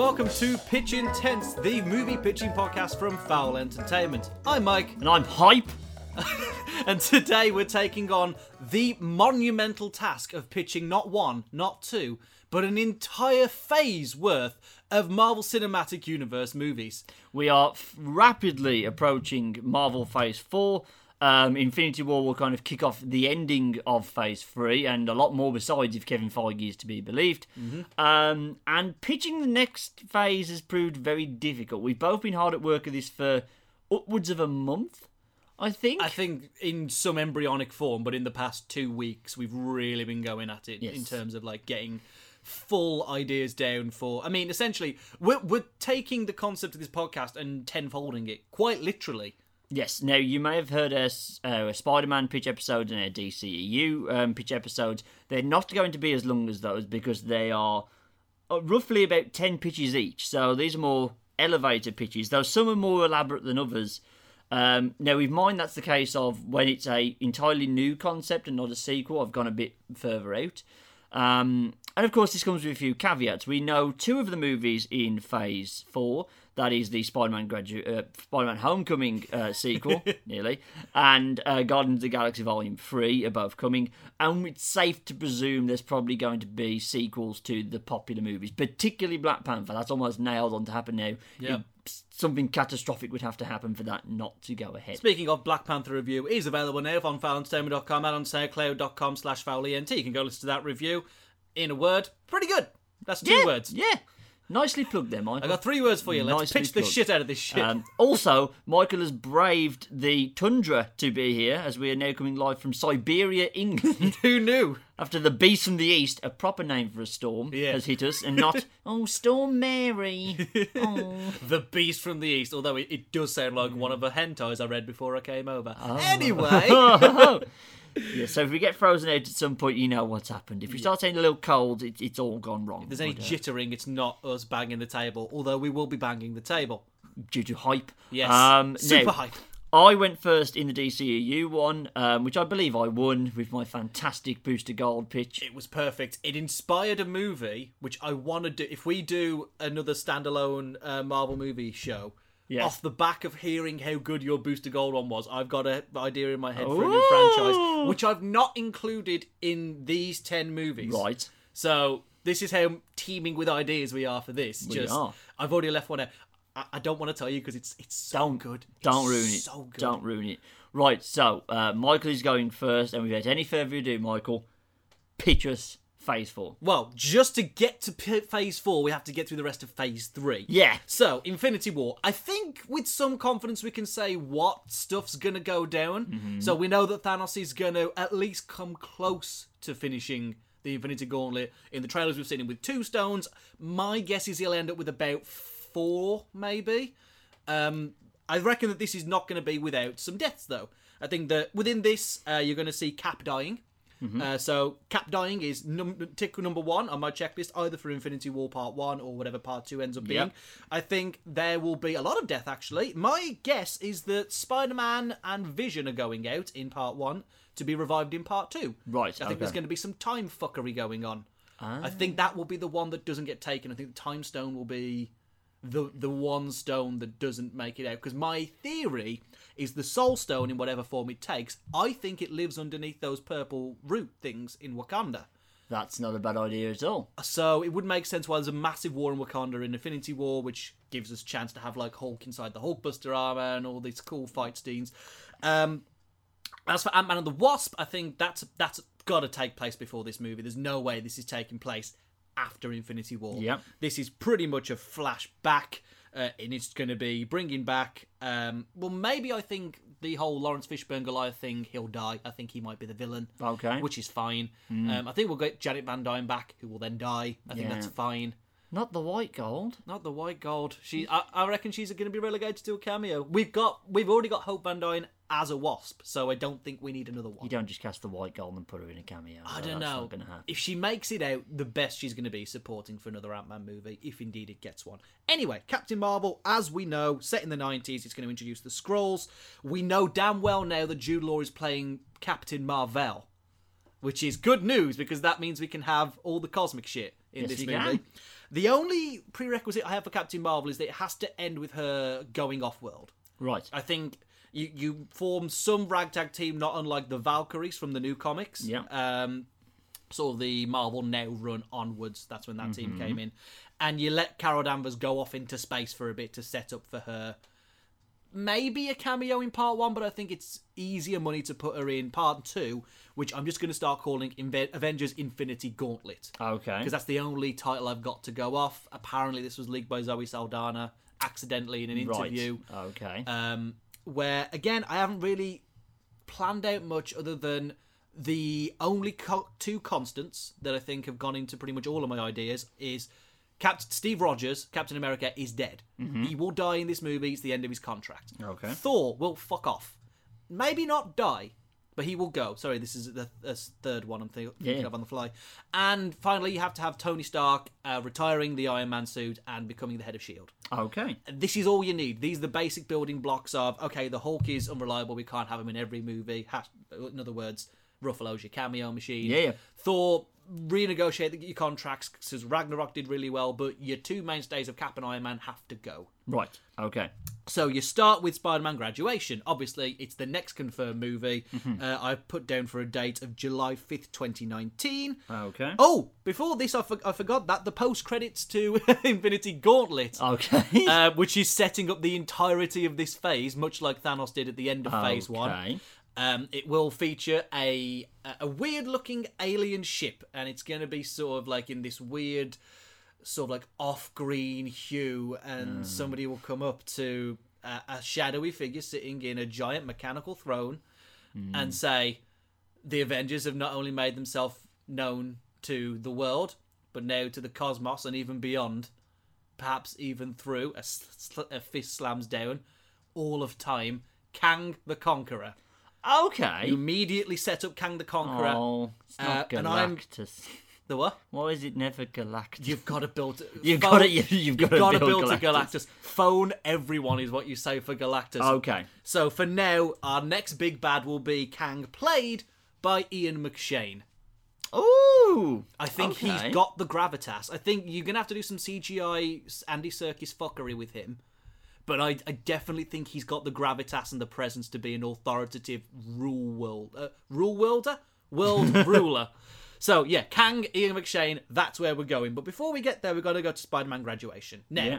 Welcome to Pitch Intense, the movie pitching podcast from Foul Entertainment. I'm Mike, And I'm hype. and today we're taking on the monumental task of pitching not one, not two, but an entire phase worth of Marvel Cinematic Universe movies. We are f- rapidly approaching Marvel Phase 4. Um, Infinity War will kind of kick off the ending of Phase 3, and a lot more besides if Kevin Feige is to be believed. Um, and pitching the next phase has proved very difficult. We've both been hard at work at this for upwards of a month, I think. I think in some embryonic form, but in the past two weeks, we've really been going at it Yes. in terms of like getting full ideas down for. I mean, essentially, we're, we're taking the concept of this podcast and tenfolding it quite literally. Yes. Now you may have heard us uh, a Spider-Man pitch episode and a DCEU um, pitch episodes. They're not going to be as long as those because they are uh, roughly about ten pitches each. So these are more elevated pitches, though some are more elaborate than others. Um, now, with mine, that's the case of when it's a entirely new concept and not a sequel. I've gone a bit further out. Um, and of course, this comes with a few caveats. We know two of the movies in Phase Four. That is the Spider-Man gradu- uh, Spider-Man Homecoming uh, sequel, nearly, and uh, Guardians of the Galaxy Volume Three are both coming. And it's safe to presume there's probably going to be sequels to the popular movies, particularly Black Panther. That's almost nailed on to happen now. Yeah. It- something catastrophic would have to happen for that not to go ahead. Speaking of Black Panther review, is available now on foulentertainment.com and on soundcloud.com slash foulent. You can go listen to that review. In a word, pretty good. That's two yeah, words. Yeah, nicely plugged there, Michael. I got three words for you. Let's Nicely pitch the plugged. shit out of this shit. Um, also, Michael has braved the tundra to be here as we are now coming live from Siberia, England. Who knew? After the beast from the east, a proper name for a storm, Yeah. has hit us, and not oh Storm Mary. Oh. The Beast from the East, although it, it does sound like one of the hentais I read before I came over. Oh. Anyway, yeah, so if we get frozen out at some point, you know what's happened. If we start saying a little cold, it, it's all gone wrong. if there's any But, uh, jittering, it's not us banging the table, although we will be banging the table. due to hype. Yes. Um, Super now, hype. I went first in the DCEU one, um, which I believe I won with my fantastic booster gold pitch. It was perfect. It inspired a movie, which I want to do. If we do another standalone uh, Marvel movie show, Yes. off the back of hearing how good your Booster Gold one was, I've got an idea in my head for a new franchise, which I've not included in these 10 movies. Right. So this is how teeming with ideas we are for this. We Just are. I've already left one out. I, I don't want to tell you because it's it's so Don't good. Don't ruin it. So good. Don't ruin it. Right, so uh, Michael is going first, and without any further ado, Michael, pitch us phase four. Well, just to get to p- phase four, we have to get through the rest of phase three. Yeah. So, Infinity War. I think with some confidence we can say what stuff's gonna go down. Mm-hmm. So we know that Thanos is gonna at least come close to finishing the Infinity Gauntlet. In the trailers, we've seen him with two stones. My guess is he'll end up with about four, maybe. Um, I reckon that this is not going to be without some deaths, though. I think that within this, uh, you're going to see Cap dying. Uh, so Cap dying is num- tick number one on my checklist, either for Infinity War Part One or whatever Part Two ends up being. Yep. I think there will be a lot of death. Actually, my guess is that Spider-Man and Vision are going out in Part One to be revived in Part Two. Right, I think there's going to be some time fuckery going on. I think that will be the one that doesn't get taken. I think the Time Stone will be the the one stone that doesn't make it out. Because my theory is the Soul Stone, in whatever form it takes, I think it lives underneath those purple root things in Wakanda. That's not a bad idea at all. So it would make sense why there's a massive war in Wakanda in Infinity War, which gives us a chance to have like Hulk inside the Hulkbuster armor and all these cool fight scenes. Um, as for Ant Man and the Wasp, I think that's that's got to take place before this movie. There's no way this is taking place after Infinity War. Yep. This is pretty much a flashback, uh, and it's going to be bringing back. Um, well, maybe I think the whole Laurence Fishburne Goliath thing. He'll die. I think he might be the villain. Okay. which is fine. Um, I think we'll get Janet Van Dyne back, who will then die. I think Yeah. that's fine. Not the white gold. Not the white gold. She, I, I reckon she's going to be relegated to a cameo. We've got, we've already got Hope Van Dyne as a wasp, so I don't think we need another one. You don't just cast the white gold and put her in a cameo. I don't know. Not gonna happen. If she makes it out, the best she's going to be supporting for another Ant Man movie, if indeed it gets one. Anyway, Captain Marvel, as we know, set in the 90s, it's going to introduce the Skrulls. We know damn well now that Jude Law is playing Captain Marvel, which is good news because that means we can have all the cosmic shit in Yes, this movie. can. The only prerequisite I have for Captain Marvel is that it has to end with her going off world. Right. I think you you form some ragtag team, not unlike the Valkyries from the new comics. Yeah. Um, sort of the Marvel now run onwards. That's when that team Mm-hmm. came in, and you let Carol Danvers go off into space for a bit to set up for her. Maybe a cameo in part one, but I think it's easier money to put her in part two, which I'm just going to start calling Inve- Avengers Infinity Gauntlet Okay. because that's the only title I've got to go off. Apparently, this was leaked by Zoe Saldana accidentally in an interview. Right. Okay. Um, where again, I haven't really planned out much other than the only co- two constants that I think have gone into pretty much all of my ideas is Captain Steve Rogers, Captain America, is dead. Mm-hmm. He will die in this movie. It's the end of his contract. Okay. Thor will fuck off. Maybe not die, but he will go. Sorry, this is the, the third one I'm thinking Yeah. of on the fly. And finally, you have to have Tony Stark uh, retiring the Iron Man suit and becoming the head of Shield okay. this is all you need. These are the basic building blocks of okay, the Hulk is unreliable. We can't have him in every movie. Ha- In other words, Ruffalo's your cameo machine. Yeah, yeah. Thor renegotiate your contracts because Ragnarok did really well, but your two mainstays of Cap and Iron Man have to go. Right. Okay. So you start with Spider-Man Graduation. Obviously, it's the next confirmed movie. Mm-hmm. Uh, I put down for a date of July fifth, twenty nineteen. Okay. Oh, before this, I, for- I forgot that the post credits to Infinity Gauntlet Okay. uh, which is setting up the entirety of this phase, much like Thanos did at the end of Phase One. Um, it will feature a a weird looking alien ship, and it's going to be sort of like in this weird, sort of like off green hue, and somebody will come up to a, a shadowy figure sitting in a giant mechanical throne, and say, "The Avengers have not only made themselves known to the world, but now to the cosmos and even beyond." perhaps even through a, sl- a fist slams down all of time kang the conqueror Okay. you immediately set up kang the conqueror Oh, it's not Uh, and I'm- Galactus. the what Why is it never Galactus? you've got to build You've got it. You've, you've got, to to build, Galactus. to galactus phone everyone is what you say for galactus Okay. so for now our next big bad will be kang played by ian mcshane Ooh. I think Okay. he's got the gravitas. I think you're gonna have to do some CGI Andy Serkis fuckery with him, but I, I definitely think he's got the gravitas and the presence to be an authoritative rule world uh, rule worlder world ruler. So yeah, Kang, Ian McShane, that's where we're going. But before we get there, we've got to go to Spider-Man graduation. Now, Yeah.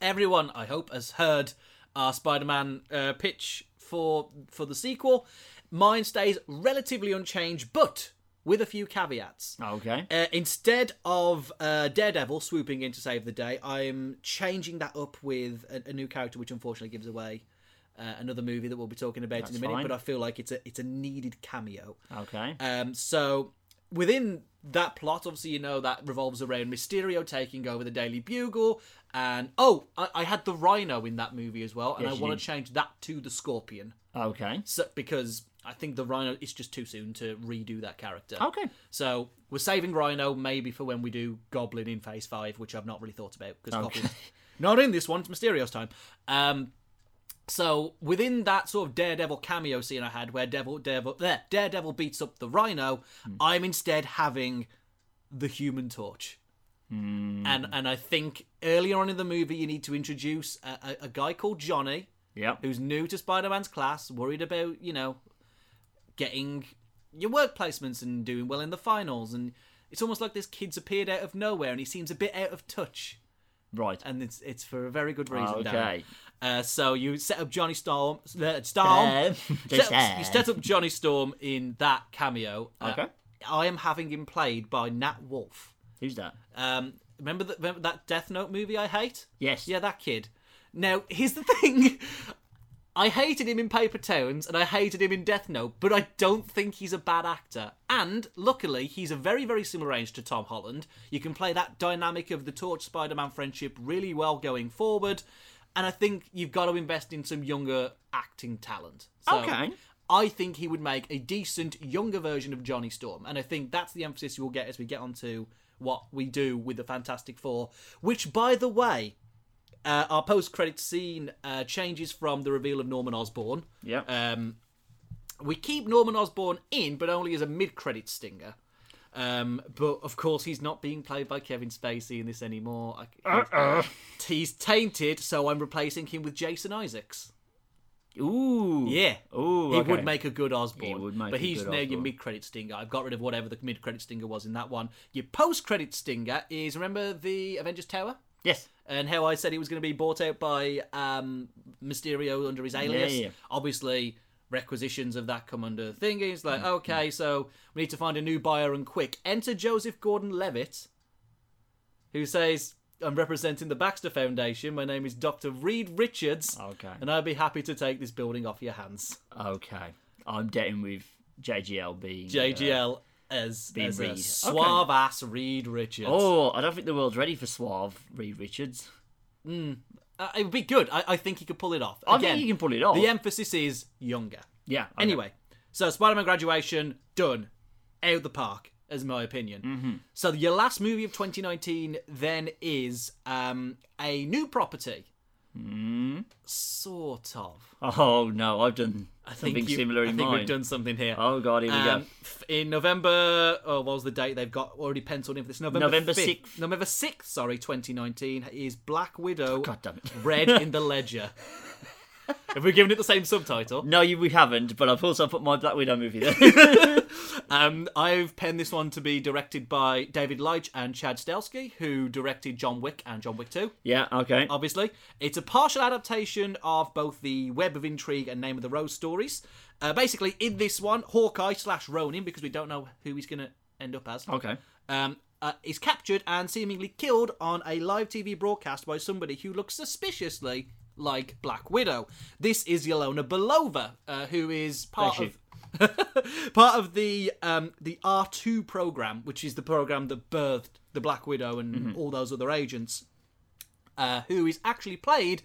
everyone I hope has heard our Spider-Man uh, pitch for for the sequel. Mine stays relatively unchanged, but with a few caveats. Okay. Uh, instead of uh, Daredevil swooping in to save the day, I'm changing that up with a, a new character, which unfortunately gives away uh, another movie that we'll be talking about in a minute. fine. But I feel like it's a it's a needed cameo. Okay. Um, so within that plot, obviously, you know that revolves around Mysterio taking over the Daily Bugle, and oh, I, I had the Rhino in that movie as well, and Yes, I want to change that to the Scorpion, Okay. so because I think the Rhino is just too soon to redo that character. Okay. So we're saving Rhino maybe for when we do Goblin in Phase Five, which I've not really thought about because Okay. Goblin's not in this one. It's Mysterio's time. Um, so within that sort of Daredevil cameo scene I had, where Devil, Devil, there, Daredevil beats up the Rhino, I'm instead having the Human Torch. And and I think earlier on in the movie you need to introduce a, a, a guy called Johnny Yep. who's new to Spider-Man's class, worried about you know getting your work placements and doing well in the finals, and it's almost like this kid's appeared out of nowhere, and he seems a bit out of touch, Right. and it's it's for a very good reason. Dan. Okay. Uh, so you set up Johnny Storm, uh, Storm. Set up- you set up Johnny Storm in that cameo. Uh, Okay. I am having him played by Nat Wolff. Who's that? Um, remember, the, remember that Death Note movie I hate? Yes. Yeah, that kid. Now, here's the thing. I hated him in Paper Towns and I hated him in Death Note, but I don't think he's a bad actor. And luckily, he's a very, very similar age to Tom Holland. You can play that dynamic of the Torch Spider Man friendship really well going forward. And I think you've got to invest in some younger acting talent. So Okay. I think he would make a decent younger version of Johnny Storm, and I think that's the emphasis you'll get as we get onto what we do with the Fantastic Four. Which, by the way, uh, our post-credit scene uh, changes from the reveal of Norman Osborn. Yep. Um, we keep Norman Osborn in, but only as a mid-credit stinger. Um, but of course, he's not being played by Kevin Spacey in this anymore. I, Uh-uh. He's tainted, so I'm replacing him with Jason Isaacs. Ooh. Yeah. Ooh. He okay. would make a good Osborn. He would make but a he's good now your mid credit stinger. I've got rid of whatever the mid credit stinger was in that one. Your post credit stinger is remember the Avengers Tower? Yes. And how I said he was going to be bought out by um, Mysterio under his alias. yeah. Obviously, requisitions of that come under thing. It's like, Mm, okay, so we need to find a new buyer and quick. Enter Joseph Gordon Levitt, who says, I'm representing the Baxter Foundation. My name is Dr. Reed Richards. Okay. And I'd be happy to take this building off your hands. Okay. I'm getting with JGL being. uh, JGL as, Being as a Okay. suave ass Reed Richards. oh, I don't think the world's ready for suave Reed Richards. Uh, it would be good. I, I think he could pull it off. I think he can pull it off. The emphasis is younger. yeah. okay. Anyway, so Spider-Man graduation done, out the park, as my opinion. Mm-hmm. So your last movie of 2019 then is um, a new property, Mm. sort of. Oh no, I've done I think something you- similar I in think mine. we've done something here. Oh god, here we Um, go. f- in November, oh, what was the date they've got already penciled in for this? November, November 5th. 6th. November 6th, sorry, 2019 is Black Widow God damn it. Red in the Ledger. Have we given it the same subtitle? No, you, we haven't, but I've also put my Black Widow movie there. Um, I've penned this one to be directed by David Leitch and Chad Stahelski, who directed John Wick and John Wick 2, yeah, okay. obviously. It's a partial adaptation of both the Web of Intrigue and Name of the Rose stories. Uh, basically, in this one, Hawkeye slash Ronin, because we don't know who he's going to end up as, Okay. um, uh, is captured and seemingly killed on a live TV broadcast by somebody who looks suspiciously like Black Widow. This is Yelena Belova, uh, who is part of part of the um, the R two program, which is the program that birthed the Black Widow and all those other agents, uh, who is actually played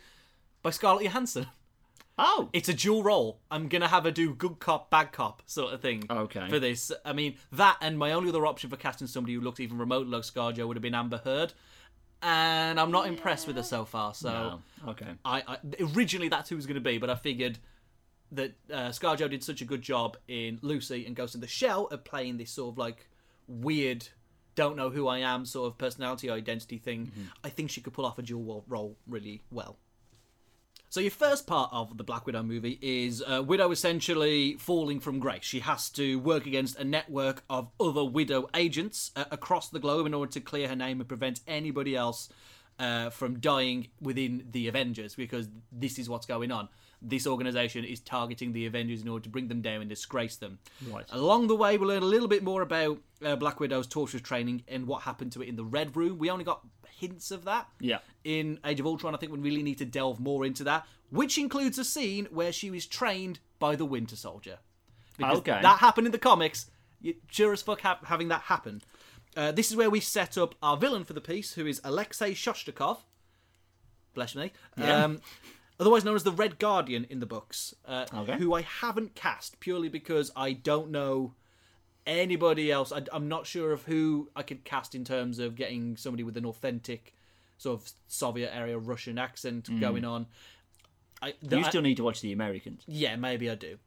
by Scarlett Johansson. Oh. It's a dual role. I'm gonna have her do good cop, bad cop sort of thing. Okay. For this, I mean that, and my only other option for casting somebody who looked even remotely like ScarJo would have been Amber Heard, and I'm not impressed with her so far. So Oh, okay. I, I originally that's who it was going to be, but I figured that uh, ScarJo did such a good job in Lucy and Ghost in the Shell of playing this sort of like weird, don't know who I am sort of personality identity thing. I think she could pull off a dual role really well. So your first part of the Black Widow movie is uh, Widow essentially falling from grace. She has to work against a network of other Widow agents uh, across the globe in order to clear her name and prevent anybody else uh, from dying within the Avengers, because this is what's going on. This organization is targeting the Avengers in order to bring them down and disgrace them. Right. Along the way, we'll learn a little bit more about uh, Black Widow's torturous training and what happened to it in the Red Room. We only got hints of that Yeah. in Age of Ultron, I think we really need to delve more into that, which includes a scene where she was trained by the Winter Soldier. Because Okay. that happened in the comics. Sure as fuck ha- having that happen. Uh, this is where we set up our villain for the piece, who is Alexei Shostakov. Bless me. Yeah. Um, otherwise known as the Red Guardian in the books, uh, Okay. who I haven't cast purely because I don't know anybody else. I, I'm not sure of who I could cast in terms of getting somebody with an authentic sort of Soviet area Russian accent going on. I, You I- still need to watch The Americans. yeah, maybe I do.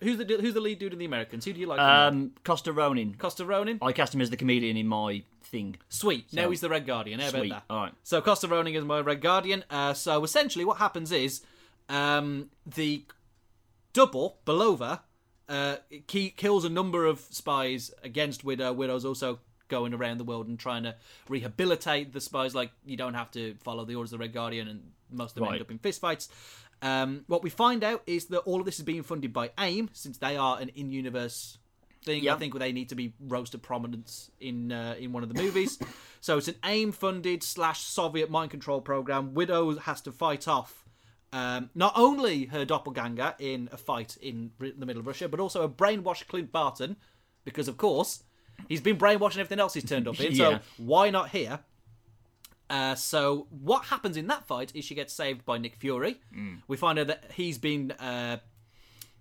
Who's the who's the lead dude in the Americans? Who do you like? Um, Costa Ronin. Costa Ronin. I cast him as the chameleon in my thing. Sweet. now he's the Red Guardian. How Sweet. about that? All right. So Costa Ronin is my Red Guardian. Uh, so essentially, what happens is um, the double Belova uh, he kills a number of spies against Widow. Widow's also going around the world and trying to rehabilitate the spies. Like you don't have to follow the orders of the Red Guardian, and most of them Right. end up in fistfights. Um, what we find out is that all of this is being funded by AIM, since they are an in-universe thing. I Yep. think they need to be rose to prominence in uh, in one of the movies. so it's an AIM-funded slash Soviet mind control program. Widow has to fight off um, not only her doppelganger in a fight in the middle of Russia, but also a brainwashed Clint Barton, because of course he's been brainwashed and everything else he's turned up in. Yeah. So why not here? Uh, so what happens in that fight is she gets saved by Nick Fury. We find out that he's been uh,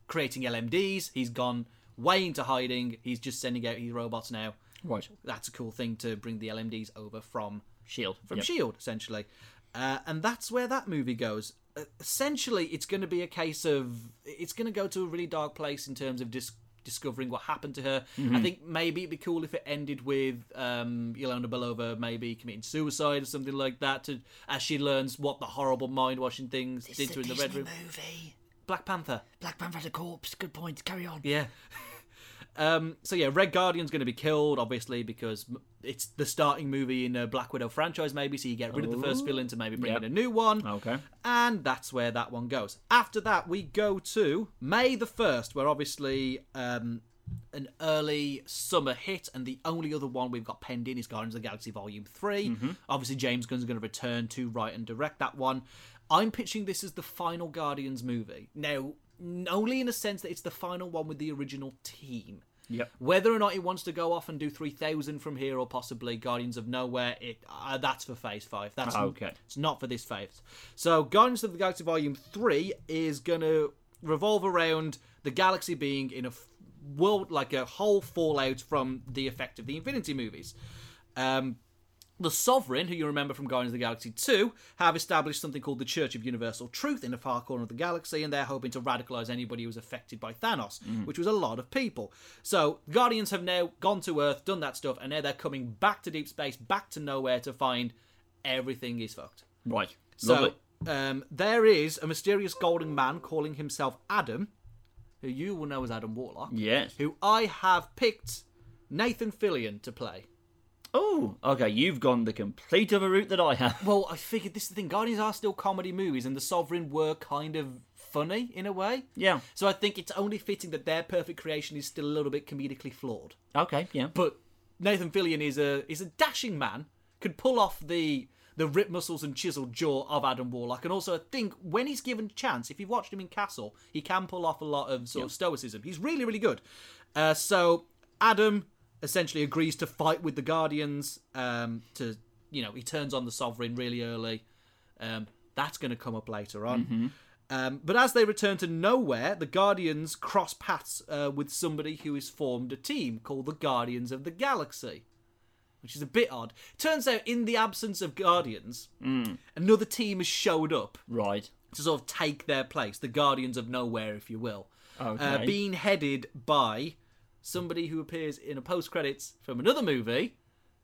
creating LMDs. He's gone way into hiding. He's just sending out his robots now. Right. That's a cool thing to bring the LMDs over from Shield. from Yep. Shield, essentially. Uh, and that's where that movie goes. Uh, essentially, it's going to be a case of it's going to go to a really dark place in terms of dis- discovering what happened to her. Mm-hmm. I think maybe it'd be cool if it ended with um, Yelena Belova maybe committing suicide or something like that, to as she learns what the horrible mind washing things did to her in the red room. movie. Black Panther. Black Panther had a corpse. Good point. Carry on. Yeah. Um, so yeah, Red Guardian's going to be killed, obviously, because it's the starting movie in a Black Widow franchise, maybe. So you get rid of the first villain to maybe bring Yep. in a new one, Okay. and that's where that one goes. After that, we go to May the first, where obviously um, an early summer hit, and the only other one we've got penned in is Guardians of the Galaxy Volume 3 Obviously, James Gunn's going to return to write and direct that one. I'm pitching this as the final Guardians movie. Now, only in a sense that it's the final one with the original team. Yep. Whether or not he wants to go off and do 3000 from here or possibly Guardians of Nowhere, it uh, that's for Phase 5. That's Okay. It's not for this phase. So Guardians of the Galaxy Volume 3 is going to revolve around the galaxy being in a f- world like a whole fallout from the effect of the Infinity movies. Um, the Sovereign, who you remember from Guardians of the Galaxy 2, have established something called the Church of Universal Truth in a far corner of the galaxy, and they're hoping to radicalize anybody who was affected by Thanos, which was a lot of people. So, Guardians have now gone to Earth, done that stuff, and now they're coming back to deep space, back to nowhere to find everything is fucked. Right. So, um, there is a mysterious golden man calling himself Adam, who you will know as Adam Warlock, Yes. who I have picked Nathan Fillion to play. Oh, okay. You've gone the complete other route that I have. Well, I figured this is the thing. Guardians are still comedy movies, and The Sovereign were kind of funny in a way. Yeah. So I think it's only fitting that their perfect creation is still a little bit comedically flawed. Okay. Yeah. But Nathan Fillion is a is a dashing man, could pull off the the ripped muscles and chiseled jaw of Adam Warlock, and also I think when he's given a chance, if you've watched him in Castle, he can pull off a lot of sort of stoicism. He's really really good. Uh, so Adam essentially agrees to fight with the Guardians. Um, to you know, he turns on the Sovereign really early. Um, that's going to come up later on. Um, but as they return to nowhere, the Guardians cross paths uh, with somebody who has formed a team called the Guardians of the Galaxy, which is a bit odd. Turns out, in the absence of Guardians, another team has showed up Right. to sort of take their place, the Guardians of Nowhere, if you will, uh, being headed by somebody who appears in a post credits from another movie,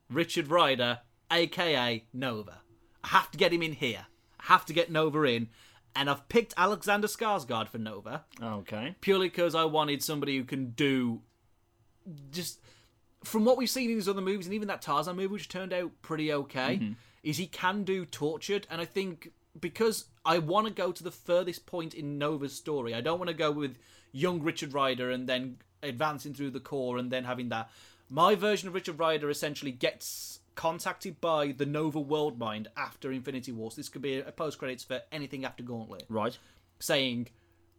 Richard Ryder, aka Nova. I have to get him in here. I have to get Nova in, and I've picked Alexander Skarsgård for Nova Okay. purely because I wanted somebody who can do just from what we've seen in his other movies and even that Tarzan movie, which turned out pretty okay, mm-hmm. is he can do tortured, and I think because I want to go to the furthest point in Nova's story, I don't want to go with young Richard Ryder and then advancing through the core and then having that. My version of Richard Ryder essentially gets contacted by the Nova World Mind after Infinity Wars. This could be a post credits for anything after Gauntlet Right. saying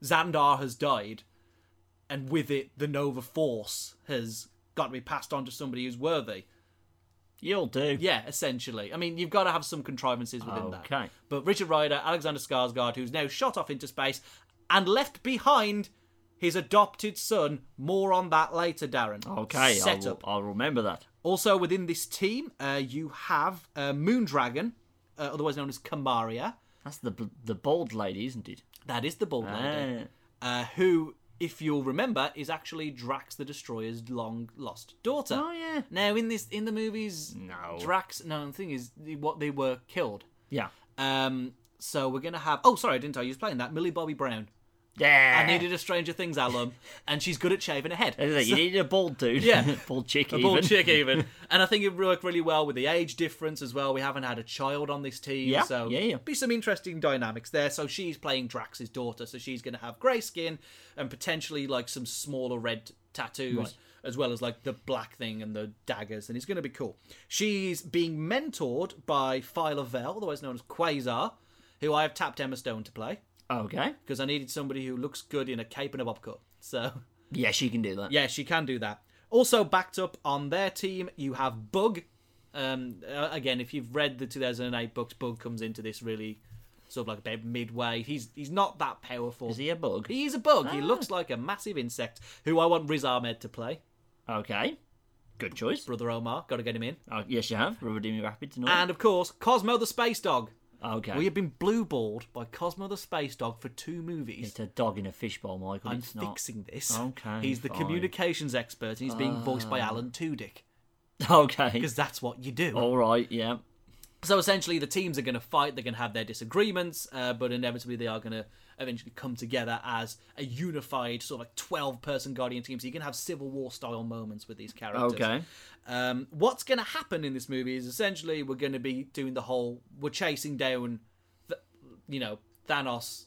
Xandar has died, and with it, the Nova Force has got to be passed on to somebody who's worthy. You'll do. Yeah, essentially. I mean, you've got to have some contrivances within that. Okay. But Richard Ryder, Alexander Skarsgård, who's now shot off into space and left behind his adopted son. More on that later, Darren. Okay. I'll, Setup. I'll remember that. Also, within this team, uh, you have uh, Moondragon, uh, otherwise known as Kamaria. That's the the bald lady, isn't it? That is the bald lady. Ah. uh, who, if you'll remember, is actually Drax the Destroyer's long lost daughter. Oh yeah. Now, in this, in the movies, No. Drax. No, the thing is, the- what they were killed. Yeah. Um, so we're gonna have. Oh, sorry, I didn't tell you. Who's playing that? Millie Bobby Brown. Yeah. I needed a Stranger Things alum, and she's good at shaving her head. You needed a bald dude. Yeah. bald chick. A even. bald chick, even, and I think it worked really well with the age difference as well. We haven't had a child on this team, Yeah, so yeah, yeah. be some interesting dynamics there. So she's playing Drax's daughter, so she's going to have grey skin and potentially like some smaller red tattoos. Right. As well as like the black thing and the daggers, and it's going to be cool. She's being mentored by Phyla-Vell, otherwise known as Quasar, who I have tapped Emma Stone to play Okay. because I needed somebody who looks good in a cape and a bob cut. So Yeah, she can do that. yeah, she can do that. Also backed up on their team, you have Bug. Um, uh, again, if you've read the 2008 books, Bug comes into this really sort of like about midway. He's he's not that powerful. Is he a bug? He's a bug. He Ah. looks like a massive insect who I want Riz Ahmed to play. Okay. Good choice. Brother Omar, got to get him in. Oh, yes, you have. Rubber Demi Rapid tonight. And of course, Cosmo the space dog. Okay. We have been blueballed by Cosmo the Space Dog for two movies. It's a dog in a fishbowl, Michael. I'm it's not. fixing this. Okay, He's the fine. communications expert and he's being voiced by Alan Tudyk. Okay. Because that's what you do. All right. Yeah. So essentially, the teams are going to fight. They're going to have their disagreements, uh, but inevitably, they are going to eventually come together as a unified sort of like twelve-person Guardian team. So you can have Civil War style moments with these characters. Okay. Um, what's going to happen in this movie is essentially we're going to be doing the whole we're chasing down, th- you know, Thanos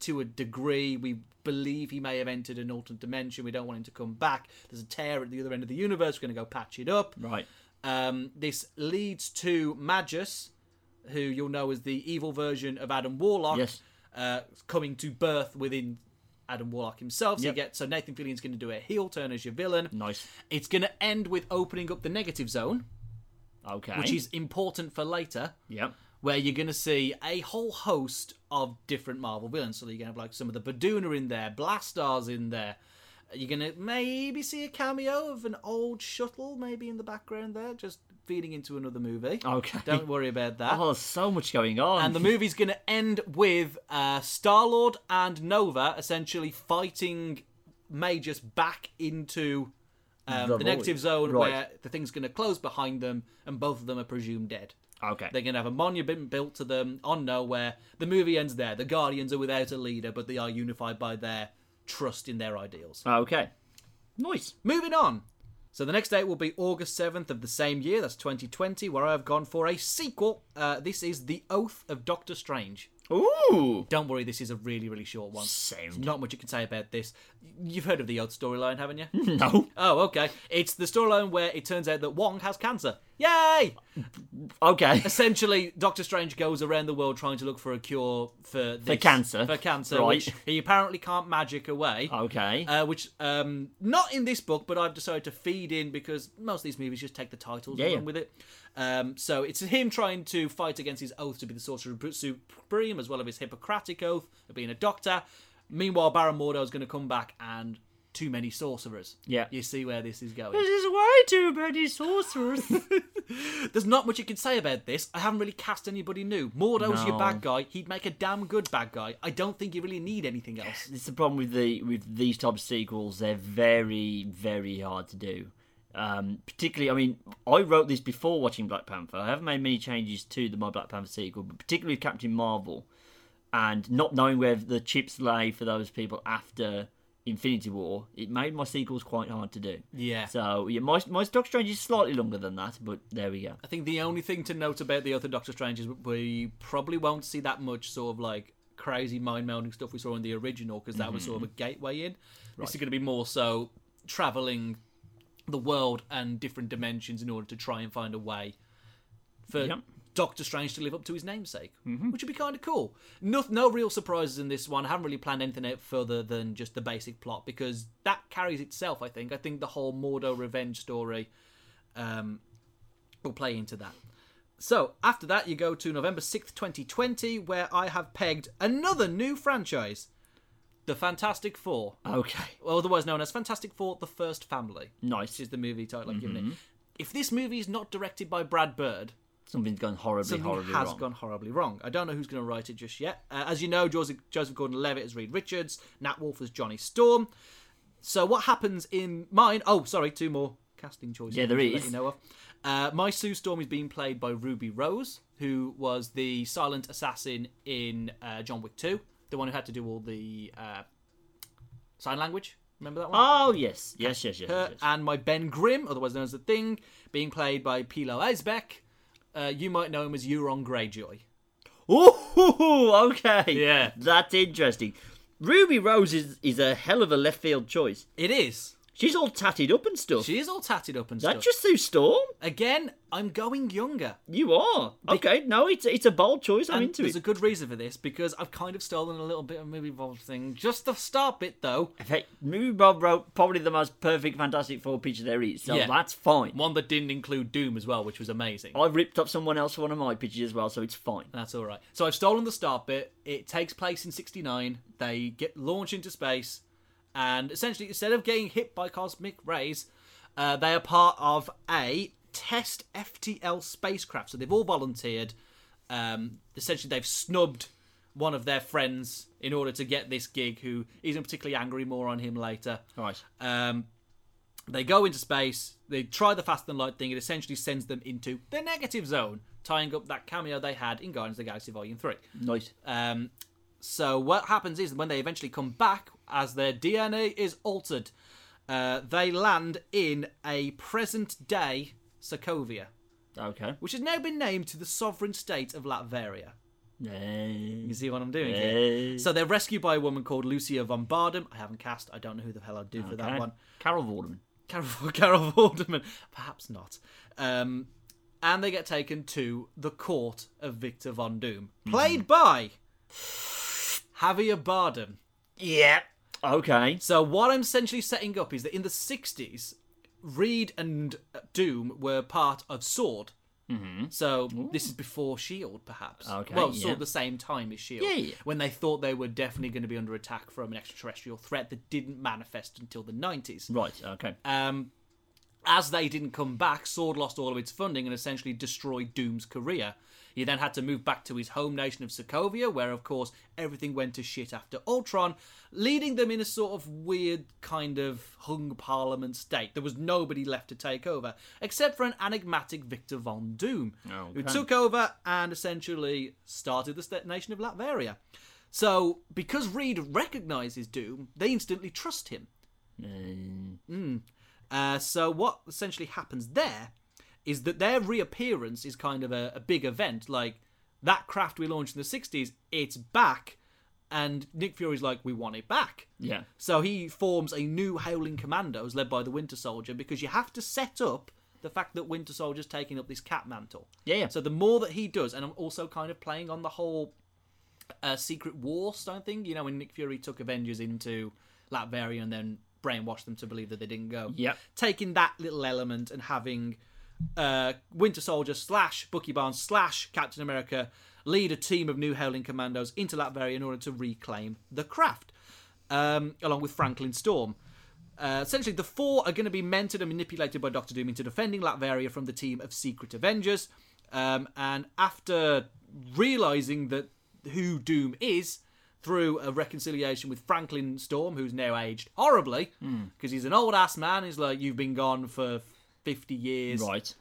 to a degree. We believe he may have entered an alternate dimension. We don't want him to come back. There's a tear at the other end of the universe. We're going to go patch it up. Right. Um, this leads to Magus, who you'll know is the evil version of Adam Warlock, Yes. Uh, coming to birth within Adam Warlock himself. So, you get, so Nathan Fillion's going to do a heel turn as your villain. Nice. It's going to end with opening up the negative zone, Okay. which is important for later, Yep. where you're going to see a whole host of different Marvel villains. So you're going to have like some of the Baduna in there, Blastaar's in there. You're going to maybe see a cameo of an old shuttle, maybe in the background there, just feeding into another movie. Okay. Don't worry about that. Oh, there's so much going on. And the movie's going to end with uh, Star Lord and Nova essentially fighting Magus back into um, The the, negative zone Right. where the thing's going to close behind them and both of them are presumed dead. okay. They're going to have a monument built to them on nowhere. The movie ends there. The Guardians are without a leader, but they are unified by their trust in their ideals. Okay. Nice. Moving on. So the next date will be August 7th of the same year, that's 2020, where I have gone for a sequel. Uh, this is The Oath of Doctor Strange. Ooh. Don't worry, this is a really, really short one. Sound. Not much you can say about this. You've heard of the Oath storyline, haven't you? No. oh, okay. It's the storyline where it turns out that Wong has cancer. Yay! Okay. Essentially, Doctor Strange goes around the world trying to look for a cure for this, cancer. For cancer, Right. which he apparently can't magic away. Okay. Uh, which um, not in this book, but I've decided to feed in because most of these movies just take the titles Yeah, and yeah. run with it. Um, so it's him trying to fight against his oath to be the Sorcerer Supreme, as well as his Hippocratic oath of being a doctor. Meanwhile, Baron Mordo is going to come back and too many sorcerers. Yeah. you see where this is going. This is way too many sorcerers. There's not much you can say about this. I haven't really cast anybody new. Mordo's your bad guy. He'd make a damn good bad guy. I don't think you really need anything else. It's the problem with the with these type of sequels. They're very very hard to do. Um, particularly, I mean, I wrote this before watching Black Panther. I haven't made many changes to the my Black Panther sequel, but particularly with Captain Marvel, and not knowing where the chips lay for those people after Infinity War, it made my sequels quite hard to do. Yeah. So yeah, my my Doctor Strange is slightly longer than that, but there we go. I think the only thing to note about the other Doctor Strange is we probably won't see that much sort of like crazy mind melding stuff we saw in the original because that was mm-hmm, sort of a mm-hmm. gateway in. This is going to be more so traveling the world and different dimensions in order to try and find a way for Yep. Doctor Strange to live up to his namesake, which would be kind of cool. No, no real surprises in this one. I haven't really planned anything out further than just the basic plot because that carries itself. I think. I think the whole Mordo revenge story um, will play into that. So after that, you go to November sixth, twenty twenty, where I have pegged another new franchise, the Fantastic Four, Okay, otherwise known as Fantastic Four: The First Family, nice. which is the movie title given Mm-hmm. it. If this movie is not directed by Brad Bird, Something's gone horribly wrong. something horribly has wrong. gone horribly wrong. I don't know who's going to write it just yet. Uh, as you know, Joseph, Joseph Gordon-Levitt as Reed Richards, Nat Wolff as Johnny Storm. So what happens in mine? Oh, sorry, two more casting choices. Yeah, there is. You know of. Uh, my Sue Storm is being played by Ruby Rose, who was the silent assassin in uh, John Wick 2, the one who had to do all the uh, sign language. Remember that one? Oh yes, yes, yes, yes. Yes, yes. and my Ben Grimm, otherwise known as the Thing, being played by Pilou Asbæk. Uh, you might know him as Euron Greyjoy. Ooh, okay. Yeah. That's interesting. Ruby Rose is, is a hell of a left field choice. It is. She's all tatted up and stuff. She is all tatted up and Is that stuff. just Sue Storm? Again, I'm going younger. You are. Okay, no, it's it's a bold choice. I'm And into there's it. a good reason for this because I've kind of stolen a little bit of movie Bob thing. Just the start bit though. In fact, Movie Bob wrote probably the most perfect Fantastic Four picture there is, so Yeah. that's fine. One that didn't include Doom as well, which was amazing. I've ripped up someone else for one of my pictures as well, so it's fine. That's all right. So I've stolen the start bit. It takes place in '69. They get launched into space, and essentially, instead of getting hit by cosmic rays, uh, they are part of a test FTL spacecraft. So they've all volunteered. Um, essentially, they've snubbed one of their friends in order to get this gig, who isn't particularly angry. More on him later. Right. Um, they go into space. They try the fast and light thing. It essentially sends them into the negative zone, tying up that cameo they had in Guardians of the Galaxy Volume Three. Nice. Um, so what happens is when they eventually come back, as their DNA is altered, uh, they land in a present day Sokovia, Okay. which has now been named to the sovereign state of Latveria. Eh, You see what I'm doing here? eh, So they're rescued by a woman called Lucia von Bardem. I haven't cast. I don't know who the hell I'd do for that one. Carol Vorderman. Carol, Carol Vorderman. Perhaps not. Um, and they get taken to the court of Victor Von Doom, played by Javier Bardem. Yeah. Okay. So what I'm essentially setting up is that in the 60s, Reed and Doom were part of Sword. Mm-hmm. So this is before Shield, perhaps. Okay, Well, yeah. Sword the same time as Shield. Yeah, yeah. When they thought they were definitely going to be under attack from an extraterrestrial threat that didn't manifest until the 90s. Right. Okay. Um, as they didn't come back, Sword lost all of its funding and essentially destroyed Doom's career. He then had to move back to his home nation of Sokovia, where, of course, everything went to shit after Ultron, leading them in a sort of weird kind of hung parliament state. There was nobody left to take over, except for an enigmatic Victor Von Doom, who Okay. took over and essentially started the nation of Latveria. So, because Reed recognizes Doom, they instantly trust him. Eh, Uh, so what essentially happens there is that their reappearance is kind of a, a big event. Like that craft we launched in the '60s, it's back, and Nick Fury's like, we want it back. yeah. So he forms a new Howling Commandos led by the Winter Soldier because you have to set up the fact that Winter Soldier's taking up this Cap mantle. Yeah, yeah. So the more that he does, and I'm also kind of playing on the whole uh, Secret War style thing. You know, when Nick Fury took Avengers into Latveria and then brainwashed them to believe that they didn't go. Yeah. Taking that little element and having uh, Winter Soldier slash Bucky Barnes slash Captain America lead a team of new Howling Commandos into Latveria in order to reclaim the craft, um, along with Franklin Storm. Uh, essentially, the four are going to be mentored and manipulated by Doctor Doom into defending Latveria from the team of Secret Avengers. Um, and after realizing that who Doom is through a reconciliation with Franklin Storm, who's now aged horribly because he's an old ass man. He's like, "You've been gone for fifty years. Right.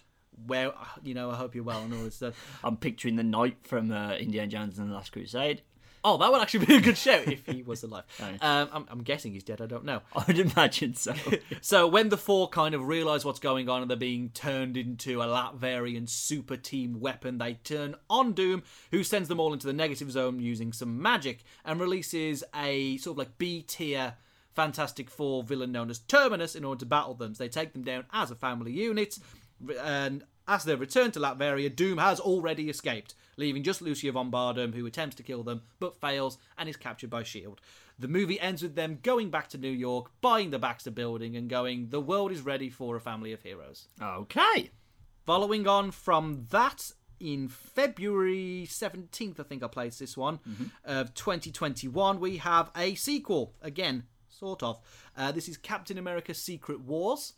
Where you know, I hope you're well and all this stuff." I'm picturing the knight from uh, Indiana Jones and the Last Crusade. Oh, that would actually be a good show if he was alive. Um, I'm, I'm guessing he's dead. I don't know. I would imagine so. So when the four kind of realise what's going on and they're being turned into a Latverian super team weapon, they turn on Doom, who sends them all into the negative zone using some magic and releases a sort of like B tier Fantastic Four villain known as Terminus in order to battle them. So they take them down as a family unit, and as they return to Latveria, Doom has already escaped, leaving just Lucia von Bardem, who attempts to kill them but fails and is captured by S.H.I.E.L.D. The movie ends with them going back to New York, buying the Baxter building, and going, The world is ready for a family of heroes. okay. Following on from that, in February 17th, I think I placed this one, mm-hmm. of 2021, we have a sequel. Again, sort of. Uh, this is Captain America Secret Wars,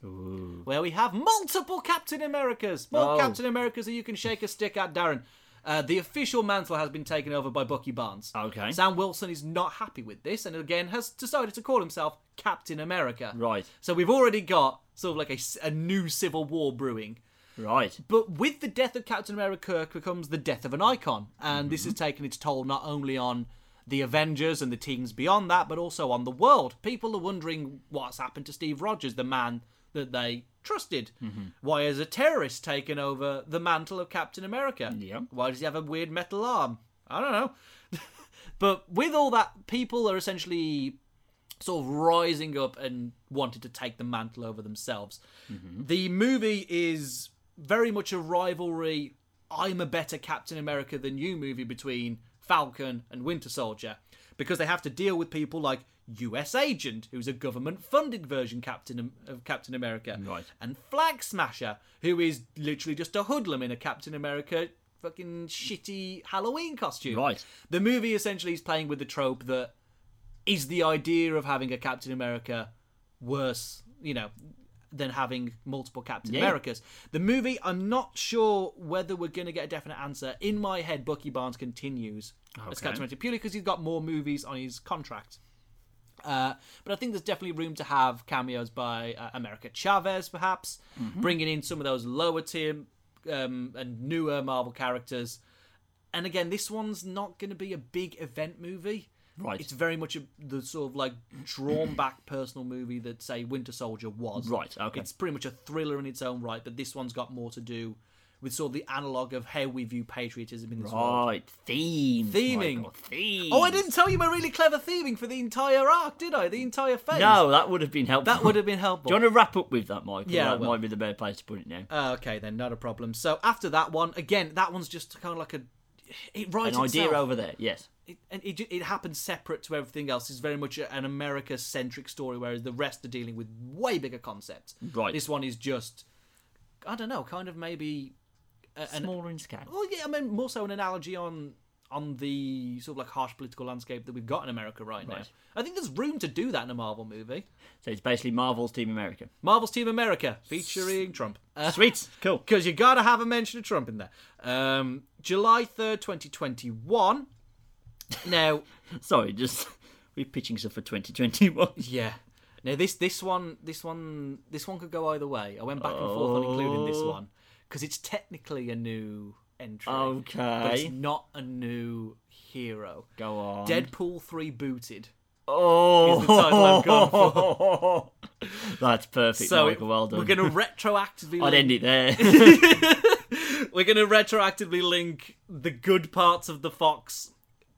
where we have multiple Captain Americas. More Oh. Captain Americas that you can shake a stick at, Darren. Uh, the official mantle has been taken over by Bucky Barnes. Okay. Sam Wilson is not happy with this and again has decided to call himself Captain America. Right. So we've already got sort of like a new civil war brewing. Right. But with the death of Captain America comes the death of an icon, and this has taken its toll not only on the Avengers and the teams beyond that, but also on the world. People are wondering what's happened to Steve Rogers, the man that they trusted. Mm-hmm. Why has a terrorist taken over the mantle of Captain America? Yeah. Why does he have a weird metal arm? I don't know. but with all that, people are essentially sort of rising up and wanted to take the mantle over themselves. Mm-hmm. The movie is very much a rivalry. I'm a better Captain America than you movie between Falcon and Winter Soldier because they have to deal with people like US Agent, who's a government-funded version Captain of Captain America, Right. and Flag Smasher, who is literally just a hoodlum in a Captain America fucking shitty Halloween costume. Right. The movie essentially is playing with the trope that is the idea of having a Captain America worse, you know, than having multiple Captain Yeah. Americas. The movie, I'm not sure whether we're going to get a definite answer. In my head, Bucky Barnes continues as Okay. Captain America purely because he's got more movies on his contract. Uh, but I think there's definitely room to have cameos by uh, America Chavez, perhaps bringing in some of those lower tier um, and newer Marvel characters. And again, this one's not going to be a big event movie. Right. It's very much a, the sort of like drawn back personal movie that, say, Winter Soldier was. Right, okay. It's pretty much a thriller in its own right, but this one's got more to do with sort of the analog of how we view patriotism in this world. Right, theme. Theming. Michael, theme. Oh, I didn't tell you my really clever theming for the entire arc, did I? The entire phase. No, that would have been helpful. That would have been helpful. Do you want to wrap up with that, Michael? Yeah, that will. might be the better place to put it now. Uh, okay, then, not a problem. So after that one, again, that one's just kind of like a. It writes An idea itself. over there, yes. It, and it, it happens separate to everything else. It's very much an America centric story, whereas the rest are dealing with way bigger concepts. Right. This one is just, I don't know, kind of maybe. a- an, Smaller in scale. well, yeah, I mean, more so an analogy on on the sort of like harsh political landscape that we've got in America right, now. I think there's room to do that in a Marvel movie. So it's basically Marvel's Team America. Marvel's Team America featuring Trump. Uh, Sweet, cool. because you gotta have a mention of Trump in there. Um, July third, twenty twenty one. Now, Sorry, just we're pitching stuff for 2021. yeah. Now this this one this one this one could go either way. I went back and forth on including this Oh. one because it's technically a new entry, Okay. but it's not a new hero. Go on. Deadpool three booted. Oh, is the title I've gone oh. That's perfect, So Michael. Well done. we're gonna retroactively. I'd end it there. we're going to retroactively link the good parts of the Fox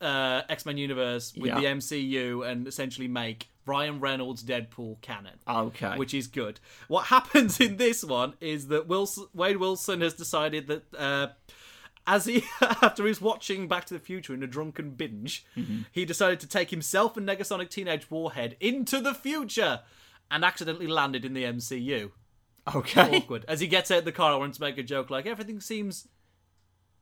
uh, X Men universe with Yeah. the MCU and essentially make Ryan Reynolds Deadpool canon. okay. Which is good. What happens in this one is that Wilson, Wade Wilson has decided that uh, as he after he's watching Back to the Future in a drunken binge, he decided to take himself and Negasonic Teenage Warhead into the future and accidentally landed in the MCU okay. awkward. As he gets out of the car, I want to make a joke like everything seems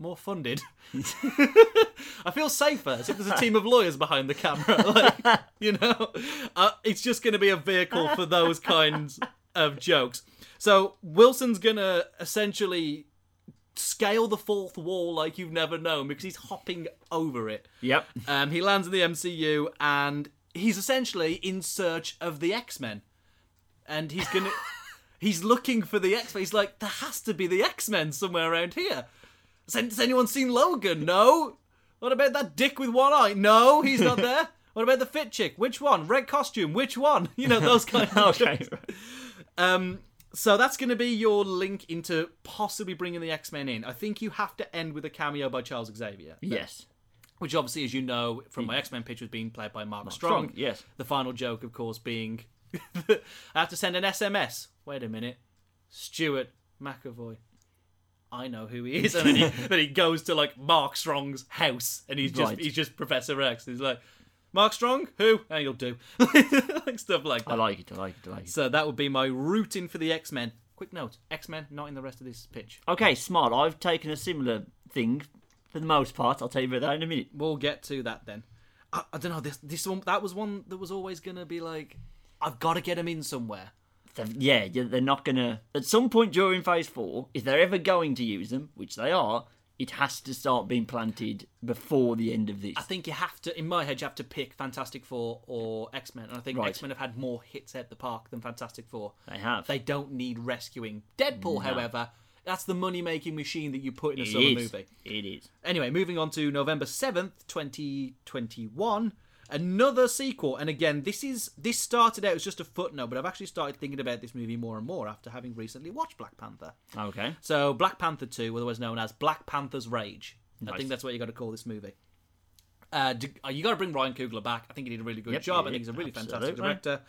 more funded. I feel safer as if there's a team of lawyers behind the camera. Like, you know, uh, it's just going to be a vehicle for those kinds of jokes. So Wilson's going to essentially scale the fourth wall like you've never known because he's hopping over it. Yep. Um, he lands in the MCU and he's essentially in search of the X Men, and he's gonna. he's looking for the X Men. He's like, there has to be the X Men somewhere around here. Has, anyone seen Logan? No. What about that dick with one eye? No, he's not there. What about the fit chick? Which one? Red costume? Which one? You know those kind of Okay. Um, so that's going to be your link into possibly bringing the X Men in. I think you have to end with a cameo by Charles Xavier Yes. which obviously, as you know from my X Men pitch, was being played by Mark, Strong, Strong. yes. The final joke, of course, being I have to send an SMS. Wait a minute, Stuart McAvoy. I know who he is, and then he, then he goes to like Mark Strong's house, and he's just Right. he's just Professor X. He's like, Mark Strong, who? And he'll do like stuff like that. I like it. I like it. I like it. So that would be my routing for the X Men. Quick note: X Men not in the rest of this pitch. Okay, smart. I've taken a similar thing for the most part. I'll tell you about that in a minute. We'll get to that then. I, I don't know. This this one that was one that was always gonna be like, I've got to get him in somewhere. Yeah, they're not gonna. At some point during Phase Four, if they're ever going to use them, which they are, it has to start being planted before the end of this. I think you have to, in my head, you have to pick Fantastic Four or X Men, and I think Right. X Men have had more hits at the park than Fantastic Four. They have. They don't need rescuing. Deadpool, however, that's the money making machine that you put in a It summer is. movie. It is. Anyway, moving on to November 7th, 2021. Another sequel, and again, this is this started out as just a footnote, but I've actually started thinking about this movie more and more after having recently watched Black Panther. Okay. So, Black Panther 2, otherwise known as Black Panther's Rage. I think that's what you got to call this movie. Uh, uh, you got to bring Ryan Coogler back. I think he did a really good Yep, job. I think he's a really fantastic director.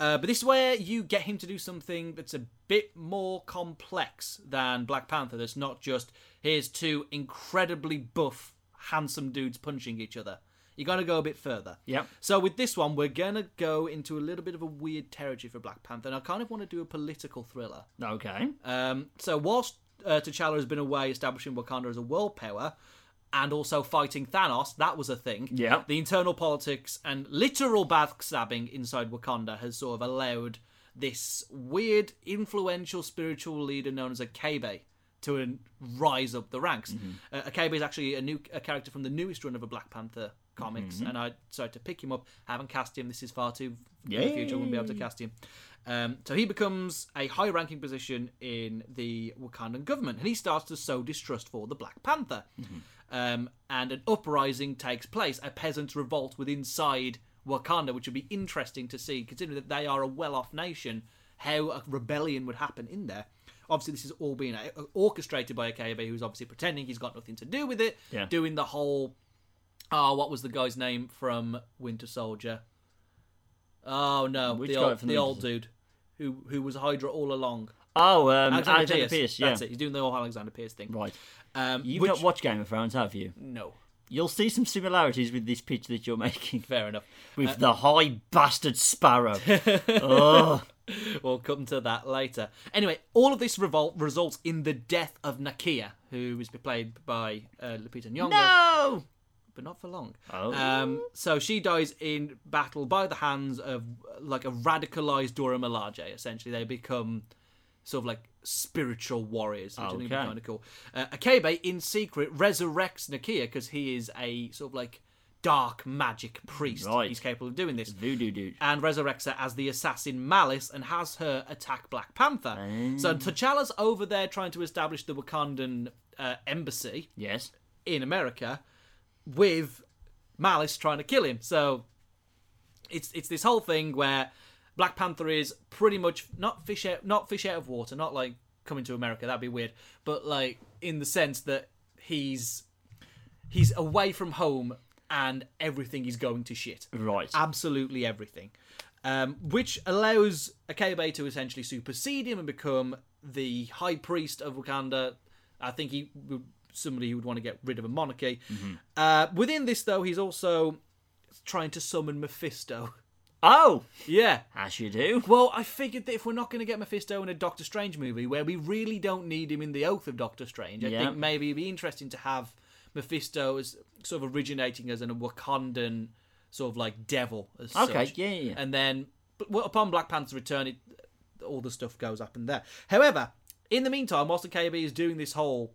Uh, but this is where you get him to do something that's a bit more complex than Black Panther. That's not just here's two incredibly buff, handsome dudes punching each other. You got to go a bit further. Yeah. So with this one, we're gonna go into a little bit of a weird territory for Black Panther, and I kind of want to do a political thriller. Okay. Um, so whilst uh, T'Challa has been away establishing Wakanda as a world power and also fighting Thanos, that was a thing. Yeah. The internal politics and literal backstabbing inside Wakanda has sort of allowed this weird, influential spiritual leader known as a Akabe to uh, rise up the ranks. Uh, Akabe is actually a new a character from the newest run of a Black Panther comics, and I decided to pick him up. Haven't cast him. This is far too in the future. I wouldn't be able to cast him. Um, so he becomes a high-ranking position in the Wakandan government, and he starts to sow distrust for the Black Panther. Um, and an uprising takes place, a peasant revolt within inside Wakanda, which would be interesting to see, considering that they are a well-off nation. How a rebellion would happen in there. Obviously, this is all being uh, orchestrated by Akabe, who's obviously pretending he's got nothing to do with it, Yeah. doing the whole. Oh, what was the guy's name from Winter Soldier? Oh no, Which the guy old, from the old dude who who was Hydra all along. Oh, um, Alexander, Alexander, Pierce. Pierce. Yeah. That's it. He's doing the whole Alexander Pierce thing. Right. Um, You've which- not watched Game of Thrones, have you? No, You'll see some similarities with this pitch that you're making fair enough. with the high bastard sparrow. oh, We'll come to that later. Anyway, all of this revolt results in the death of Nakia, who is played by uh, Lupita Nyong'o. no! But not for long. Oh. Um, so she dies in battle by the hands of like a radicalized Dora Milaje. Essentially, they become sort of like spiritual warriors, which I think Okay. kind of cool. Uh, Akabe, in secret, resurrects Nakia because he is a sort of like dark magic priest. Right. He's capable of doing this. Voodoo dude. And resurrects her as the assassin Malice and has her attack Black Panther. So T'Challa's over there trying to establish the Wakandan uh, embassy Yes. in America with Malice trying to kill him. So it's it's this whole thing where Black Panther is pretty much not fish out not fish out of water, not like coming to America, that'd be weird, but like in the sense that he's he's away from home and everything is going to shit. Right. Absolutely everything. Um, which allows Akabe to essentially supersede him and become the high priest of Wakanda. I think he would somebody who would want to get rid of a monarchy. Uh, within this, though, he's also trying to summon Mephisto. oh, yeah. as you do. Well, I figured that if we're not going to get Mephisto in a Doctor Strange movie, where we really don't need him in the Oath of Doctor Strange, I Yeah. think maybe it'd be interesting to have Mephisto as sort of originating as a Wakandan sort of like devil. As Okay, such. yeah, yeah, yeah. And then, but upon Black Panther's return, it, all the stuff goes up in there. However, in the meantime, whilst the KB is doing this whole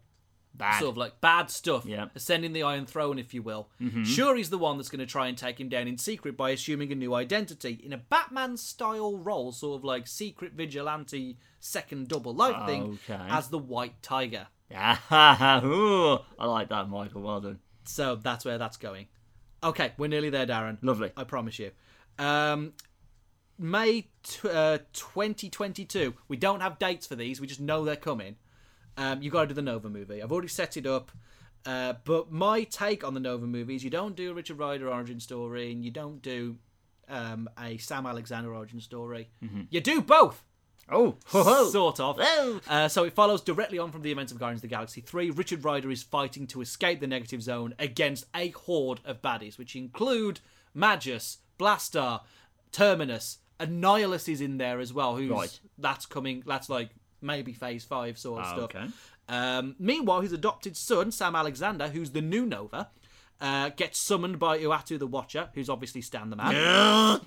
Bad. sort of like bad stuff, Yeah. Mm-hmm. ascending the Iron Throne, if you will. Shuri's the one that's going to try and take him down in secret by assuming a new identity in a Batman style role, sort of like secret vigilante, second double life thing, as the White Tiger. Ah, Ooh, I like that, Michael. Well done. So that's where that's going. Okay, we're nearly there, Darren. Lovely. I promise you. Um, May t- uh, 2022. We don't have dates for these. We just know they're coming. Um, you got to do the Nova movie. I've already set it up. Uh, but my take on the Nova movies, you don't do a Richard Rider origin story, and you don't do um, a Sam Alexander origin story. You do both, Oh, ho, ho. sort of. Uh, so it follows directly on from the events of Guardians of the Galaxy 3. Richard Rider is fighting to escape the negative zone against a horde of baddies, which include Magus, Blastaar, Terminus, Annihilus is in there as well. Who's Right. that's coming? That's like maybe Phase Five sort of Ah, stuff. okay. Um, meanwhile, his adopted son Sam Alexander, who's the new Nova, uh, gets summoned by Uatu the Watcher, who's obviously Stan the Man uh,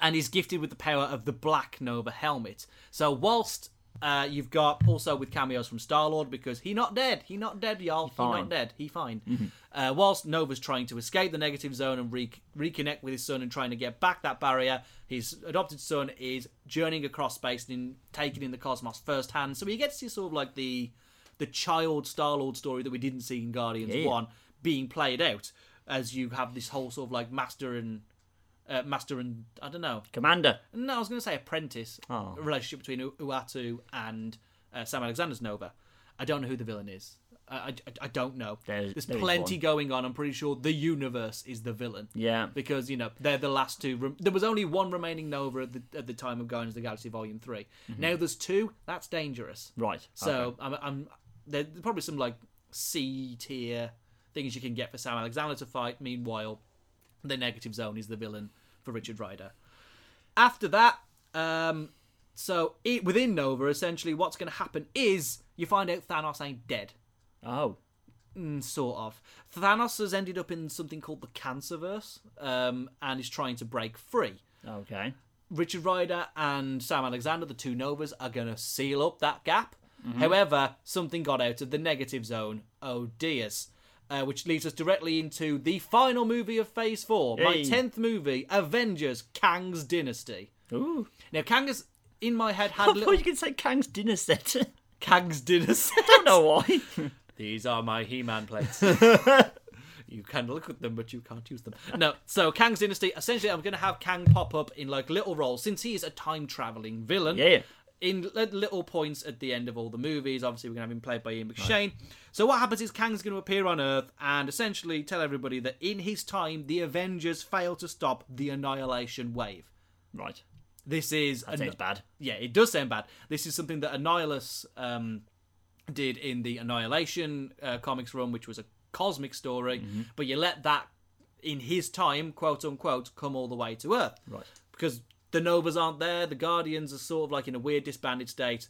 and is gifted with the power of the Black Nova helmet. So whilst uh, you've got also with cameos from Star Lord because he not dead, he not dead, y'all, he, fine. not dead, he fine. Uh, whilst Nova's trying to escape the negative zone and re- reconnect with his son and trying to get back that barrier, his adopted son is journeying across space and taking in the cosmos firsthand. So he gets to sort of like the the child Star Lord story that we didn't see in Guardians Yeah. One being played out as you have this whole sort of like master and uh, master and I don't know. Commander. No, I was going to say apprentice Oh. relationship between U- Uatu and uh, Sam Alexander's Nova. I don't know who the villain is. I, I, I don't know. There- There's there is plenty one. going on. I'm pretty sure the universe is the villain. Yeah. Because you know they're the last two. Rem- there was only one remaining Nova at the at the time of Guardians of the Galaxy Volume 3 Now there's two. That's dangerous. Right. So okay. I'm, I'm there's probably some like C tier things you can get for Sam Alexander to fight. Meanwhile, the negative zone is the villain for Richard Rider. After that, um, so it, within Nova, essentially, what's going to happen is you find out Thanos ain't dead. Oh. Mm, sort of. Thanos has ended up in something called the Cancerverse, um, and is trying to break free. Okay. Richard Rider and Sam Alexander, the two Novas, are going to seal up that gap. Mm-hmm. However, something got out of the negative zone. Oh dears. Uh, which leads us directly into the final movie of Phase 4, my Yay. 10th movie, Avengers Kang's Dynasty. Ooh. Now, Kang has, in my head, had I a thought you could say Kang's dinner set. I Kang's Dynasty. don't know why. These are my He-Man plates. you can look at them, but you can't use them. No. So Kang's Dynasty. Essentially, I'm going to have Kang pop up in like little roles since he is a time traveling villain. Yeah, yeah. In little points at the end of all the movies. Obviously, we're going to have him played by Ian McShane. So what happens is Kang's going to appear on Earth and essentially tell everybody that in his time, the Avengers failed to stop the Annihilation Wave. right. This is That sounds bad. yeah, it does sound bad. This is something that Annihilus um, did in the Annihilation uh, comics run, which was a cosmic story, Mm-hmm. but you let that, in his time, quote unquote, come all the way to Earth. Right. Because the Novas aren't there, the Guardians are sort of like in a weird disbanded state,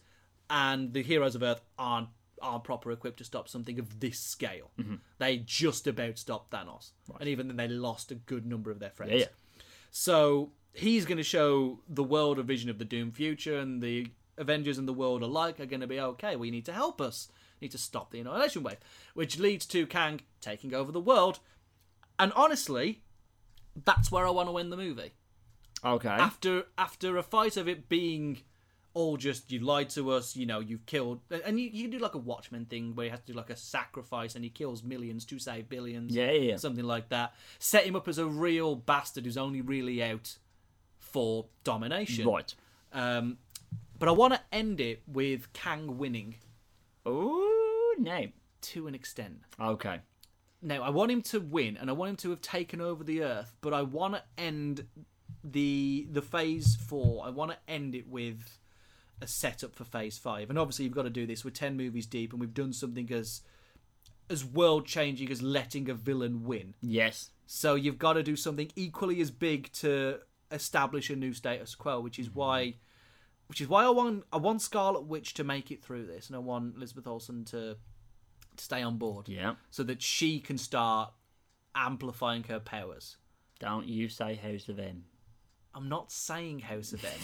and the heroes of Earth aren't aren't proper equipped to stop something of this scale. Mm-hmm. They just about stopped Thanos, and even then they lost a good number of their friends. Yeah, yeah. So he's going to show the world a vision of the doomed future, and the Avengers and the world alike are going to be okay. We need to help us. Need to stop the annihilation wave, which leads to Kang taking over the world. And honestly, that's where I want to end the movie. Okay. After after a fight of it being all just you lied to us, you know, you've killed, and you, you do like a Watchmen thing where he has to do like a sacrifice and he kills millions to save billions Yeah, yeah, yeah. something like that. Set him up as a real bastard who's only really out for domination. Right. Um, but I want to end it with Kang winning Ooh, no. to an extent. Okay. Now, I want him to win, and I want him to have taken over the Earth, but I want to end the the Phase Four. I want to end it with a setup for Phase Five, and obviously you've got to do this. We're ten movies deep, and we've done something as as world changing as letting a villain win. Yes. So you've got to do something equally as big to establish a new status quo, which is why, which is why I want I want Scarlet Witch to make it through this, and I want Elizabeth Olsen to, to stay on board, Yeah. so that she can start amplifying her powers. Don't you say House of M. I'm not saying House of M.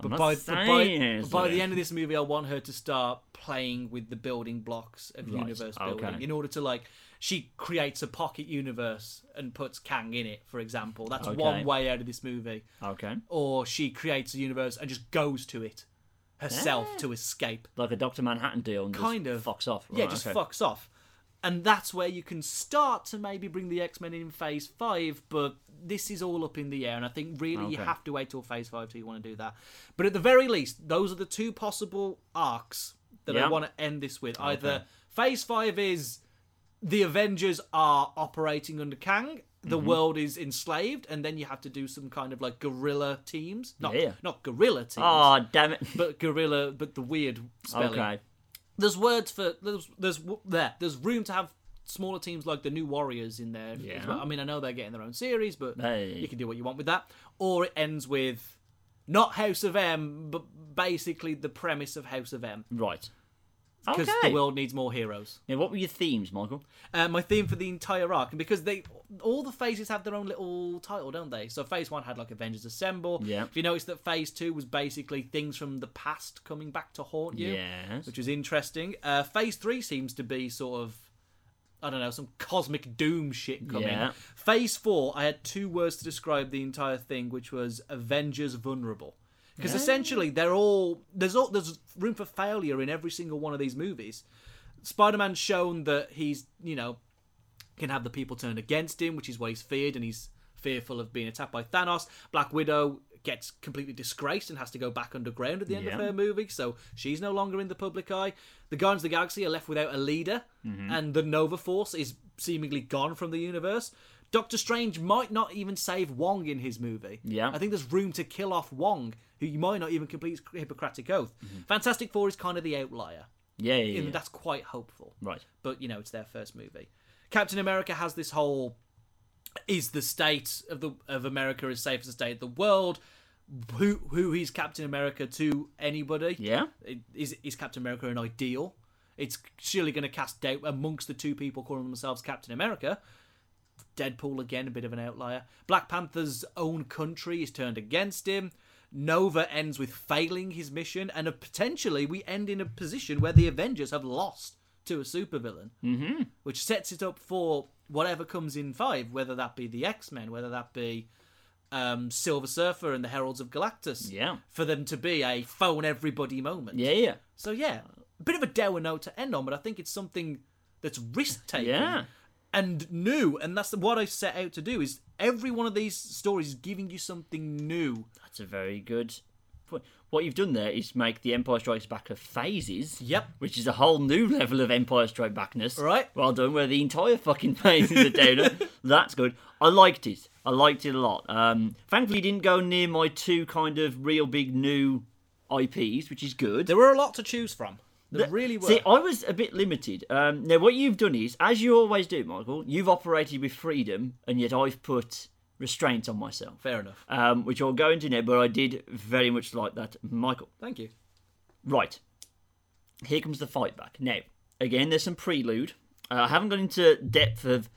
But by, but by, by the end of this movie, I want her to start playing with the building blocks of Right, universe building okay. in order to like she creates a pocket universe and puts Kang in it, for example. That's Okay. one way out of this movie. Okay. Or she creates a universe and just goes to it herself Yeah. to escape. Like a Doctor Manhattan deal and just Kind of. fucks off. yeah, Right, just okay. fucks off. And that's where you can start to maybe bring the X Men in Phase Five, but this is all up in the air, and I think really you have to wait till Phase Five till you want to do that. But at the very least, those are the two possible arcs that I want to end this with. Either Phase Five is the Avengers are operating under Kang, the Mm-hmm. world is enslaved, and then you have to do some kind of like guerrilla teams, not Yeah. not guerrilla teams, Oh, damn it. but guerrilla, but the weird spelling Okay. There's words for there's there's there there's room to have smaller teams like the new warriors in there Yeah. well. i mean i know they're getting their own series but Hey. you can do what you want with that or it ends with not house of m but basically the premise of house of m Right. Because Okay. the world needs more heroes Now, what were your themes, Michael? uh, my theme for the entire arc and because they all the phases have their own little title don't they so phase one had like avengers assemble Yeah. if you notice that phase two was basically things from the past coming back to haunt you Yes. which is interesting. Uh, phase three seems to be sort of, I don't know, some cosmic doom shit coming. Yeah. Phase four, I had two words to describe the entire thing, which was Avengers vulnerable. Because essentially, they're all there's all there's room for failure in every single one of these movies. Spider-Man's shown that he's you know can have the people turned against him, which is why he's feared and he's fearful of being attacked by Thanos. Black Widow gets completely disgraced and has to go back underground at the end Yeah. of her movie, so she's no longer in the public eye. The Guardians of the Galaxy are left without a leader, mm-hmm. and the Nova Force is seemingly gone from the universe. Doctor Strange might not even save Wong in his movie. Yeah. I think there's room to kill off Wong, who you might not even complete his Hippocratic Oath. Mm-hmm. Fantastic Four is kind of the outlier, Yeah, yeah, yeah. and that's quite hopeful Right. but you know it's their first movie. Captain America has this whole is the state of the of America as safe as the state of the world. Who who is Captain America to anybody? Yeah. Is is Captain America an ideal? It's surely going to cast doubt amongst the two people calling themselves Captain America. Deadpool again, a bit of an outlier. Black Panther's own country is turned against him. Nova ends with failing his mission, and potentially we end in a position where the Avengers have lost to a supervillain, mm-hmm. which sets it up for whatever comes in five, whether that be the X Men, whether that be um, Silver Surfer and the Heralds of Galactus. Yeah. For them to be a phone everybody moment. Yeah, yeah. So yeah, a bit of a dour note to end on, but I think it's something that's risk taking Yeah. And new, and that's what I set out to do. Is every one of these stories is giving you something new. That's a very good point. What you've done there is make the Empire Strikes Back of phases. Yep. Which is a whole new level of Empire Strike Backness. Right. Well done, where the entire fucking phases are down. That's good. I liked it. I liked it a lot. Um, thankfully, didn't go near my two kind of real big new IPs, which is good. There were a lot to choose from. There really were. See, I was a bit limited. Um, now, what you've done is, as you always do, Michael, you've operated with freedom, and yet I've put restraints on myself. Fair enough. Um, which I'll go into now, but I did very much like that, Michael. Thank you. Right. Here comes the fight back. Now, again, there's some prelude. Uh, I haven't gone into depth of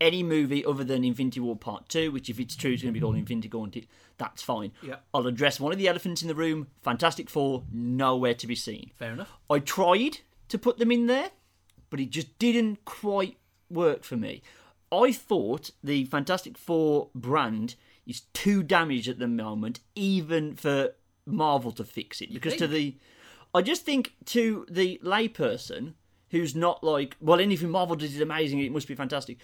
any movie other than Infinity War Part 2, which, if it's true, is going to be called Infinity Gauntlet. That's fine. Yeah. I'll address one of the elephants in the room. Fantastic Four, nowhere to be seen. Fair enough. I tried to put them in there, but it just didn't quite work for me. I thought the Fantastic Four brand is too damaged at the moment, even for Marvel to fix it. Because to the, I just think to the layperson who's not like, well, anything Marvel does is amazing. It must be fantastic.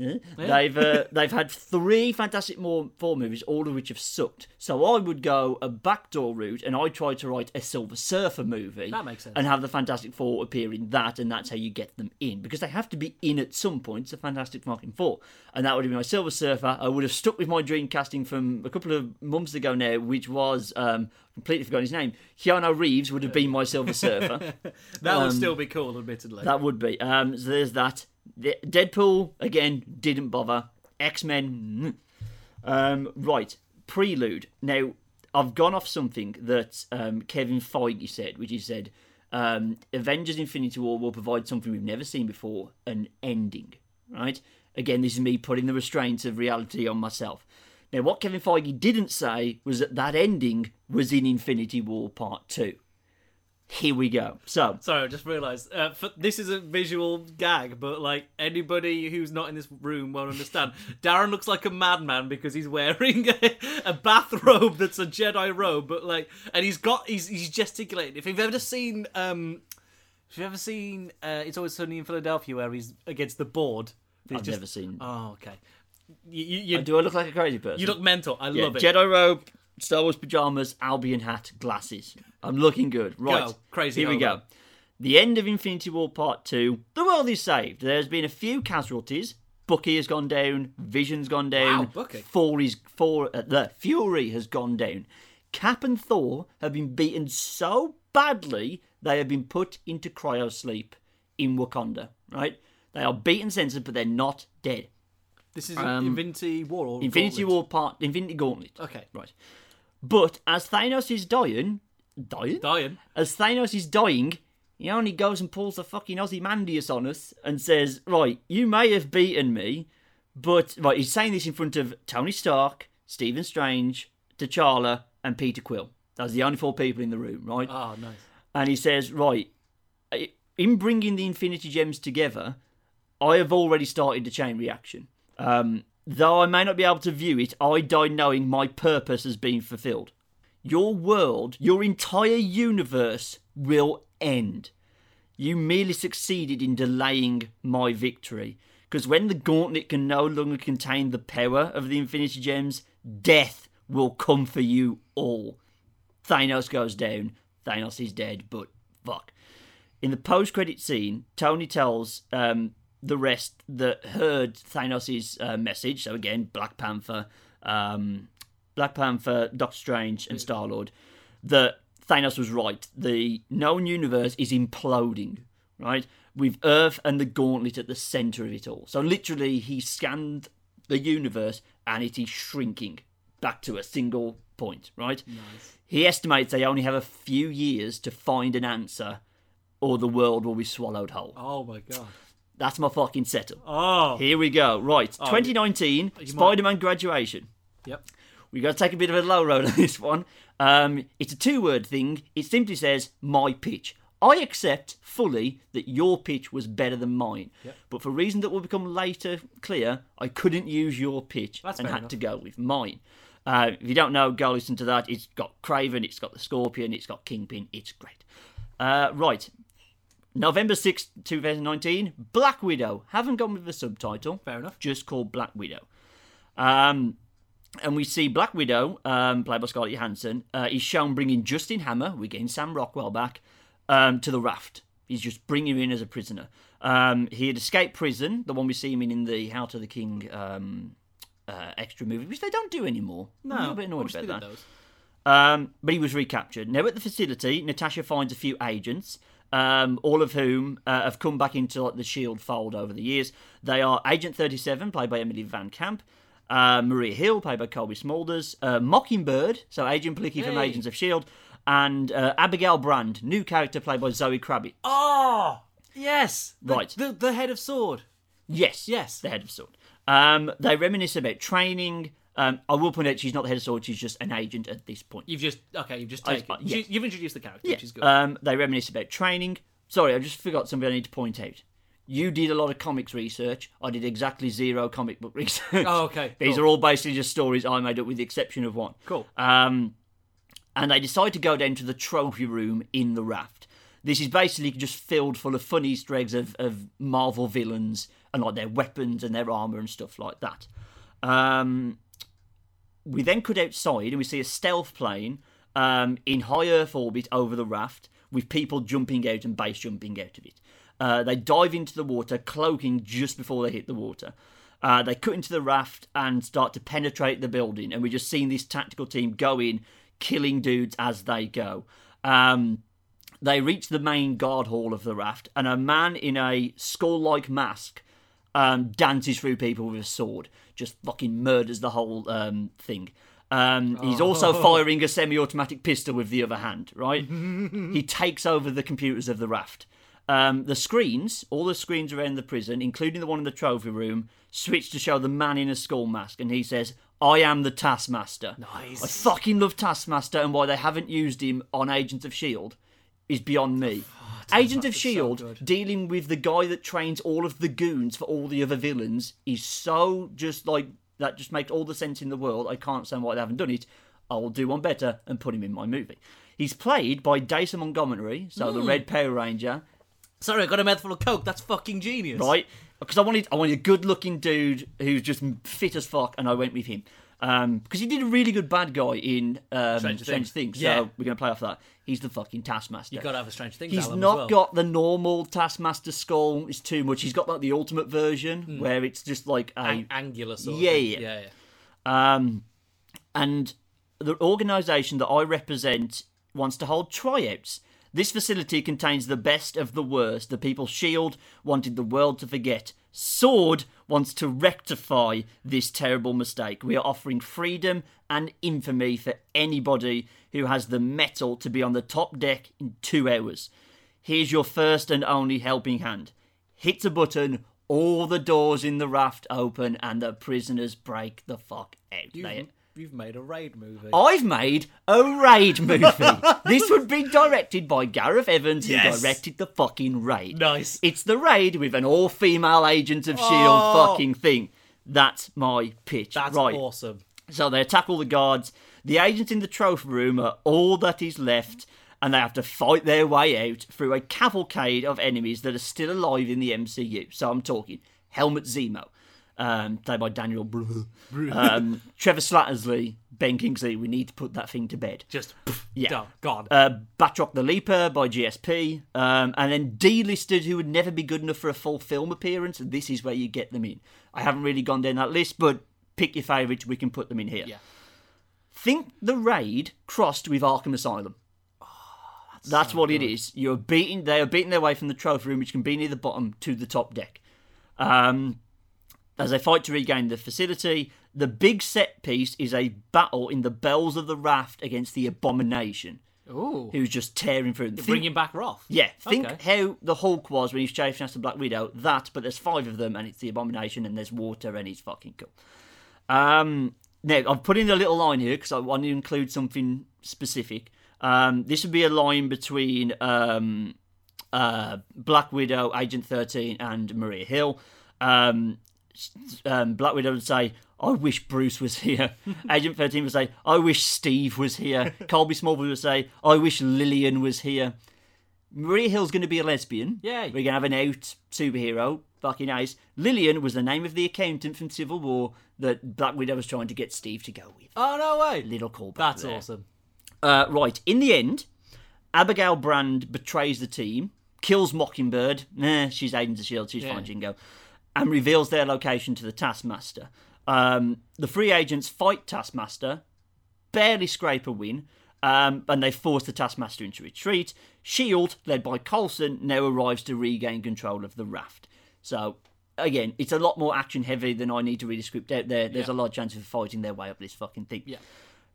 Eh? They've uh, they've had three Fantastic Four movies, all of which have sucked. So I would go a backdoor route, and I tried to write a Silver Surfer movie. That makes sense. And have the Fantastic Four appear in that, and that's how you get them in because they have to be in at some point. It's a Fantastic fucking Four, and that would have been my Silver Surfer. I would have stuck with my dream casting from a couple of months ago now, which was um, completely forgotten his name. Keanu Reeves would have been my Silver Surfer. That would still be cool, admittedly. That would be. Um, so there's that. Deadpool again didn't bother. X Men. Um, right. Prelude. Now I've gone off something that um, Kevin Feige said, which he said um, Avengers: Infinity War will provide something we've never seen before, an ending. Right. Again, this is me putting the restraints of reality on myself. Now, what Kevin Feige didn't say was that that ending was in Infinity War Part Two. Here we go. So, Sorry, I just realised uh, this is a visual gag, but like anybody who's not in this room won't understand. Darren looks like a madman because he's wearing a, a bathrobe that's a Jedi robe, but like, and he's got he's he's gesticulating. If you've ever seen um, if you've ever seen uh, it's always sunny in Philadelphia where he's against the board. I've just- never seen. Oh, okay. You you, you, Do I look like a crazy person? you look mental. I Yeah, love it. Jedi robe, Star Wars pajamas, Albion hat, glasses. I'm looking good. Right. Go. Crazy Here we go. The end of Infinity War Part 2. The world is saved. There's been a few casualties. Bucky has gone down. Vision's gone down. Wow, Bucky. Four is four. Uh, the Fury has gone down. Cap and Thor have been beaten so badly they have been put into cryo sleep in Wakanda. Right? They are beaten senseless, but they're not dead. This is Infinity War or um, Infinity Gauntlet? War Part Infinity Gauntlet. Okay, Right. But as Thanos is dying, dying? dying. As Thanos is dying, he only goes and pulls the fucking Ozymandias on us and says, Right, you may have beaten me, but. Right, he's saying this in front of Tony Stark, Stephen Strange, T'Challa, and Peter Quill. That's the only four people in the room, right? Oh, nice. and he says, Right, in bringing the Infinity Gems together, I have already started the chain reaction. Um, though I may not be able to view it, I die knowing my purpose has been fulfilled. Your world, your entire universe will end. You merely succeeded in delaying my victory. Because when the gauntlet can no longer contain the power of the Infinity Gems, death will come for you all. Thanos goes down. Thanos is dead, but fuck. In the post credit scene, Tony tells um, the rest that heard Thanos' uh, message. So again, Black Panther, um, Black Panther, Doctor Strange, and Star Lord, that Thanos was right. The known universe is imploding, right? With Earth and the Gauntlet at the center of it all. So literally, he scanned the universe and it is shrinking back to a single point, right? Nice. He estimates they only have a few years to find an answer, or the world will be swallowed whole. Oh my god. That's my fucking setup. Oh. Here we go. Right, 2019, Spider Man graduation. Yep. We've got to take a bit of a low road on this one. Um, it's a two word thing. It simply says, my pitch. I accept fully that your pitch was better than mine. But for reasons that will become later clear, I couldn't use your pitch That's and had enough. to go with mine. Uh, if you don't know, go listen to that. It's got Kraven, it's got the Scorpion, it's got Kingpin. It's great. Uh, right. November 6th, 2019, Black Widow. Haven't gone with the subtitle. Fair enough. Just called Black Widow. Um, and we see Black Widow, um, played by Scarlett Johansson, uh, is shown bringing Justin Hammer, we're getting Sam Rockwell back, um, to the raft. He's just bringing him in as a prisoner. Um, he had escaped prison, the one we see him in in the How to the King um, uh, extra movie, which they don't do anymore. No, I'm a bit annoyed about that. Um, but he was recaptured. Now at the facility, Natasha finds a few agents, um, all of whom uh, have come back into like the Shield fold over the years. They are Agent Thirty Seven, played by Emily VanCamp. Uh, Maria Hill, played by Colby Smulders. Uh, Mockingbird, so Agent Palicki from Agents of Shield, and uh, Abigail Brand, new character played by Zoe Kravitz. Oh, yes. The, Right. The, the head of sword. Yes, Yes. the head of sword. Um, they reminisce about training. Um, I will point out she's not the head of sword; she's just an agent at this point. You've just okay. You've just taken. yeah. you- You've introduced the character, which is good. Um, they reminisce about training. Sorry, I just forgot something I need to point out. You did a lot of comics research. I did exactly zero comic book research. Oh, okay, These cool. are all basically just stories I made up, with the exception of one. Cool. Um, and they decide to go down to the trophy room in the raft. This is basically just filled full of fun Easter eggs of, of Marvel villains and like their weapons and their armor and stuff like that. Um, we then cut outside and we see a stealth plane um, in high Earth orbit over the raft with people jumping out and base jumping out of it. Uh, they dive into the water, cloaking just before they hit the water. Uh, they cut into the raft and start to penetrate the building, and we're just seeing this tactical team go in, killing dudes as they go. Um, they reach the main guard hall of the raft, and a man in a skull like mask um, dances through people with a sword, just fucking murders the whole um, thing. Um, he's also firing a semi automatic pistol with the other hand, right? he takes over the computers of the raft. Um, the screens, all the screens around the prison, including the one in the trophy room, switch to show the man in a skull mask, and he says, I am the Taskmaster. Nice. I fucking love Taskmaster, and why they haven't used him on Agents of S.H.I.E.L.D. is beyond me. Agents of so S.H.I.E.L.D. good. dealing with the guy that trains all of the goons for all the other villains is so just like that just makes all the sense in the world. I can't understand why they haven't done it. I'll do one better and put him in my movie. He's played by Dacre Montgomery, so Hmm. the Red Power Ranger, Sorry, I got a mouthful of coke. That's fucking genius. right? Because I wanted, I wanted a good-looking dude who's just fit as fuck, and I went with him. Um, because he did a really good bad guy in um, Stranger Strange Things. Things. Yeah. So we're gonna play off that. He's the fucking Taskmaster. You've got to have a strange thing. He's not well. got the normal Taskmaster skull. It's too much. He's got like the ultimate version where it's just like a Ang- angular sort. of Yeah, yeah. yeah, yeah. um, and the organisation that I represent wants to hold tryouts. This facility contains the best of the worst. The people Shield wanted the world to forget. Sword wants to rectify this terrible mistake. We are offering freedom and infamy for anybody who has the metal to be on the top deck in two hours. Here's your first and only helping hand. Hit a button, all the doors in the raft open, and the prisoners break the fuck out. They- you've made a raid movie. I've made a raid movie. this would be directed by Gareth Evans, who directed the fucking raid. Nice. It's the raid with an all-female Agents of Shield Oh. fucking thing. That's my pitch. That's right. awesome. So they attack all the guards. The agents in the trophy room are all that is left, and they have to fight their way out through a cavalcade of enemies that are still alive in the MCU. So I'm talking Helmut Zemo, um, played by Daniel Brühl, um, Trevor Slattersley, Ben Kingsley. We need to put that thing to bed. Just Yeah. done. gone. Uh, Batroc the Leaper by GSP, um, and then delisted who would never be good enough for a full film appearance. And this is where you get them in. I haven't really gone down that list, but pick your favourites. We can put them in here. Yeah. Think the raid crossed with Arkham Asylum. that's what it is. You're beating. They are beating their way from the trophy room, which can be near the bottom, to the top deck. Um, as they fight to regain the facility, the big set piece is a battle in the bells of the raft against the Abomination, Ooh. who's just tearing through. Think- Bringing back Roth. yeah, think Okay. how the Hulk was when he's chasing after Black Widow. That, but there's five of them, and it's the Abomination, and there's water, and he's fucking cool. Um, now I've put in a little line here because I want to include something specific. Um, this would be a line between um, uh, Black Widow, Agent 13, and Maria Hill. Um, um, Black Widow would say, I wish Bruce was here. Agent 13 would say, I wish Steve was here. Colby Smallwood would say, I wish Lillian was here. Maria Hill's going to be a lesbian. Yeah. We're going to have an out superhero. Fucking nice. Lillian was the name of the accountant from Civil War that Black Widow was trying to get Steve to go with. Oh no way! Little callback. That's there. awesome. Uh, right, in the end, Abigail Brand betrays the team, kills Mockingbird. Nah, she's Agents of S.H.I.E.L.D., she's Yeah. fine, she can go. And reveals their location to the Taskmaster. Um, the free agents fight Taskmaster, barely scrape a win, um, and they force the Taskmaster into retreat. Shield, led by Coulson, now arrives to regain control of the raft. So, again, it's a lot more action heavy than I need to read a script out there. There's Yeah. a lot of chance of fighting their way up this fucking thing. Yeah.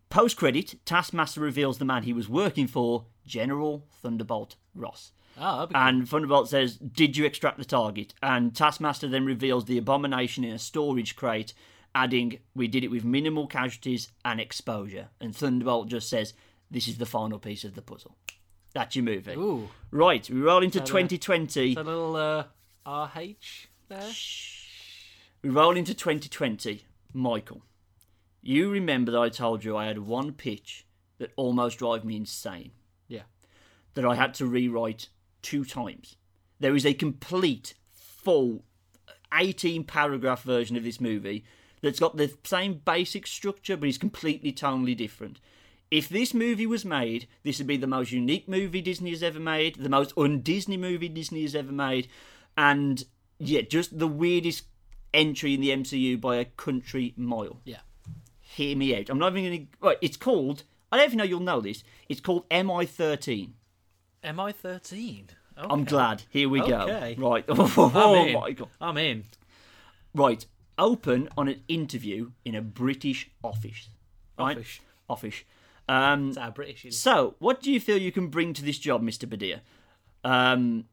Post credit, Taskmaster reveals the man he was working for, General Thunderbolt Ross. Oh, cool. And Thunderbolt says, Did you extract the target? And Taskmaster then reveals the abomination in a storage crate, adding, We did it with minimal casualties and exposure. And Thunderbolt just says, This is the final piece of the puzzle. That's your movie. Ooh, Right, we roll into that a- 2020. a little uh, RH there. We roll into 2020. Michael, you remember that I told you I had one pitch that almost drove me insane. Yeah. that I had to rewrite two times. There is a complete, full, 18 paragraph version of this movie that's got the same basic structure but is completely tonally different. If this movie was made, this would be the most unique movie Disney has ever made, the most un Disney movie Disney has ever made, and yeah, just the weirdest entry in the MCU by a country mile Yeah. hear me out. I'm not even going to. Right, it's called. I don't even know you'll know this. It's called MI13. MI thirteen. I'm glad. Here we Okay. go. Right. Oh, I'm in. my god. I'm in. Right. Open on an interview in a British office. Right. Office. Office. Um, British. is- so, what do you feel you can bring to this job, Mr. Badia? Um,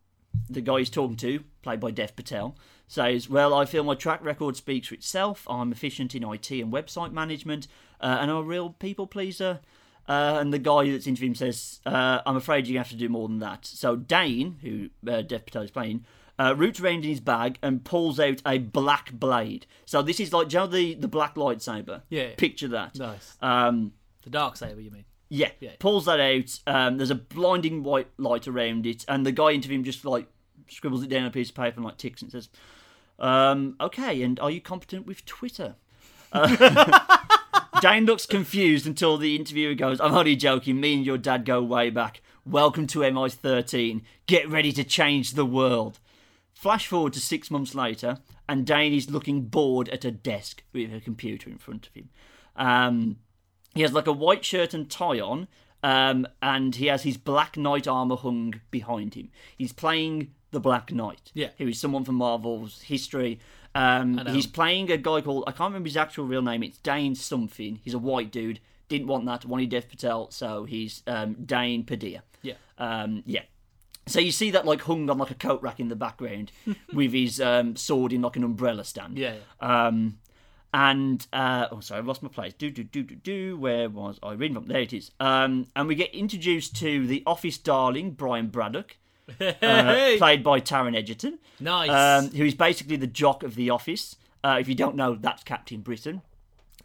the guy he's talking to, played by Dev Patel, says, Well, I feel my track record speaks for itself. I'm efficient in IT and website management, uh, and I'm a real people pleaser. Uh, and the guy that's interviewing him says, uh, I'm afraid to have to do more than that. So Dane, who uh, Dev Patel is playing, uh, roots around in his bag and pulls out a black blade. So this is like, do you know the, the black lightsaber? Yeah. Picture that. Nice. Um, The dark saber, you mean? yeah, Yeah. pulls that out. Um, there's a blinding white light around it, and the guy interviewing him just like scribbles it down on a piece of paper and like ticks and says, um, "Okay, and are you competent with Twitter?" Jane looks confused until the interviewer goes, "I'm only joking. Me and your dad go way back. Welcome to MI13. Get ready to change the world." Flash forward to six months later, and Dane is looking bored at a desk with a computer in front of him. Um, he has like a white shirt and tie on, um, and he has his black knight armor hung behind him. He's playing the Black Knight, Yeah. who is someone from Marvel's history. Um, he's playing a guy called I can't remember his actual real name. It's Dane something. He's a white dude. Didn't want that. Wanted Dev Patel, so he's um, Dane Padilla. Yeah. Um, yeah. So you see that like hung on like a coat rack in the background with his um, sword in like an umbrella stand. Yeah. Um, and uh, oh, sorry, I've lost my place. Do do do do do. Where was I reading from? There it is. Um, and we get introduced to the office darling Brian Braddock, uh, played by Taron Egerton, nice. um, who is basically the jock of the office. Uh, if you don't know, that's Captain Britain.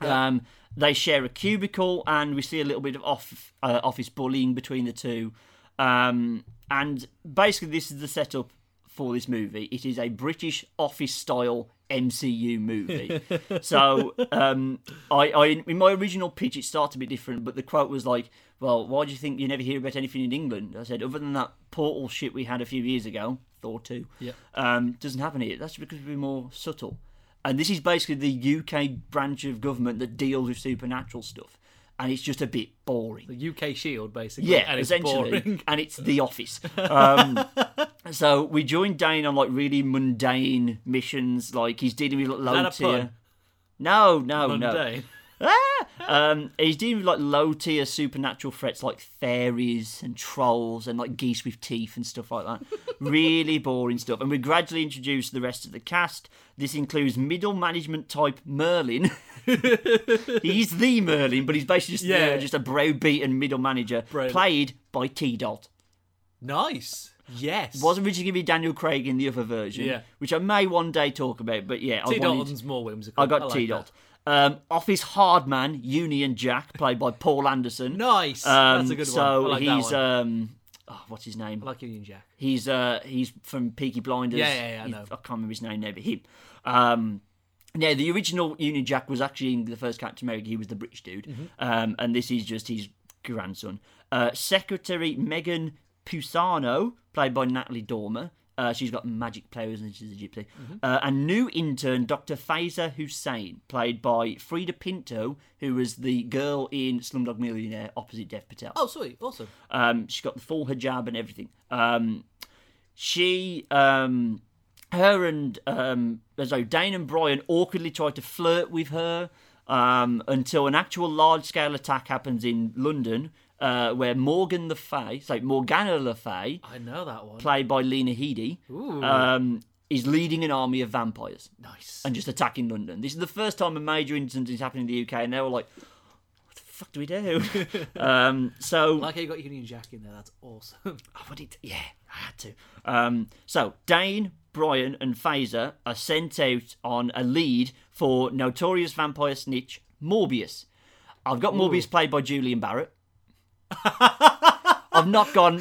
Um, they share a cubicle, and we see a little bit of off, uh, office bullying between the two. Um, and basically, this is the setup for this movie. It is a British office style MCU movie. so, um, I, I, in my original pitch, it started a bit different, but the quote was like, "Well, why do you think you never hear about anything in England?" I said, "Other than that portal shit we had a few years ago, Thor two, Yep. um, doesn't happen here. That's because we're more subtle." And this is basically the UK branch of government that deals with supernatural stuff, and it's just a bit boring. the UK Shield, basically. Yeah, and it's essentially, boring. and it's the office. Um, so we join Dane on like really mundane missions, like he's dealing with like, that low a tier. pun? No, no, no. Ah! um, he's dealing with like low tier supernatural threats like fairies and trolls and like geese with teeth and stuff like that. really boring stuff. And we gradually introduce the rest of the cast. This includes middle management type Merlin. he's the Merlin, but he's basically just, Yeah. yeah, just a browbeaten middle manager, Brilliant. played by T Dot. Nice. Yes. Was originally going to be Daniel Craig in the other version, Yeah. which I may one day talk about. But yeah, T wanted, Dalton's more whimsical. I got like T. Dot. Um, Office Hardman, Union Jack, played by Paul Anderson. Nice. Um, That's a good so one. I like he's um, oh, what's his name? I like Union Jack. He's uh, he's from Peaky Blinders. Yeah, yeah, yeah, I He's- know. I can't remember his name now, but him. Um, yeah, the original Union Jack was actually in the first Captain America. He was the British dude, Mm-hmm. um, and this is just his grandson. Uh, Secretary Megan Pusano, played by Natalie Dormer. Uh, she's got magic powers and she's a gypsy. Mm-hmm. Uh, and new intern, Dr. Faiza Hussein, played by Freida Pinto, who was the girl in Slumdog Millionaire opposite Dev Patel. Oh, sweet. Awesome. Um, she's got the full hijab and everything. Um, she, um, her and um, so Dane and Brian awkwardly try to flirt with her um, until an actual large-scale attack happens in London, uh, where Morgan Le Fay, so Morgana Le Fay, I know that one. played by Lena Headey, um, is leading an army of vampires nice. and just attacking London. This is the first time a major incident is happening in the UK, and they were like, "What the fuck do we do?" um, so I like how you got Union Jack in there. That's awesome. Oh, but it, yeah, I had to. Um, so Dane, Brian, and Faiza are sent out on a lead for notorious vampire snitch Morbius. I've got Morbius played by Julian Barratt. I've not gone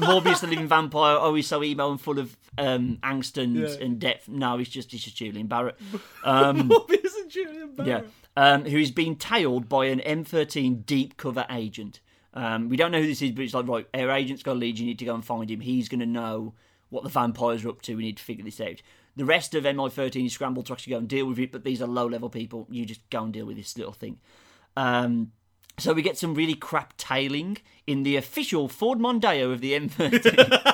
Morbius the living vampire. Oh, he's so emo and full of um, angst and, Yeah. and depth. No, he's just he's just Julian Barratt. Morbius and Julian Yeah. Barratt. Um, who is being tailed by an M13 deep cover agent. Um, we don't know who this is, but it's like, right, our agent's got a lead, you need to go and find him. He's going to know what the vampires are up to. We need to figure this out. The rest of MI13 is scrambled to actually go and deal with it, but these are low level people. You just go and deal with this little thing. Um, so we get some really crap tailing in the official Ford Mondeo of the M13.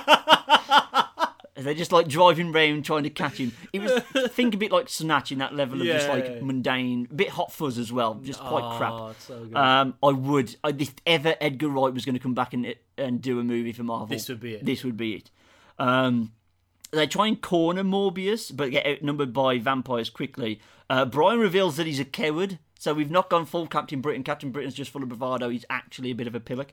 They're just like driving round trying to catch him. It was think a bit like Snatch in that level of just Yeah. like mundane, a bit hot fuzz as well, just quite crap. Oh, it's so. Um, I would, I, if ever Edgar Wright was going to come back and and do a movie for Marvel, This would be it. This would be it. Um, they try and corner Morbius, but get outnumbered by vampires quickly. Uh, Brian reveals that he's a coward, so we've not gone full Captain Britain. Captain Britain's just full of bravado. He's actually a bit of a pillock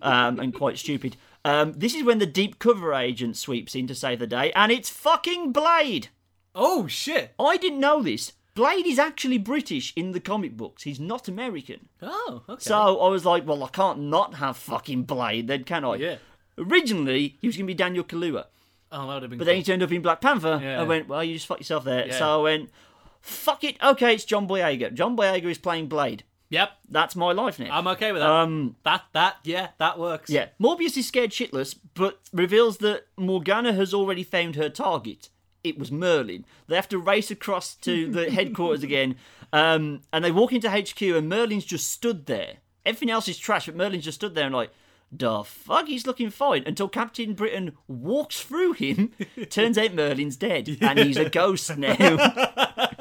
um, and quite stupid. Um, this is when the deep cover agent sweeps in to save the day, and it's fucking Blade. oh shit. I didn't know this. Blade is actually British in the comic books. He's not American. Oh, okay. So I was like, well, I can't not have fucking Blade, then can I? Yeah. Originally, he was going to be Daniel Kaluuya, oh, that would have been. but then he turned up in Black Panther. Yeah. I went, well, you just fuck yourself there. Yeah. So I went, fuck it. Okay, it's John Boyega. John Boyega is playing Blade. Yep. That's my life now. I'm okay with that. um, that that yeah, that works. yeah, Morbius is scared shitless, but reveals that Morgana has already found her target. It was Merlin. They have to race across to the headquarters again, um, and they walk into HQ, and Merlin's just stood there. Everything else is trash, but Merlin's just stood there and like, the fuck, he's looking fine. Until Captain Britain walks through him, turns out Merlin's dead, and he's a ghost now.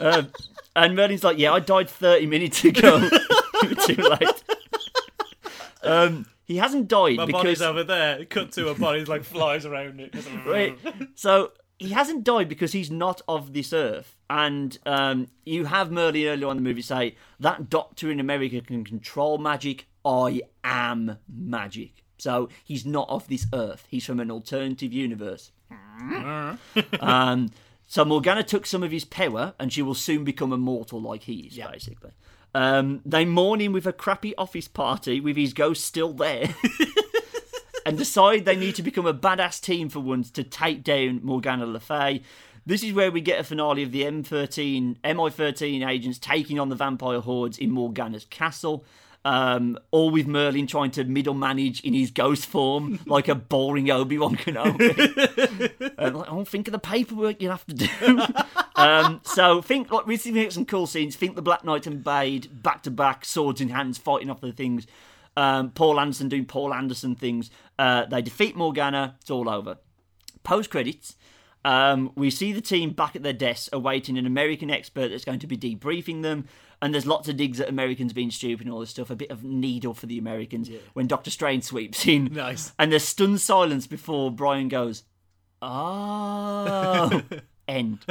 Um, and Merlin's like, yeah, I died 30 minutes ago. Too late. Um, he hasn't died My because body's over there. Cut to a body's like flies around it. right. So he hasn't died because he's not of this earth. And um, you have Merlin earlier on in the movie say that doctor in America can control magic. I am magic. So he's not of this earth. He's from an alternative universe. um, so Morgana took some of his power, and she will soon become immortal like he is, basically. Um, they mourn him with a crappy office party with his ghost still there. and decide they need to become a badass team for once to take down Morgana Le Fay. This is where we get a finale of the M13, MI13 agents taking on the vampire hordes in Morgana's castle. Um, all with Merlin trying to middle manage in his ghost form, like a boring Obi Wan Kenobi. um, like, oh, think of the paperwork you have to do. um, so think like we see some cool scenes. Think the Black Knight and Blade back to back, swords in hands, fighting off the things. Um, Paul Anderson doing Paul Anderson things. Uh, they defeat Morgana. It's all over. Post credits. Um, we see the team back at their desks awaiting an American expert that's going to be debriefing them. And there's lots of digs at Americans being stupid and all this stuff. A bit of needle for the Americans when Doctor Strange sweeps in. Nice. And there's stunned silence before Brian goes, Oh, end.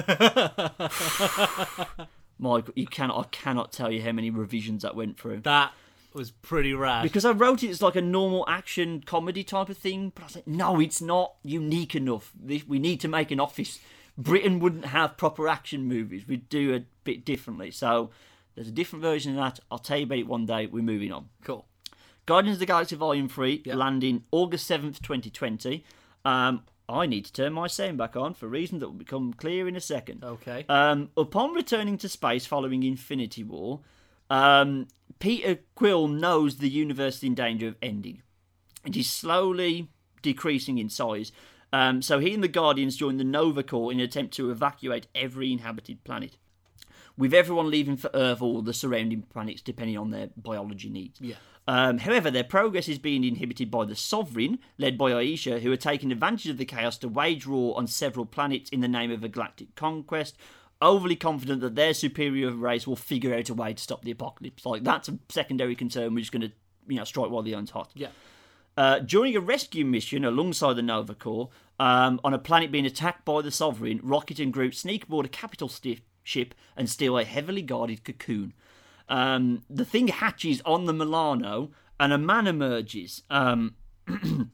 Michael, you cannot. I cannot tell you how many revisions that went through. That was pretty rad. Because I wrote it as like a normal action comedy type of thing, but I was like, no, it's not unique enough. We need to make an office. Britain wouldn't have proper action movies. We'd do a bit differently. So there's a different version of that. I'll tell you about it one day. We're moving on. cool. Guardians of the Galaxy Volume 3 landing August 7th, 2020. Um, I need to turn my sound back on for reasons that will become clear in a second. Okay. Um, upon returning to space following Infinity War, um, Peter Quill knows the universe is in danger of ending. and is slowly decreasing in size. Um, so he and the Guardians join the Nova Corps in an attempt to evacuate every inhabited planet, with everyone leaving for Earth or the surrounding planets, depending on their biology needs. Yeah. Um, however, their progress is being inhibited by the Sovereign, led by Ayesha, who are taking advantage of the chaos to wage war on several planets in the name of a galactic conquest. Overly confident that their superior race will figure out a way to stop the apocalypse. Like that's a secondary concern. We're just going to, you know, strike while the iron's hot. Yeah. Uh, during a rescue mission alongside the Nova Corps, um, on a planet being attacked by the Sovereign, Rocket and Groot sneak aboard a capital sti- ship and steal a heavily guarded cocoon. Um, the thing hatches on the Milano, and a man emerges. Um,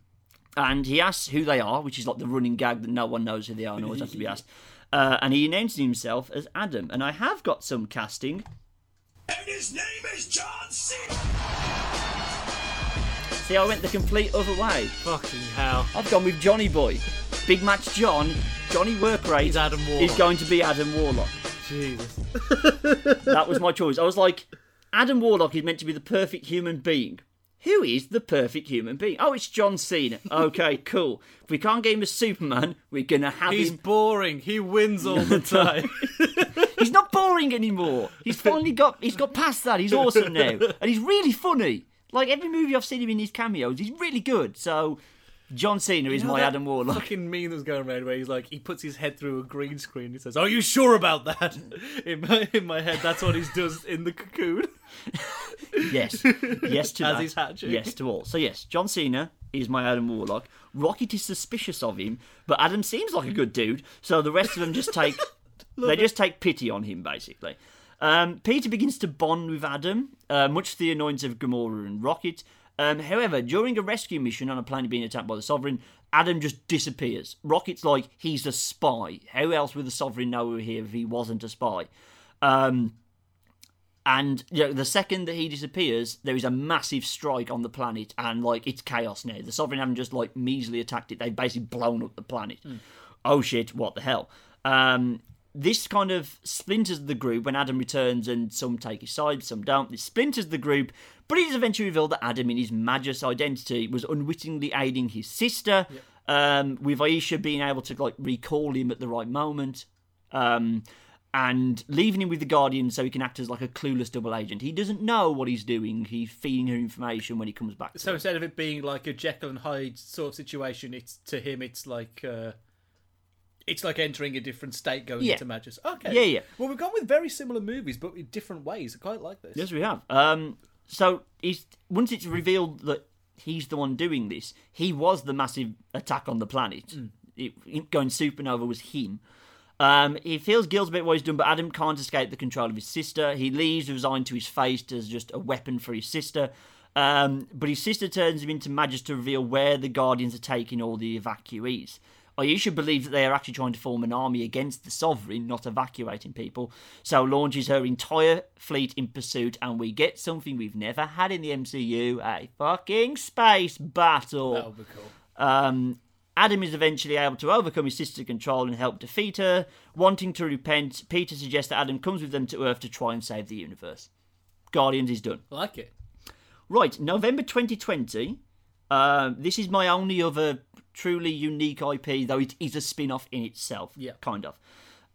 and he asks who they are, which is like the running gag that no one knows who they are and always has to be asked. Uh, and he announces himself as Adam. And I have got some casting. And his name is John C. See, I went the complete other way. Fucking hell. I've gone with Johnny Boy. Big Match John, Johnny Workrate He's Adam is Warlock. going to be Adam Warlock. Jesus. That was my choice. I was like, Adam Warlock is meant to be the perfect human being. Who is the perfect human being? Oh, it's John Cena. Okay, cool. If we can't get him as Superman, we're gonna have He's him. boring. He wins all the time. He's not boring anymore. He's finally got. He's got past that. He's awesome now, and he's really funny. Like every movie I've seen him in his cameos, he's really good. So, John Cena is You know my Adam Warlock. Fucking meme that's going around where he's like, he puts his head through a green screen. He says, "Are you sure about that?" In my in my head, that's what he does in the cocoon. Yes, yes to As that. he's hatching. Yes to all. So yes, John Cena is my Adam Warlock. Rocket is suspicious of him, but Adam seems like a good dude. So the rest of them just take they just take pity on him basically. Um, Peter begins to bond with Adam, uh, much to the annoyance of Gamora and Rocket. Um, however, during a rescue mission on a planet being attacked by the Sovereign, Adam just disappears. Rocket's like he's a spy. How else would the Sovereign know we we're here if he wasn't a spy? Um, and you know, the second that he disappears, there is a massive strike on the planet, and like it's chaos now. The Sovereign haven't just like measly attacked it; they've basically blown up the planet. Oh shit! What the hell? Um, this kind of splinters the group when Adam returns, and some take his side, some don't. It splinters the group, but it is eventually revealed that Adam, in his Magus identity, was unwittingly aiding his sister, um, with Ayesha being able to like recall him at the right moment. Um, and leaving him with the Guardian so he can act as like a clueless double agent. He doesn't know what he's doing. He's feeding her information when he comes back. To So instead of it being like a Jekyll and Hyde sort of situation, it's to him, it's like. Uh, it's like entering a different state going Yeah. into Magus. Okay. Yeah, yeah. Well, we've gone with very similar movies, but in different ways. I quite like this. Yes, we have. Um, so he's once it's revealed that he's the one doing this, he was the massive attack on the planet. It, it going supernova was him. Um, he feels guilt about what he's done, but Adam can't escape the control of his sister. He leaves, resigned to his fate as just a weapon for his sister. Um, but his sister turns him into Magus to reveal where the Guardians are taking all the evacuees. Ayesha believe that they are actually trying to form an army against the Sovereign, not evacuating people, so launches her entire fleet in pursuit, and we get something we've never had in the MCU a fucking space battle. That would be cool. Um, Adam is eventually able to overcome his sister's control and help defeat her. Wanting to repent, Peter suggests that Adam comes with them to Earth to try and save the universe. Guardians is done. I like it. Right, November 2020. Um, this is my only other truly unique IP, though it is a spin off in itself. Yeah. Kind of.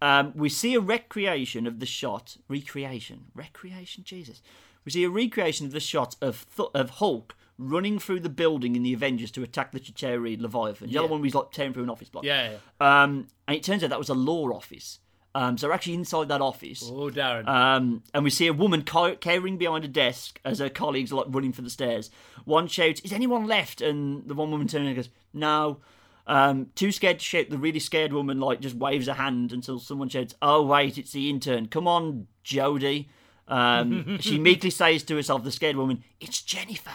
Um, we see a recreation of the shot. Recreation? Recreation? Jesus. We see a recreation of the shot of, Th- of Hulk running through the building in the Avengers to attack the Chitauri Leviathan. The other one was like tearing through an office block. Yeah. yeah. Um, and it turns out that was a law office. Um, so we're actually inside that office. Oh, Darren. Um, and we see a woman co- cowering behind a desk as her colleagues are like running for the stairs. One shouts, "Is anyone left?" And the one woman turns and goes, "No." Um, too scared to shout, the really scared woman like just waves a hand until someone shouts, "Oh wait, it's the intern! Come on, Jody!" Um, she meekly says to herself, the scared woman, "It's Jennifer,"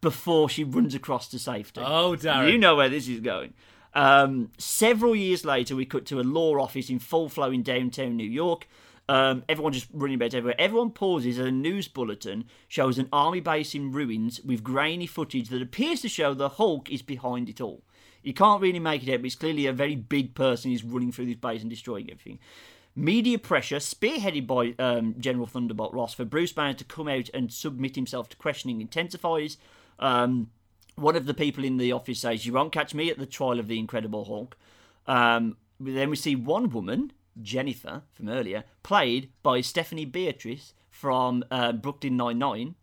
before she runs across to safety. oh, Darren. You know where this is going. Um, several years later, we cut to a law office in full flow in downtown New York. Um, everyone just running about everywhere. Everyone pauses as a news bulletin shows an army base in ruins with grainy footage that appears to show the Hulk is behind it all. You can't really make it out, but it's clearly a very big person is running through this base and destroying everything. Media pressure, spearheaded by um, General Thunderbolt Ross, for Bruce Banner to come out and submit himself to questioning intensifies. Um, one of the people in the office says, "You won't catch me at the trial of the Incredible Hulk." Um, then we see one woman, Jennifer from earlier, played by Stephanie Beatrice from uh, Brooklyn Nine Nine.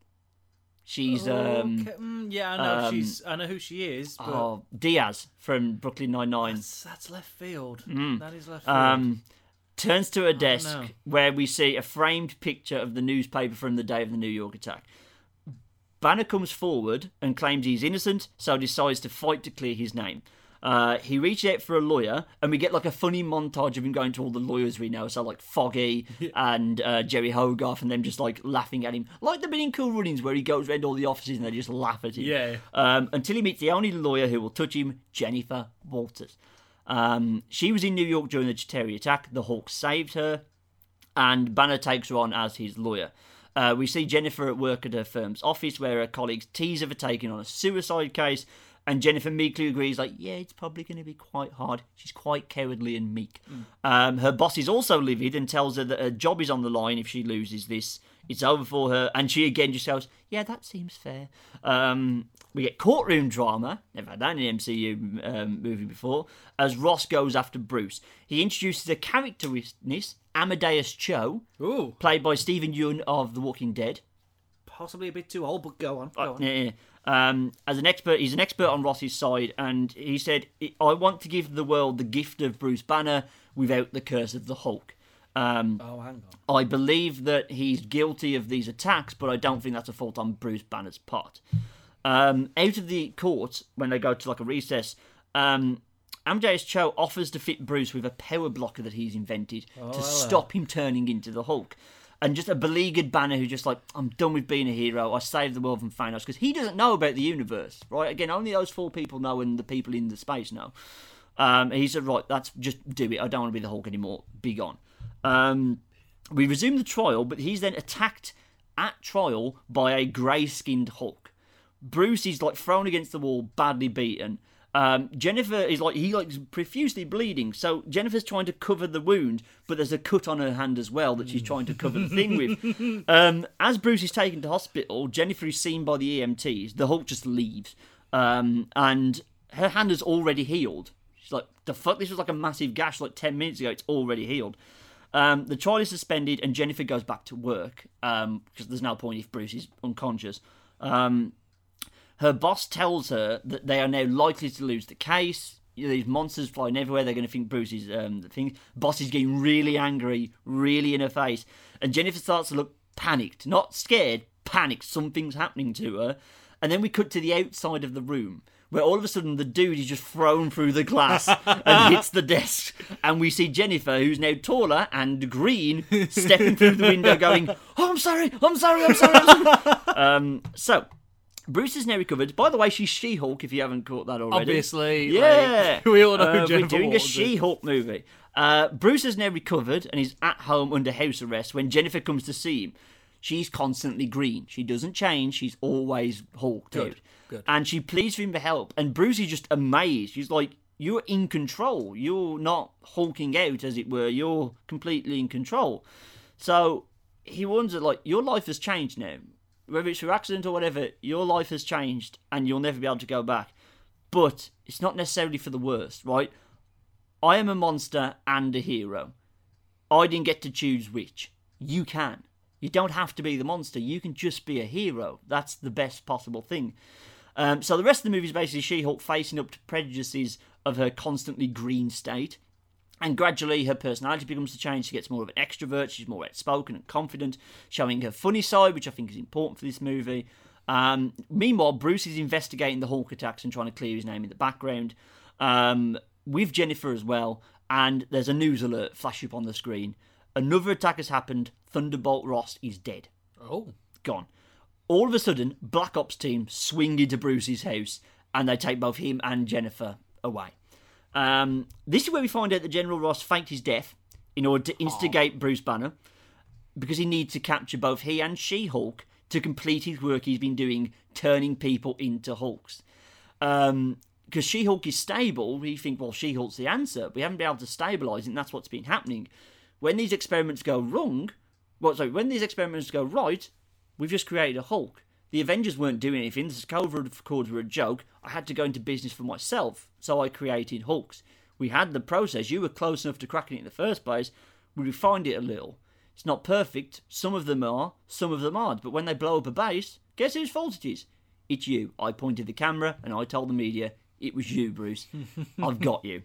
She's um, Okay, mm, yeah, I know um, she's. I know who she is, but oh, Diaz from Brooklyn Nine Nine. that's, that's left field. That is left field. Um, turns to a desk where we see a framed picture of the newspaper from the day of the New York attack. Banner comes forward and claims he's innocent, so decides to fight to clear his name. Uh, he reaches out for a lawyer, and we get like a funny montage of him going to all the lawyers we know, so like Foggy and uh, Jeri Hogarth, and them just like laughing at him, like the bit in Cool Runnings where he goes around all the offices and they just laugh at him. Yeah. Um, until he meets the only lawyer who will touch him, Jennifer Walters. Um, she was in New York during the Chitauri attack. The Hawks saved her, and Banner takes her on as his lawyer. Uh, we see Jennifer at work at her firm's office where her colleagues tease her for taking on a suicide case, and Jennifer meekly agrees, like, yeah, it's probably going to be quite hard. She's quite cowardly and meek. Um, her boss is also livid and tells her that her job is on the line if she loses this. It's over for her, and she again just goes, yeah, that seems fair. Um, we get courtroom drama, never had that in an MCU um, movie before, as Ross goes after Bruce. He introduces a character witness, Amadeus Cho, Ooh, played by Steven Yeun of The Walking Dead. possibly a bit too old, but go on. Go on. Yeah, yeah. Um, as an expert, he's an expert on Ross's side, and he said, "I want to give the world the gift of Bruce Banner without the curse of the Hulk." Um, Oh, hang on. I believe that he's guilty of these attacks, but I don't think that's a fault on Bruce Banner's part. Um, out of the court, when they go to like a recess, um, Amadeus Cho offers to fit Bruce with a power blocker that he's invented to stop him turning into the Hulk. And just a beleaguered Banner who just like, I'm done with being a hero. I saved the world from Thanos because he doesn't know about the universe, right? Again, only those four people know, and the people in the space know. Um, he said, right, that's just do it. I don't want to be the Hulk anymore. Be gone. Um, we resume the trial, but he's then attacked at trial by a grey-skinned Hulk. Bruce is like thrown against the wall, badly beaten. Um, Jennifer is like he like profusely bleeding, so Jennifer's trying to cover the wound, but there's a cut on her hand as well that she's trying to cover the thing with. Um, as Bruce is taken to hospital, Jennifer is seen by the EMTs. The Hulk just leaves, um, and her hand is already healed. She's like, "The fuck! This was like a massive gash like ten minutes ago. It's already healed." Um, the trial is suspended, and Jennifer goes back to work um, because there's no point if Bruce is unconscious. Um, her boss tells her that they are now likely to lose the case. You know, these monsters flying everywhere. They're going to think Bruce is um, the thing. Boss is getting really angry, really in her face, and Jennifer starts to look panicked, not scared, panicked. Something's happening to her, and then we cut to the outside of the room. Where all of a sudden the dude is just thrown through the glass and hits the desk, and we see Jennifer, who's now taller and green, stepping through the window, going, "Oh, I'm sorry, I'm sorry, I'm sorry." I'm sorry. um, so Bruce is now recovered. By the way, she's She-Hulk. If you haven't caught that already, Obviously, yeah, like, we all know Uh, we're doing a She-Hulk movie. Uh, Bruce is now recovered and is at home under house arrest when Jennifer comes to see him. She's constantly green. She doesn't change. She's always hulked Good, out. good. And she pleads for him for help. And Bruce is just amazed. He's like, "You're in control. You're not hulking out, as it were. You're completely in control." So he wonders, like, your life has changed now. Whether it's through accident or whatever, your life has changed, and you'll never be able to go back. But it's not necessarily for the worst, right? I am a monster and a hero. I didn't get to choose which. You can. You don't have to be the monster. You can just be a hero. That's the best possible thing. Um, so the rest of the movie is basically She-Hulk facing up to prejudices of her constantly green state. And gradually, her personality becomes to change. She gets more of an extrovert. She's more outspoken and confident, showing her funny side, which I think is important for this movie. Um, meanwhile, Bruce is investigating the Hulk attacks and trying to clear his name in the background um, with Jennifer as well. And there's a news alert flash up on the screen. Another attack has happened. Thunderbolt Ross is dead. Oh. Gone. All of a sudden, Black Ops team swing into Bruce's house and they take both him and Jennifer away. Um, this is where we find out that General Ross faked his death in order to instigate Bruce Banner because he needs to capture both he and She Hulk to complete his work he's been doing, turning people into Hulks. Um, because She Hulk is stable, we think, well, She Hulk's the answer. We haven't been able to stabilize it, and that's what's been happening. When these experiments go wrong, well, sorry, when these experiments go right, we've just created a Hulk. The Avengers weren't doing anything. The Sokovia Accords were a joke. I had to go into business for myself, so I created Hulks. We had the process. You were close enough to cracking it in the first place. We refined it a little. It's not perfect. Some of them are, some of them aren't. But when they blow up a base, guess whose fault it is? It's you. I pointed the camera and I told the media it was you, Bruce. I've got you.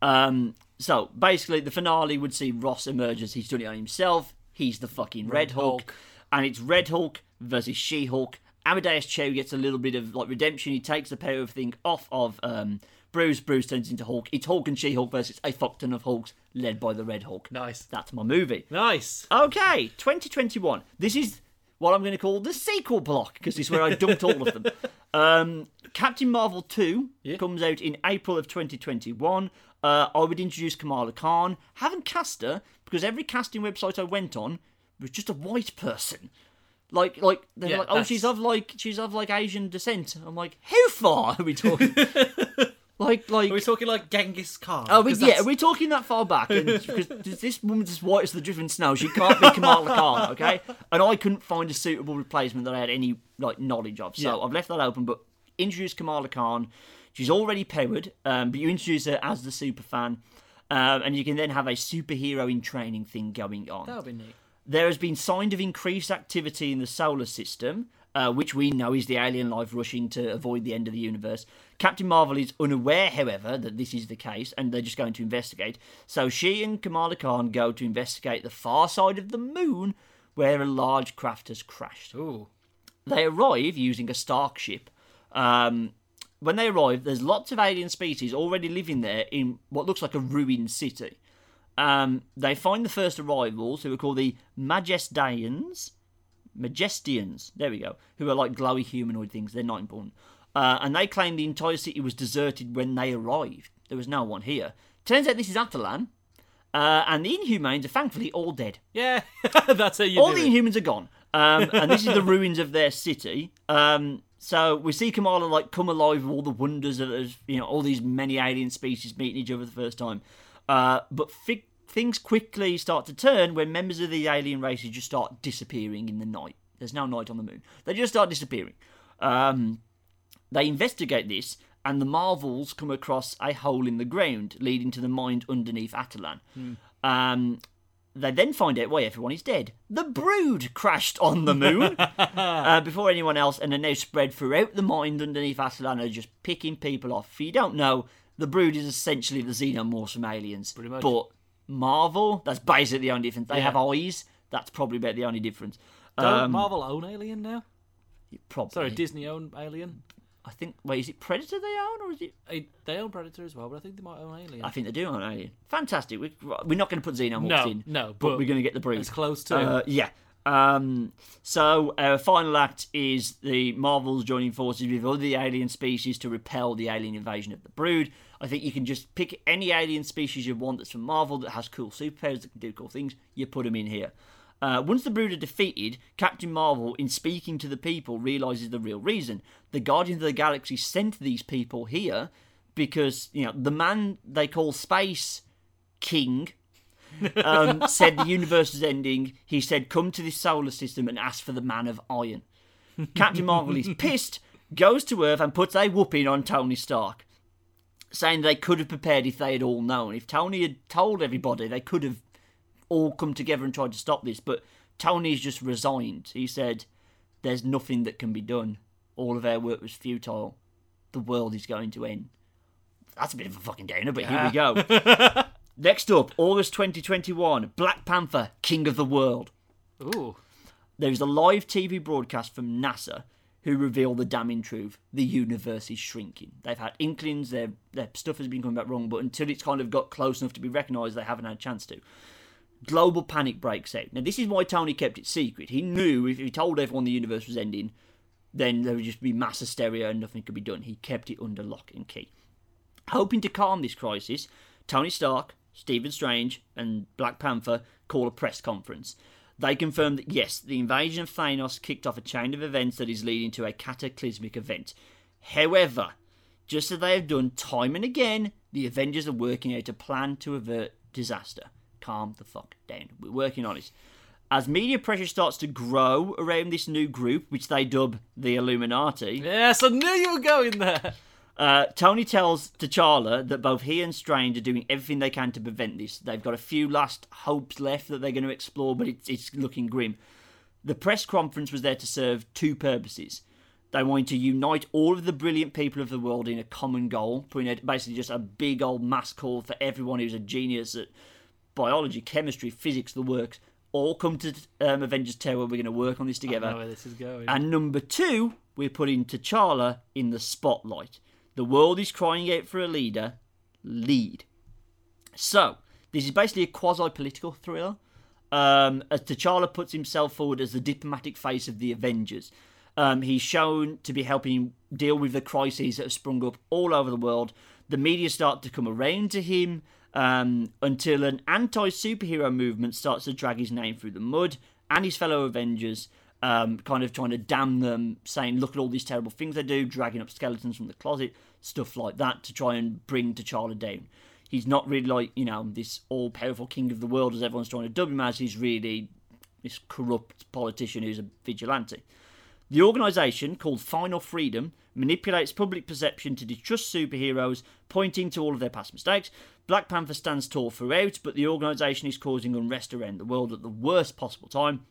Um, so basically, the finale would see Ross emerge as he's done it on himself. He's the fucking Red, Hulk. Hulk. and it's Red Hulk versus She Hulk. Amadeus Cho gets a little bit of like redemption. He takes the power of thing off of um, Bruce. Bruce turns into Hulk. It's Hulk and She Hulk versus a fuck ton of Hulks led by the Red Hulk. Nice. That's my movie. Nice. Okay, 2021. This is what I'm going to call the sequel block because this is where I dumped all of them. Um, Captain Marvel 2 comes out in April of 2021. Uh, I would introduce Kamala Khan. Haven't cast her because every casting website I went on was just a white person. Like, like they're Yeah, like, oh, that's- she's of like, she's of like Asian descent. I'm like, how far are we talking? like, like, Are we talking like Genghis Khan? Oh, we, yeah, that's- are we talking that far back? Because this woman's as white as the driven snow, she can't be Kamala Khan, okay? And I couldn't find a suitable replacement that I had any like knowledge of, so Yeah. I've left that open. But introduce Kamala Khan. She's already powered, um, but you introduce her as the super fan, um, and you can then have a superhero in training thing going on. That would be neat. There has been signs of increased activity in the solar system, uh, which we know is the alien life rushing to avoid the end of the universe. Captain Marvel is unaware, however, that this is the case, and they're just going to investigate. So she and Kamala Khan go to investigate the far side of the moon, where a large craft has crashed. Ooh. They arrive using a Stark ship. Um, when they arrive, there's lots of alien species already living there in what looks like a ruined city. Um, they find the first arrivals, who are called the Majestians. Majestians, there we go, who are like glowy humanoid things. They're not important. Uh, and they claim the entire city was deserted when they arrived. There was no one here. Turns out this is Attilan, uh, and the Inhumans are thankfully all dead. Yeah, that's how you All do the it. Inhumans are gone. Um, and this is the ruins of their city. Um, so we see Kamala like come alive with all the wonders of you know all these many alien species meeting each other for the first time. Uh, but fi- things quickly start to turn when members of the alien races just start disappearing in the night. There's no night on the moon. They just start disappearing. Um, they investigate this, and the Marvels come across a hole in the ground leading to the mind underneath Attilan. Um, they then find out why everyone is dead. The Brood crashed on the moon uh, before anyone else, and are now spread throughout the mind underneath Attilan, are just picking people off. If you don't know, the Brood is essentially the xenomorphs from Aliens. Pretty much. But Marvel, that's basically the only difference. They Yeah. have eyes. That's probably about the only difference. Don't Um, Marvel own Alien now? probably. Sorry, Disney own Alien. I think. Wait, is it Predator they own, or is it? They own Predator as well, but I think they might own Alien. I think they do own Alien. Fantastic. We, we're not going to put Xenomorphs No, in. no, but, but we're going to get the Brood. It's close to. Uh, yeah. Um, so our final act is the Marvels joining forces with other alien species to repel the alien invasion of the Brood. I think you can just pick any alien species you want that's from Marvel that has cool superpowers that can do cool things. You put them in here. Uh, once the Brood are defeated, Captain Marvel, in speaking to the people, realizes the real reason. The Guardians of the Galaxy sent these people here because you know the man they call Space King um, said the universe is ending. He said, "Come to this solar system and ask for the Man of Iron." Captain Marvel is pissed, goes to Earth and puts a whooping on Tony Stark, saying they could have prepared if they had all known. If Tony had told everybody, they could have all come together and tried to stop this. But Tony's just resigned. He said, "There's nothing that can be done. all of our work was futile. The world is going to end. That's a bit of a fucking downer, but here we go. Next up, August 2021, Black Panther, King of the World. Ooh. There is a live TV broadcast from NASA who reveal the damning truth: the universe is shrinking. They've had inklings, their their stuff has been coming back wrong, but until it's kind of got close enough to be recognised, they haven't had a chance to. Global panic breaks out. Now, this is why Tony kept it secret. He knew if he told everyone the universe was ending, then there would just be mass hysteria and nothing could be done. He kept it under lock and key. Hoping to calm this crisis, Tony Stark, Stephen Strange, and Black Panther call a press conference. They confirm that yes, the invasion of Thanos kicked off a chain of events that is leading to a cataclysmic event. However, just as they have done time and again, the Avengers are working out a plan to avert disaster. Calm the fuck down. We're working on it. As media pressure starts to grow around this new group, which they dub the Illuminati, Yes, I knew you were going there. Uh, Tony tells T'Challa that both he and Strange are doing everything they can to prevent this. They've got a few last hopes left that they're going to explore, but it's, it's looking grim. The press conference was there to serve two purposes. They wanted to unite all of the brilliant people of the world in a common goal, putting basically just a big old mass call for everyone who's a genius at biology, chemistry, physics, the works. All come to um, Avengers Tower. We're going to work on this I together. know where this is going. And number two, we're putting T'Challa in the spotlight. The world is crying out for a leader. Lead. So, this is basically a quasi political thriller. Um, as T'Challa puts himself forward as the diplomatic face of the Avengers. Um, he's shown to be helping deal with the crises that have sprung up all over the world. The media start to come around to him um, until an anti superhero movement starts to drag his name through the mud and his fellow Avengers, um, kind of trying to damn them, saying, Look at all these terrible things they do, dragging up skeletons from the closet, stuff like that, to try and bring T'Challa down. He's not really like, you know, this all powerful king of the world as everyone's trying to dub him as. He's really this corrupt politician who's a vigilante. The organisation, called Final Freedom, manipulates public perception to distrust superheroes, pointing to all of their past mistakes. Black Panther stands tall throughout, but the organisation is causing unrest around the world at the worst possible time.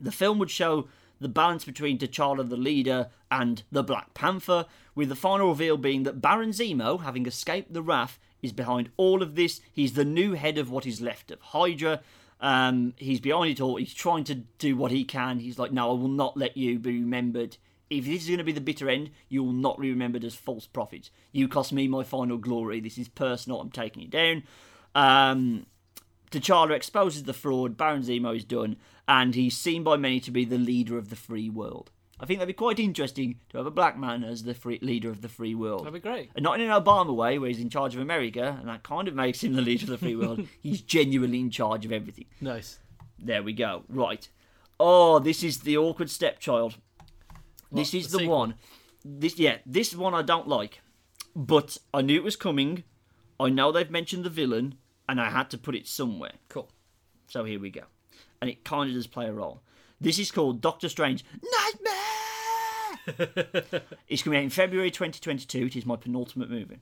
The film would show the balance between T'Challa the leader and the Black Panther, with the final reveal being that Baron Zemo, having escaped the wrath, is behind all of this. He's the new head of what is left of Hydra. Um, he's behind it all. He's trying to do what he can. He's like, no, I will not let you be remembered. If this is going to be the bitter end, you will not be remembered as false prophets. You cost me my final glory. This is personal. I'm taking you down. Um, T'Challa exposes the fraud. Baron Zemo is done, and he's seen by many to be the leader of the free world. I think that'd be quite interesting to have a black man as the free, leader of the free world. That'd be great. And not in an Obama way, where he's in charge of America, and that kind of makes him the leader of the free world. he's genuinely in charge of everything. Nice. There we go. Right. Oh, this is the awkward stepchild. This is the the one. This yeah, this one I don't like. But I knew it was coming. I know they've mentioned the villain, and I had to put it somewhere. Cool. So here we go. And it kind of does play a role. This is called Doctor Strange Nightmare! it's coming out in February 2022. It is my penultimate movie.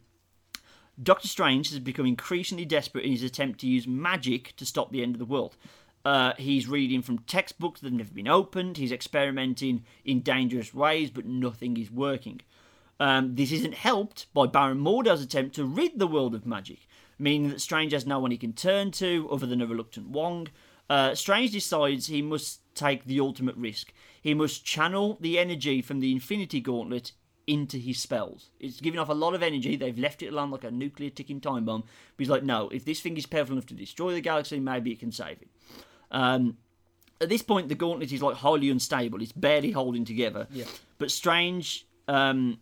Doctor Strange has become increasingly desperate in his attempt to use magic to stop the end of the world. Uh, he's reading from textbooks that have never been opened. He's experimenting in dangerous ways, but nothing is working. Um, this isn't helped by Baron Mordo's attempt to rid the world of magic, meaning that Strange has no one he can turn to other than a reluctant Wong. Uh, Strange decides he must take the ultimate risk. He must channel the energy from the Infinity Gauntlet into his spells. It's giving off a lot of energy. They've left it alone like a nuclear ticking time bomb. But he's like, no, if this thing is powerful enough to destroy the galaxy, maybe it can save it. Um, at this point, the gauntlet is like highly unstable. It's barely holding together. Yeah. But Strange, um,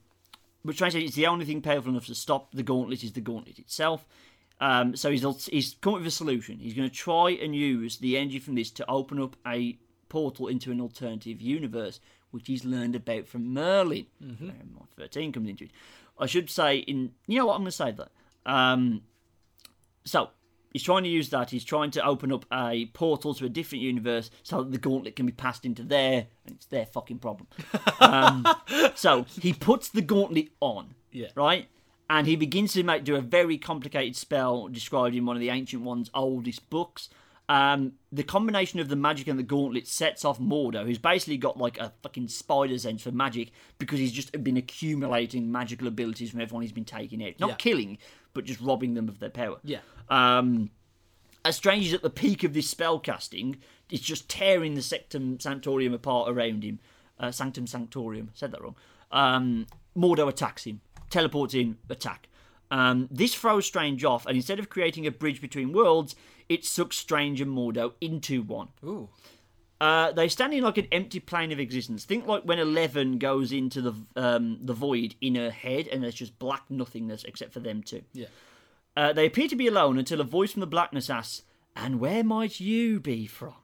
but Strange says it's the only thing powerful enough to stop the gauntlet is the gauntlet itself. Um, so he's he's come up with a solution. He's going to try and use the energy from this to open up a portal into an alternative universe, which he's learned about from Merlin. Where my Thirteen comes into it. I should say in you know what I'm going to say that. Um, so he's trying to use that. He's trying to open up a portal to a different universe so that the gauntlet can be passed into there, and it's their fucking problem. Um, so he puts the gauntlet on, Yeah. right, and he begins to make do a very complicated spell described in one of the ancient one's oldest books. Um, the combination of the magic and the gauntlet sets off Mordo, who's basically got like a fucking spider sense for magic because he's just been accumulating magical abilities from everyone he's been taking out. Not Yeah. killing, but just robbing them of their power. Yeah. Um, as Strange is at the peak of this spell casting, it's just tearing the Sectum Sanctorium apart around him. Uh, Sanctum Sanctorium, said that wrong. Um, Mordo attacks him, teleports in, attack. Um, this throws Strange off, and instead of creating a bridge between worlds, it sucks Strange and Mordo into one. Ooh. Uh, they stand in like an empty plane of existence. Think like when Eleven goes into the um, the void in her head, and there's just black nothingness except for them two. Yeah. Uh, they appear to be alone until a voice from the blackness asks, "And where might you be from?"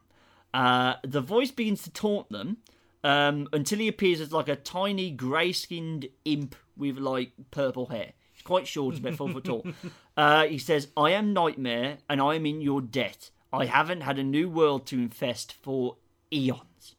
Uh, the voice begins to taunt them um, until he appears as like a tiny grey-skinned imp with like purple hair. He's quite short, he's about four foot tall. Uh, he says, "I am Nightmare, and I am in your debt. I haven't had a new world to infest for eons."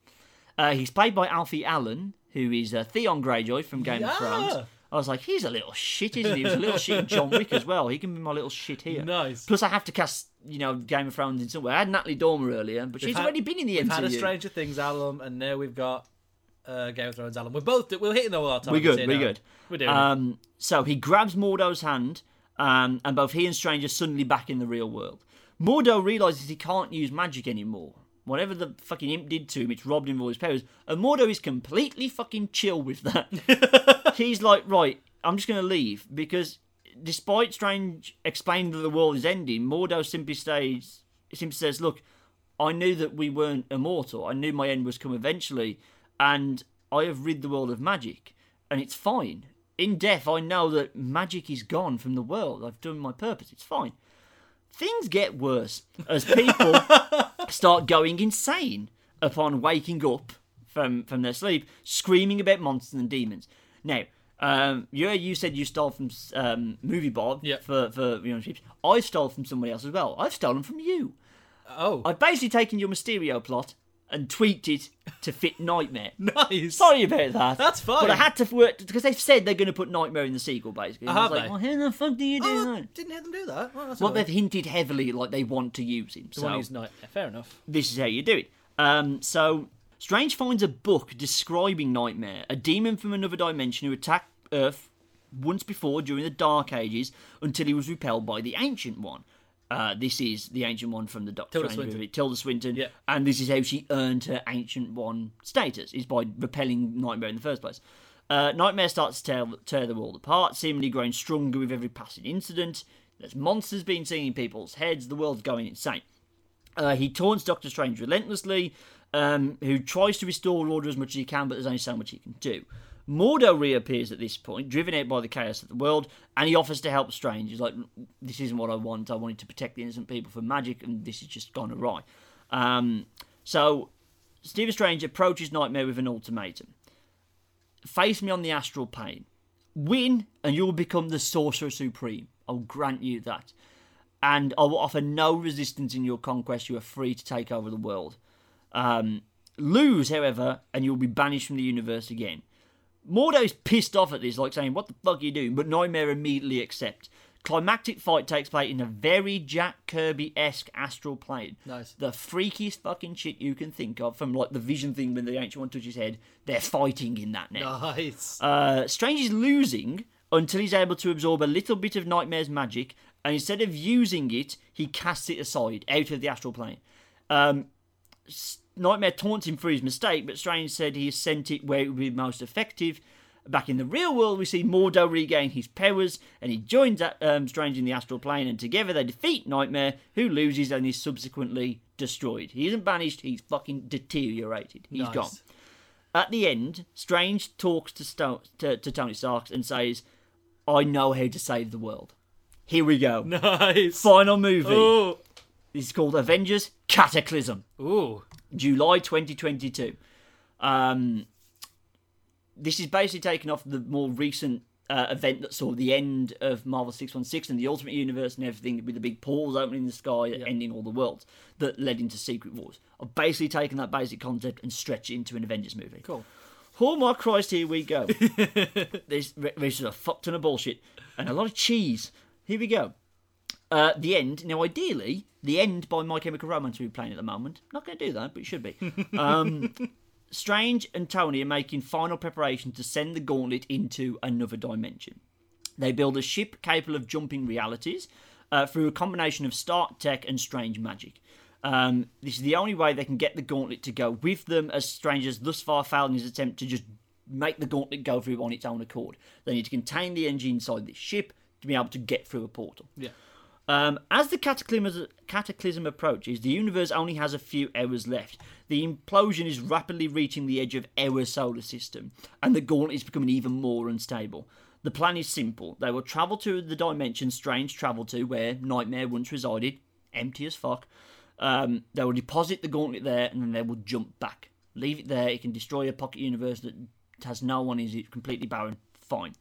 Uh, he's played by Alfie Allen, who is uh, Theon Greyjoy from Game of Thrones. I was like, he's a little shit, isn't he? He was a little shit in John Wick as well. He can be my little shit here. Nice. Plus, I have to cast, you know, Game of Thrones in somewhere. I had Natalie Dormer earlier, but she's had- already been in the We've MCU. had a Stranger Things album, and now we've got uh, Game of Thrones album. We're both we're hitting all our time. We're good. We're good. We're doing it. Um, so he grabs Mordo's hand, um, and both he and Strange are suddenly back in the real world. Mordo realizes he can't use magic anymore. Whatever the fucking imp did to him, it's robbed him of all his powers. And Mordo is completely fucking chill with that. He's like, right, I'm just going to leave because despite Strange explaining that the world is ending, Mordo simply stays, simply says, look, I knew that we weren't immortal. I knew my end was come eventually, and I have rid the world of magic, and it's fine. In death, I know that magic is gone from the world. I've done my purpose. It's fine. Things get worse as people start going insane upon waking up from from their sleep, screaming about monsters and demons. Now, um, yeah, you said you stole from um, Movie Bob Yeah. for for you know. I stole from somebody else as well. I've stolen from you. oh, I've basically taken your Mysterio plot and tweaked it to fit Nightmare. nice. Sorry about that. That's fine. But I had to work because they've said they're going to put Nightmare in the sequel, basically. And I was like, they? well, how the fuck do you do Oh, that? didn't hear them do that. Well, that's Well, they've hinted heavily like they want to use him. the so one who's not. fair enough. this is how you do it. Um, so Strange finds a book describing Nightmare, a demon from another dimension who attacked Earth once before during the Dark Ages until he was repelled by the Ancient One. Uh, this is the Ancient One from the Doctor Tilda Strange Swinton. movie, Tilda Swinton, Yeah. and this is how she earned her Ancient One status, is by repelling Nightmare in the first place. Uh, Nightmare starts to tear, tear the world apart, seemingly growing stronger with every passing incident. There's monsters being seen in people's heads, the world's going insane. Uh, he taunts Doctor Strange relentlessly, um, who tries to restore order as much as he can, but there's only so much he can do. Mordo reappears at this point, driven out by the chaos of the world, and he offers to help Strange. He's like, "This isn't what I want. I wanted to protect the innocent people from magic, and this has just gone awry." Um, so, Stephen Strange approaches Nightmare with an ultimatum: face me on the astral plane, win, and you will become the Sorcerer Supreme. I'll grant you that and I will offer no resistance in your conquest. You are free to take over the world. Um, lose, however, and you'll be banished from the universe again. Mordo's pissed off at this, like saying, What the fuck are you doing? But Nightmare immediately accepts. Climactic fight takes place in a very Jack Kirby esque astral plane. Nice. The freakiest fucking shit you can think of, from like the vision thing when the ancient one touches his head. They're fighting in that now. Nice. Uh, Strange is losing until he's able to absorb a little bit of Nightmare's magic, and instead of using it, he casts it aside out of the astral plane. Um, Nightmare taunts him for his mistake, but Strange said he has sent it where it would be most effective. Back in the real world, we see Mordo regain his powers, and he joins um, Strange in the astral plane, and together they defeat Nightmare, who loses and is subsequently destroyed. He isn't banished; he's fucking deteriorated. He's Nice. gone. At the end, Strange talks to, Sto- to, to Tony Stark and says, I know how to save the world. Here we go. Nice. Final movie. Ooh. This is called Avengers Cataclysm, Ooh. July 2022. Um, this is basically taken off the more recent uh, event that saw the end of Marvel 616 and the Ultimate Universe and everything with the big portals opening in the sky, ending all the worlds that led into Secret Wars. I've basically taken that basic concept and stretched it into an Avengers movie. Cool. Oh my Christ, here we go. this, this is a fuck ton of bullshit and a lot of cheese. Here we go. Uh, the end. Now, ideally, the end by My Chemical Romance we're playing at the moment. Not going to do that, but it should be. Um, Strange and Tony are making final preparation to send the gauntlet into another dimension. They build a ship capable of jumping realities uh, through a combination of Stark tech and strange magic. Um, this is the only way they can get the gauntlet to go with them, as Strange has thus far failed in his attempt to just make the gauntlet go through on its own accord. They need to contain the engine inside this ship to be able to get through a portal. Yeah. Um, as the cataclysm, cataclysm approaches, the universe only has a few hours left. The implosion is rapidly reaching the edge of our solar system, and the gauntlet is becoming even more unstable. The plan is simple. They will travel to the dimension Strange travelled to, where Nightmare once resided, empty as fuck. Um, they will deposit the gauntlet there, and then they will jump back. Leave it there. It can destroy a pocket universe that has no one, is it completely barren. Fine.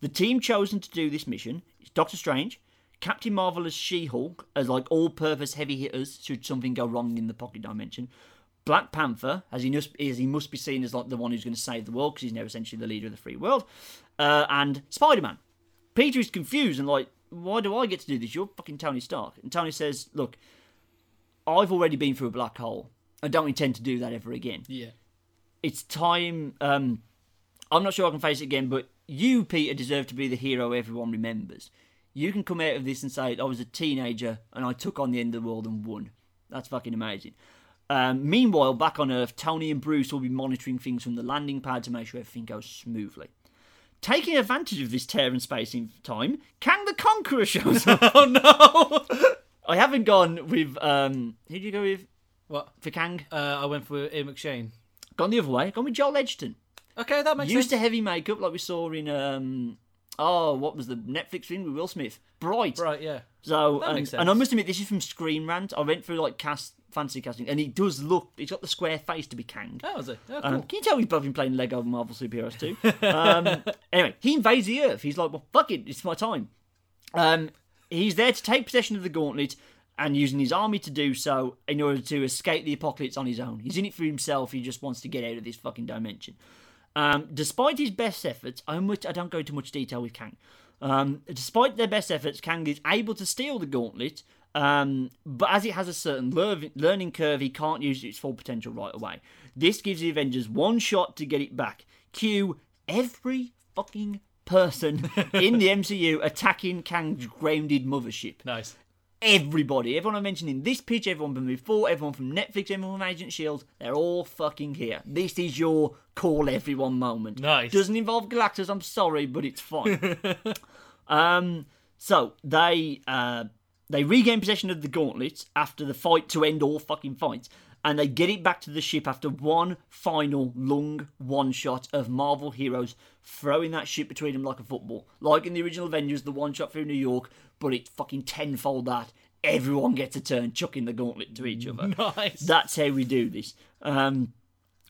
The team chosen to do this mission is Doctor Strange, Captain Marvel as She Hulk, as like all purpose heavy hitters should something go wrong in the pocket dimension. Black Panther, as he must, as he must be seen as like the one who's going to save the world because he's now essentially the leader of the free world, uh, and Spider Man. Peter is confused and like, why do I get to do this? You're fucking Tony Stark. And Tony says, look, I've already been through a black hole. I don't intend to do that ever again Yeah. it's time. Um, I'm not sure I can face it again, but you, Peter, deserve to be the hero everyone remembers. You can come out of this and say, I was a teenager and I took on the end of the world and won. That's fucking amazing. Um, meanwhile, back on Earth, Tony and Bruce will be monitoring things from the landing pad to make sure everything goes smoothly. Taking advantage of this tear in space in time, Kang the Conqueror shows up. Oh no! I haven't gone with. Um, who did you go with what? for Kang? Uh, I went for Ian McShane. Gone the other way. Gone with Joel Edgerton. Okay, that makes used sense. to heavy makeup like we saw in um oh what was the Netflix thing with Will Smith Bright Right, yeah. so That and, makes and I must admit this is from Screen Rant I went through like cast fancy casting and he does look he's got the square face to be Kang Oh, was it? Oh, cool. um, can you tell we've both been playing Lego Marvel superheroes too? um, anyway, he invades the Earth. He's like, well, fuck it, it's my time. Um, he's there to take possession of the gauntlet and using his army to do so in order to escape the apocalypse on his own. He's in it for himself. He just wants to get out of this fucking dimension. Um, despite his best efforts, I, much, I don't go into much detail with Kang. Um, despite their best efforts, Kang is able to steal the gauntlet, um, but as it has a certain lear- learning curve, he can't use its full potential right away. This gives the Avengers one shot to get it back. Cue every fucking person in the MCU attacking Kang's grounded mothership nice. Everybody. Everyone I mentioned in this pitch, everyone from before, everyone from Netflix, everyone from Agent Shield, they're all fucking here. This is your call everyone moment. Nice. Doesn't involve Galactus, I'm sorry, but it's fine. um so they uh they regain possession of the gauntlet after the fight to end all fucking fights. And they get it back to the ship after one final long one shot of Marvel heroes throwing that ship between them like a football. Like in the original Avengers, the one shot through New York, but it's fucking tenfold that. Everyone gets a turn chucking the gauntlet to each other. Nice. That's how we do this. Um,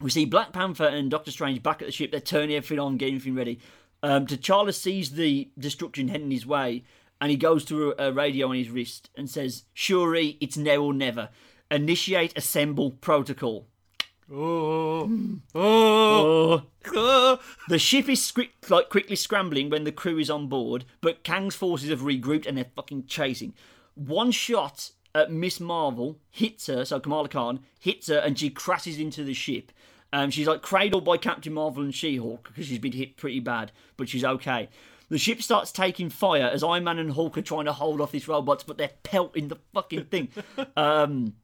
we see Black Panther and Doctor Strange back at the ship. They're turning everything on, getting everything ready. Um, T'Challa sees the destruction heading his way, and he goes to a, radio on his wrist and says, "Shuri, it's now or never. Initiate assemble protocol." Oh. Oh. oh. The ship is like quickly scrambling when the crew is on board, but Kang's forces have regrouped and they're fucking chasing. One shot at Miss Marvel hits her, so Kamala Khan hits her, and she crashes into the ship. Um, she's like cradled by Captain Marvel and She-Hulk because she's been hit pretty bad, but she's okay. The ship starts taking fire as Iron Man and Hulk are trying to hold off these robots, but they're pelting the fucking thing. um,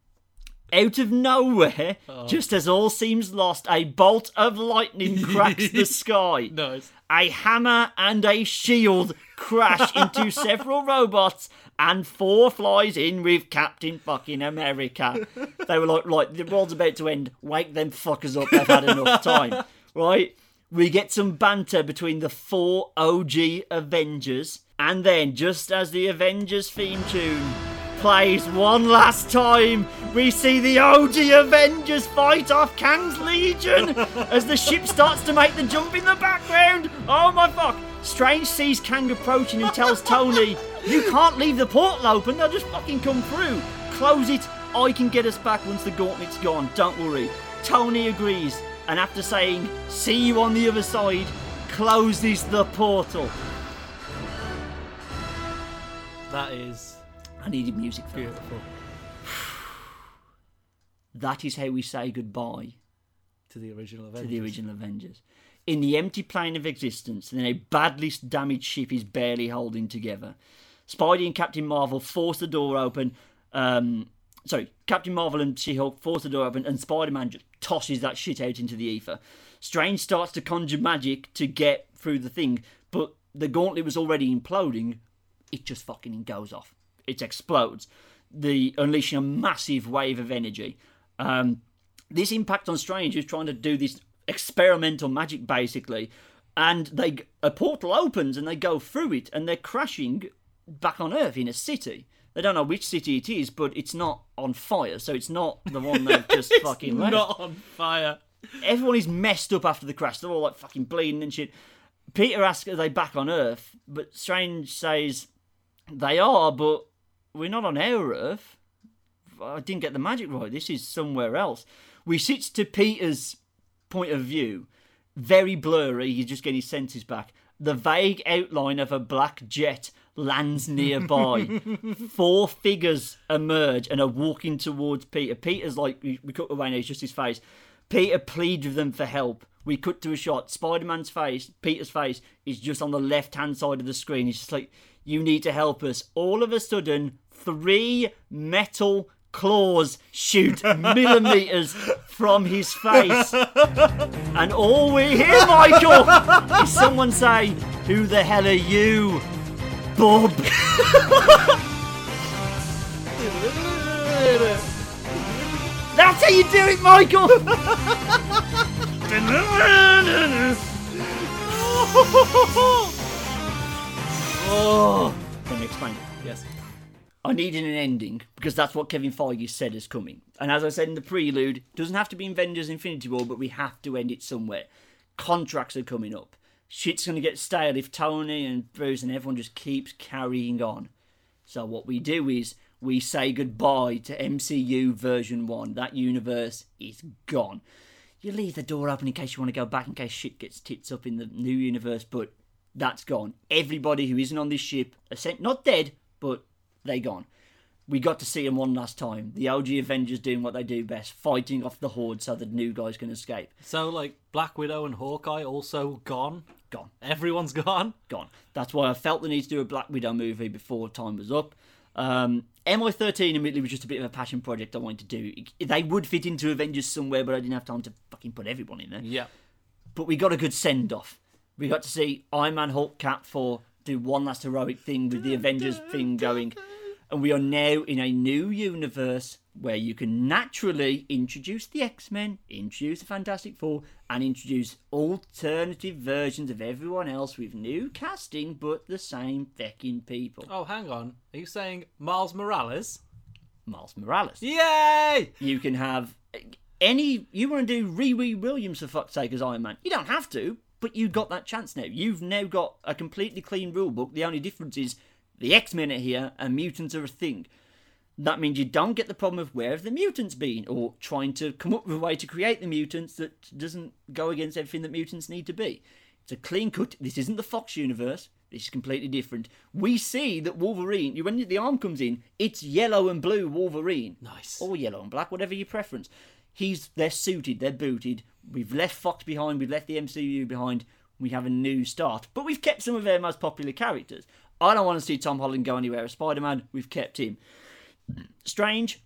out of nowhere, oh. just as all seems lost, a bolt of lightning cracks the sky. Nice. A hammer and a shield crash into several robots, and Thor flies in with Captain fucking America. They were like, right, the world's about to end. Wake them fuckers up. They've had enough time. Right? We get some banter between the four OG Avengers, and then just as the Avengers theme tune plays one last time, we see the OG Avengers fight off Kang's Legion as the ship starts to make the jump in the background. Oh my fuck! Strange sees Kang approaching and tells Tony, You can't leave the portal open, they'll just fucking come through. Close it, I can get us back once the gauntlet's gone, don't worry. Tony agrees, and after saying, See you on the other side, closes the portal. That is. I needed music for that. That is how we say goodbye To the original to Avengers. the original Avengers. In the empty plane of existence, then a badly damaged ship is barely holding together. Spidey and Captain Marvel force the door open. Um, sorry, Captain Marvel and She Hulk force the door open, and Spider Man just tosses that shit out into the ether. Strange starts to conjure magic to get through the thing, but the gauntlet was already imploding. It just fucking goes off. It explodes, the unleashing a massive wave of energy. Um, this impact on Strange is trying to do this experimental magic basically, and they a portal opens and they go through it and they're crashing back on Earth in a city. They don't know which city it is, but it's not on fire, so it's not the one they've just fucking left. Not on fire. Everyone is messed up after the crash. They're all like fucking bleeding and shit. Peter asks, "Are they back on Earth?" But Strange says, "They are, but we're not on our Earth. I didn't get the magic right. This is somewhere else." We switch to Peter's point of view. Very blurry. He's just getting his senses back. The vague outline of a black jet lands nearby. Four figures emerge and are walking towards Peter. Peter's like, we we cut away now, it's just his face. Peter pleads with them for help. We cut to a shot. Spider Man's face, Peter's face, is just on the left hand side of the screen. He's just like, You need to help us. All of a sudden, three metal claws shoot millimeters from his face. And all we hear, Michael, is someone say, Who the hell are you? Bob. That's how you do it, Michael! oh. Let me explain. Yes. I needed an ending because that's what Kevin Feige said is coming. And as I said in the prelude, doesn't have to be in Avengers Infinity War, but we have to end it somewhere. Contracts are coming up. Shit's going to get stale if Tony and Bruce and everyone just keeps carrying on. So what we do is we say goodbye to MCU version 1. That universe is gone. You leave the door open in case you want to go back in case shit gets tits up in the new universe, but that's gone. Everybody who isn't on this ship, ascent- not dead, but they gone. We got to see them one last time. The OG Avengers doing what they do best, fighting off the horde so the new guys can escape. So, like, Black Widow and Hawkeye also gone. Gone. Everyone's gone. gone. That's why I felt the need to do a Black Widow movie before time was up. Um, MI13 admittedly was just a bit of a passion project I wanted to do. They would fit into Avengers somewhere, but I didn't have time to fucking put everyone in there. Yeah. But we got a good send off. We got to see Iron Man, Hulk, Cap Thor do one last heroic thing with the Avengers thing going. And we are now in a new universe where you can naturally introduce the X Men, introduce the Fantastic Four, and introduce alternative versions of everyone else with new casting but the same fecking people. Oh, hang on. Are you saying Miles Morales? Miles Morales. Yay! You can have any. You want to do Riri Williams for fuck's sake as Iron Man? You don't have to, but you've got that chance now. You've now got a completely clean rule book. The only difference is the X Men are here and mutants are a thing. That means you don't get the problem of where have the mutants been, or trying to come up with a way to create the mutants that doesn't go against everything that mutants need to be. It's a clean cut. This isn't the Fox universe. This is completely different. We see that Wolverine, when the arm comes in, it's yellow and blue Wolverine Nice. or yellow and black, whatever your preference. He's they're suited, they're booted. We've left Fox behind, we've left the MCU behind. We have a new start, but we've kept some of our most popular characters. I don't want to see Tom Holland go anywhere as Spider-Man. We've kept him. Strange,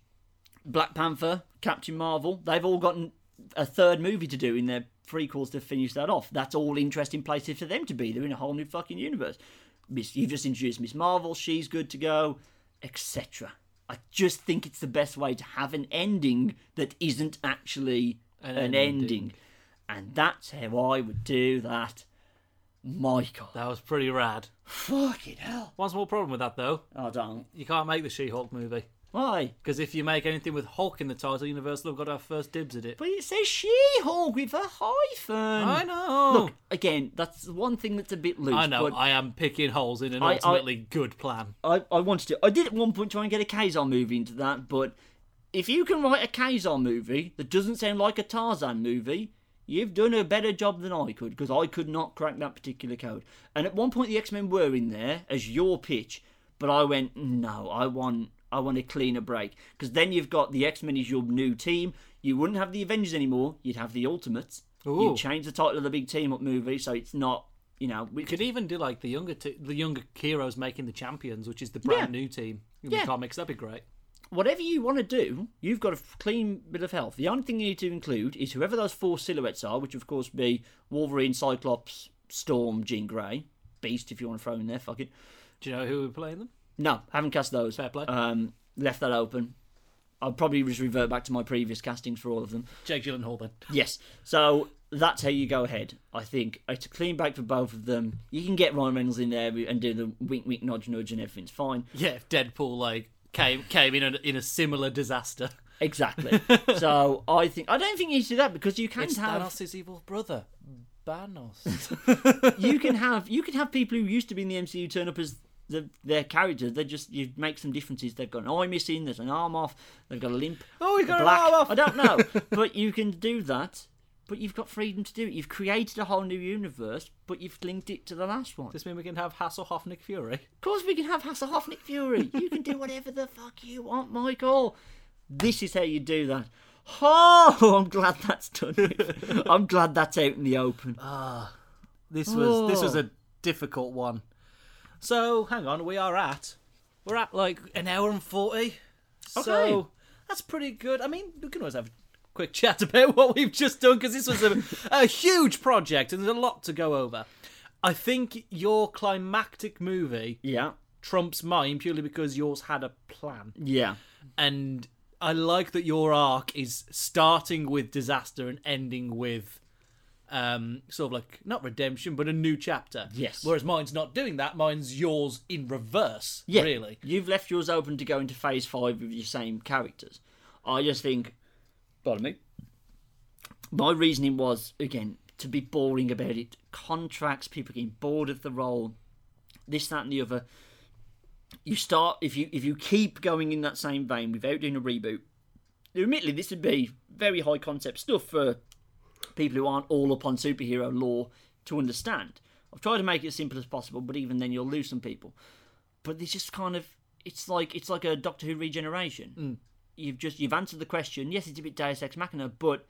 Black Panther, Captain Marvel. They've all gotten a third movie to do in their prequels to finish that off. That's all interesting places for them to be. They're in a whole new fucking universe. Miss, you've just introduced Miss Marvel. She's good to go, etc. I just think it's the best way to have an ending that isn't actually An an, ending. ending. And that's how I would do that. Michael. That was pretty rad. Fucking hell. One small problem with that, though. I don't. You can't make the She-Hulk movie. Why? Because if you make anything with Hulk in the title, Universal have got to have first dibs at it. But it says She-Hulk with a hyphen. I know. Look, again, that's one thing that's a bit loose. I know. But I am picking holes in an I- I- ultimately good plan. I, I wanted to. I did at one point try and get a Ka-Zar movie into that, but if you can write a Ka-Zar movie that doesn't sound like a Tarzan movie, you've done a better job than I could, because I could not crack that particular code. And at one point, the X Men were in there as your pitch, But I went, no, I want I want a cleaner break because then you've got the X Men is your new team. You wouldn't have the Avengers anymore. You'd have the Ultimates. You'd change the title of the big team up movie, so it's not you know we We could even do like the younger t- the younger heroes making the champions, which is the brand Yeah. new team in Yeah. the comics. That'd be great. Whatever you want to do, you've got a clean bit of health. The only thing you need to include is whoever those four silhouettes are, which of course be Wolverine, Cyclops, Storm, Jean Grey, Beast if you want to throw in there. Fuck it. Do you know who be playing them? No, haven't cast those. Fair play. Um, left that open. I'll probably just revert back to my previous castings for all of them. Jake Gyllenhaal then. Yes. So that's how you go ahead. I think it's a clean break for both of them. You can get Ryan Reynolds in there and do the wink, wink, nudge, nudge, and everything's fine. Yeah, if Deadpool like came came in a, in a similar disaster. Exactly. so I think I don't think you should do that because you can It's have Thanos' evil brother, Thanos. you can have you can have people who used to be in the MCU turn up as the, their characters. They just you make some differences. They've got an eye missing. There's an arm off. They've got a limp. Oh, he's they're got an arm off. I don't know, but you can do that. But you've got freedom to do it. You've created a whole new universe, but you've linked it to the last one. Does this mean we can have Hasselhoff Nick Fury? Of course, we can have Hasselhoff Nick Fury. You can do whatever the fuck you want, Michael. This is how you do that. Oh, I'm glad that's done. I'm glad that's out in the open. Ah, this was this was Oh. a difficult one. So hang on, we are at we're at like an hour and forty. Okay. So that's pretty good. I mean, we can always have quick chat about what we've just done because this was a, a huge project and there's a lot to go over. I think your climactic movie Yeah, trumps mine purely because yours had a plan. yeah. and I like that your arc is starting with disaster and ending with um sort of like not redemption but a new chapter. Yes. Whereas mine's not doing that. Mine's yours in reverse. Yeah, Really. You've left yours open to go into phase five with your same characters. I just think, pardon me. My reasoning was again to be boring about it. Contracts, people getting bored of the role, this, that, and the other. You start if you if you keep going in that same vein without doing a reboot. Admittedly, this would be very high concept stuff for people who aren't all up on superhero lore to understand. I've tried to make it as simple as possible, but even then you'll lose some people but it's just kind of it's like it's like a Doctor Who regeneration. Mm. You've just you've answered the question. Yes, it's a bit Deus Ex Machina, but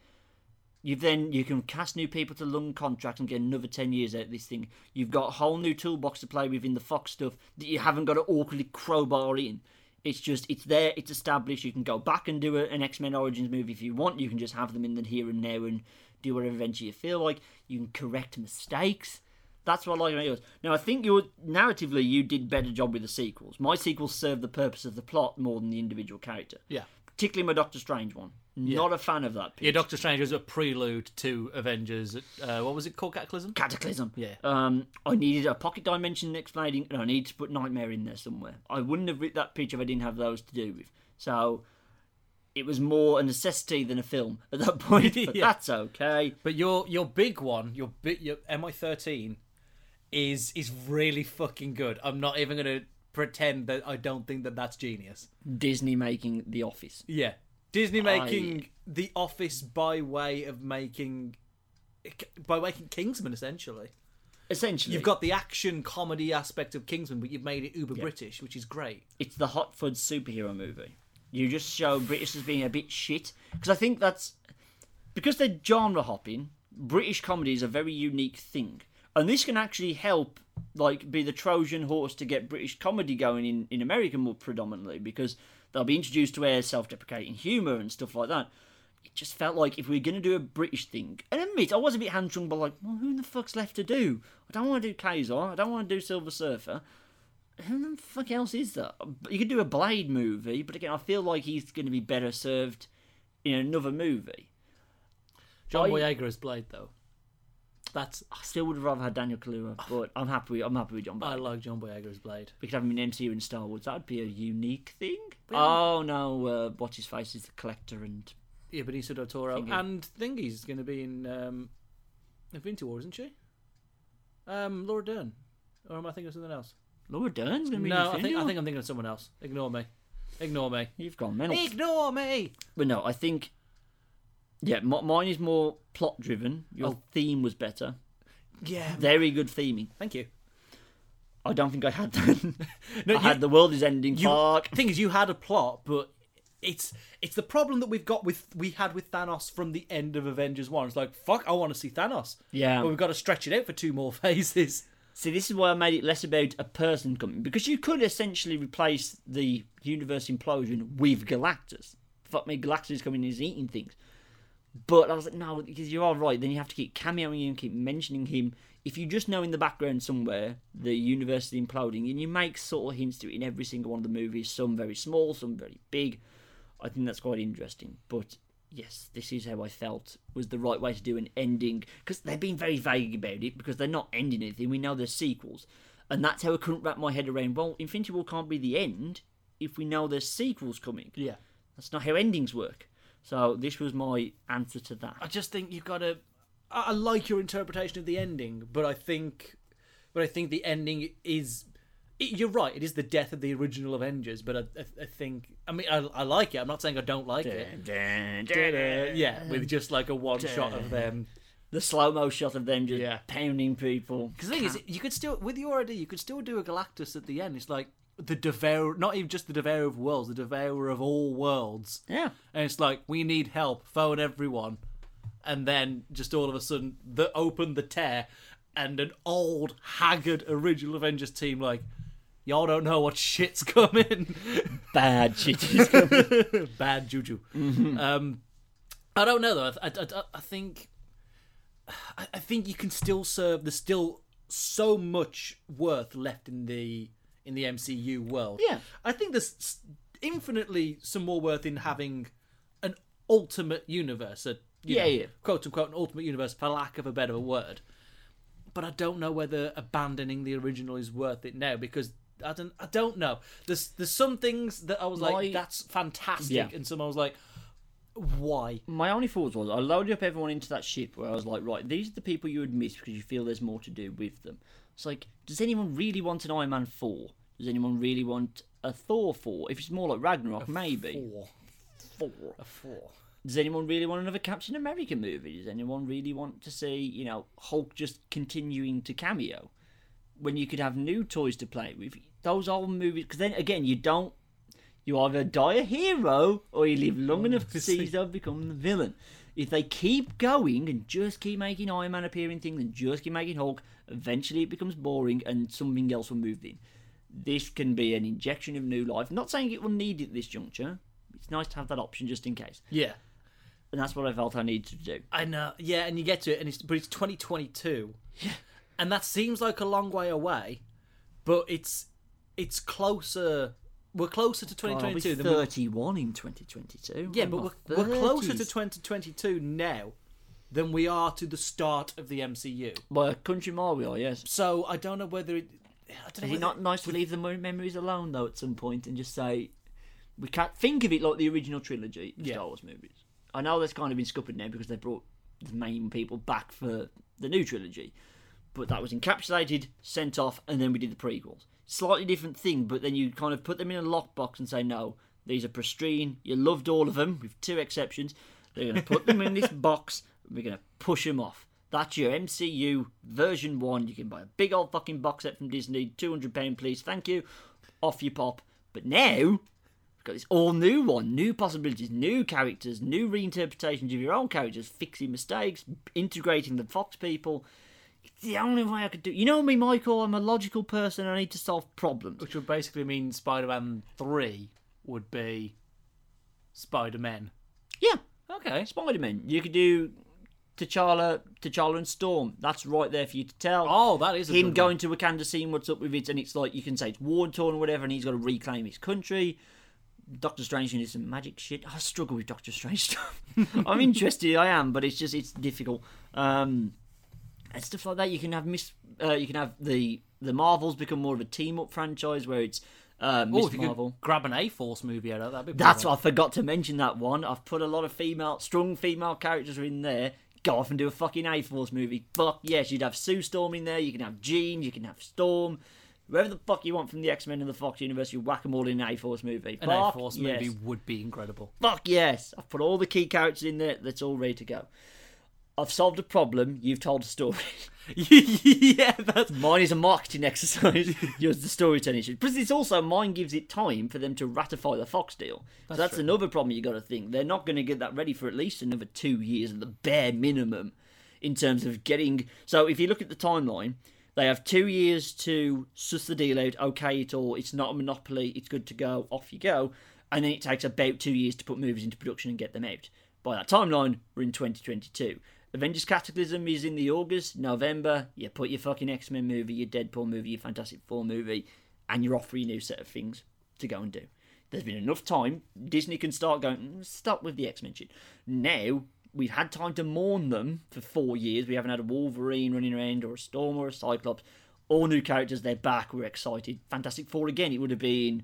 you've then you can cast new people to long contracts and get another ten years out of this thing. You've got a whole new toolbox to play with in the Fox stuff that you haven't got to awkwardly crowbar in. It's just it's there, it's established. You can go back and do an X Men Origins movie if you want. You can just have them in the here and now and do whatever adventure you feel like. You can correct mistakes. That's what I like about yours. Now, I think your narratively you did better job with the sequels. My sequels serve the purpose of the plot more than the individual character. Yeah. Particularly my Doctor Strange one. Not a fan of that. Piece. Yeah, Doctor Strange was a prelude to Avengers. Uh, what was it called? Cataclysm. Cataclysm. Yeah. Um, I needed a pocket dimension explaining, and I need to put Nightmare in there somewhere. I wouldn't have written that pitch if I didn't have those to do with. So it was more a necessity than a film at that point. But Yeah. that's okay. But your your big one, your big your MI thirteen, is is really fucking good. I'm not even gonna pretend that I don't think that that's genius. Disney making The Office. Yeah, Disney making The Office by way of making by making Kingsman essentially. Essentially, You've got the action comedy aspect of Kingsman, but you've made it uber British, which is great. it's the Hot Fuzz superhero movie. You just show British as being a bit shit because I think that's because they're genre hopping. British comedy is a very unique thing, and this can actually help, like, be the Trojan horse to get British comedy going in in America more predominantly because they'll be introduced to air self-deprecating humour and stuff like that. It just felt like if we are going to do a British thing, and admit I was a bit hamstrung by like, well, who the fuck's left to do? I don't want to do Ka-Zar. I don't want to do Silver Surfer who the fuck else is that? You could do a Blade movie, but again, I feel like he's going to be better served in another movie. John I- Boyega as Blade, though. That's I still would have rather had Daniel Kaluuya, but I'm happy. I'm happy with John I like John Boyega as Blade. We could have him in MCU and Star Wars. That'd be a unique thing. Oh no, uh, what's his face is the collector, and Yeah, Benicio del Toro Thingy. and Thingy's going to be in um, Infinity War, isn't she? Um, Laura Dern, or am I thinking of something else? Laura Dern's going to be. No, in I think I think I'm thinking of someone else. Ignore me. Ignore me. you've gone mental. Ignore me. But no, I think. Yeah, m- mine is more plot driven. Your Oh. theme was better. Yeah. Very good theming. Thank you. I don't think I had that. No, I you- had the world is ending. you. The thing is, you had a plot, but it's it's the problem that we've got with we had with Thanos from the end of Avengers One. It's like fuck, I want to see Thanos. Yeah. but we've got to stretch it out for two more phases. See, this is why I made it less about a person coming because you could essentially replace the universe implosion with Galactus. Fuck me, Galactus is coming and is eating things. But I was like, no, because you are right. Then you have to keep cameoing him, keep mentioning him. If you just know in the background somewhere the universe is imploding, and you make sort of hints to it in every single one of the movies, some very small, some very big, I think that's quite interesting. But yes, this is how I felt was the right way to do an ending because they've been very vague about it because they're not ending anything. We know there's sequels, and that's how I couldn't wrap my head around. Well, Infinity War can't be the end if we know there's sequels coming. Yeah, That's not how endings work. So this was my answer to that. I just think you've got to. I, like your interpretation of the ending, but I think, but I think the ending is. It, you're right. It is the death of the original Avengers, but I, I, I think. I mean, I, I like it. I'm not saying I don't like it. Yeah, with just like a one shot of them. the slow mo shot of them just Yeah. pounding people. Because the thing is, you could still with your idea, you could still do a Galactus at the end. It's like the devourer, not even just the devourer of worlds, the devourer of all worlds. Yeah. And it's like we need help, phone everyone, and then just all of a sudden, the open the tear, and an old haggard original Avengers team like. Y'all don't know what shit's coming. Bad shit is coming. Bad juju. Um, I don't know though. I, I, I, I think I think you can still serve. There's still so much worth left in the in the MCU world. Yeah. I think there's infinitely some more worth in having an ultimate universe. A you Yeah, know, yeah. quote unquote an ultimate universe, for lack of a better word. But I don't know whether abandoning the original is worth it now because. I don't. I don't know. There's there's some things that I was My- like, that's fantastic, Yeah. and some I was like, why? My only thoughts was I loaded up everyone into that ship where I was like, right, these are the people you would miss because you feel there's more to do with them. It's like, does anyone really want an Iron Man 4? Does anyone really want a Thor 4? If it's more like Ragnarok, maybe. Four. Four. A four. Does anyone really want another Captain America movie? Does anyone really want to see, you know, Hulk just continuing to cameo? When you could have new toys to play with. Those old movies, because then again, you don't. You either die a hero or you live long enough to see yourself become the villain. If they keep going and just keep making Iron Man appearing things and just keep making Hulk, eventually it becomes boring and something else will move in. This can be an injection of new life. Not saying it will need it at this juncture. It's nice to have that option just in case Yeah, and that's what I felt I needed to do. I know. Yeah, and you get to it, and it's but it's 2022. Yeah, and that seems like a long way away, but it's it's closer. We're closer to I'll be 2022 than we, 31 in 2022. yeah, I'm but we're, we're closer to 2022 now than we are to the start of the MCU. By a country mile we are, yes. So I don't know whether it. I don't know Is it not nice to leave the memories alone, though, at some point and just say, we can't think of it like the original trilogy of Yeah. Star Wars movies? I know that's kind of been scuppered now because they brought the main people back for the new trilogy, but that was encapsulated, sent off, and then we did the prequels. Slightly different thing, but then you kind of put them in a lockbox and say, no, these are pristine. You loved all of them, with two exceptions. They're going to put them in this box. and We're going to push them off. That's your MCU version one. You can buy a big old fucking box set from Disney, two hundred pound, please, thank you. Off you pop. But now we've got this all new one, new possibilities, new characters, new reinterpretations of your own characters, fixing mistakes, integrating the Fox people. It's the only way I could do. You know me, Michael. I'm a logical person. I need to solve problems. which would basically mean Spider-Man three would be Spider-Man. Yeah, Okay. Spider Man. You could do T'Challa, T'Challa and Storm. That's right there for you to tell. Oh, that is a him going to Wakanda, seeing what's up with it, and it's like you can say it's war torn or whatever, and he's got to reclaim his country. Doctor Strange can do some magic shit. I struggle with Doctor Strange stuff. I'm interested, I am, but it's just it's difficult. Um, and stuff like that. You can have Miss, uh, you can have the the Marvels become more of a team up franchise where it's uh, Oh, Miss if you Marvel. grab an A Force movie out of that. That's what I forgot to mention that one. I've put a lot of female, strong female characters in there. Go off and do a fucking A Force movie. Fuck yes, you'd have Sue Storm in there. You can have Jean. You can have Storm. Whoever the fuck you want from the X Men and the Fox universe, you whack them all in an A Force movie. An A Force yes. movie would be incredible. Fuck yes. I've put all the key characters in there. That's all ready to go. I've solved a problem. You've told a story. yeah, that's Mine is a marketing exercise. Yours the storytelling issue. Plus, it's also mine gives it time for them to ratify the Fox deal. so that's true. another problem you got to think. They're not going to get that ready for at least another two years at the bare minimum in terms of getting. So if you look at the timeline, they have two years to suss the deal out. Okay, it all. It's not a monopoly. It's good to go. Off you go. And then it takes about two years to put movies into production and get them out. By that timeline, we're in 2022. Avengers Cataclysm is in the August, November. You put your fucking X Men movie, your Deadpool movie, your Fantastic Four movie, and you're off for your new set of things to go and do. There's been enough time. Disney can start going, "Mm, stop with the X Men shit. Now, we've had time to mourn them for four years. We haven't had a Wolverine running around, or a Storm, or a Cyclops. All new characters, they're back. We're excited. Fantastic Four again. It would have been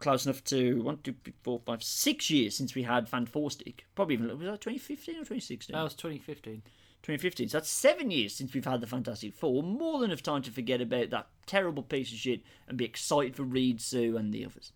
close enough to one, two, three, four, five, six years since we had Fantastic. Probably even was that 2015 or 2016? that was 2015. 2015. So that's seven years since we've had the Fantastic Four. More than enough time to forget about that terrible piece of shit and be excited for Reed, Sue, and the others.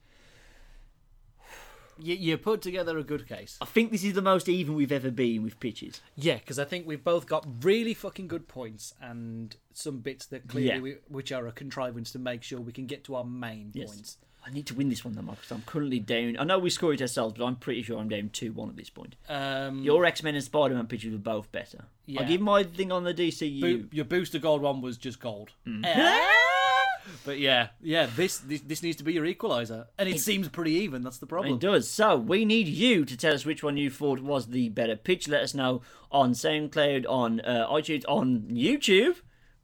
You, you put together a good case. I think this is the most even we've ever been with pitches. Yeah, because I think we've both got really fucking good points and some bits that clearly Yeah. we, which are a contrivance to make sure we can get to our main Yes. points. I need to win this one though, Mark, 'cause I'm currently down. I know we scored it ourselves, but I'm pretty sure I'm down 2 1 at this point. Um, Your X Men and Spider Man pitches were both better. Yeah. I'll give my thing on the DCU. bo- your booster gold one was just gold. Mm. But yeah, yeah, this, this this needs to be your equalizer, and it, seems pretty even. That's the problem. It does. So we need you to tell us which one you thought was the better pitch. Let us know on SoundCloud, on uh, iTunes, on YouTube.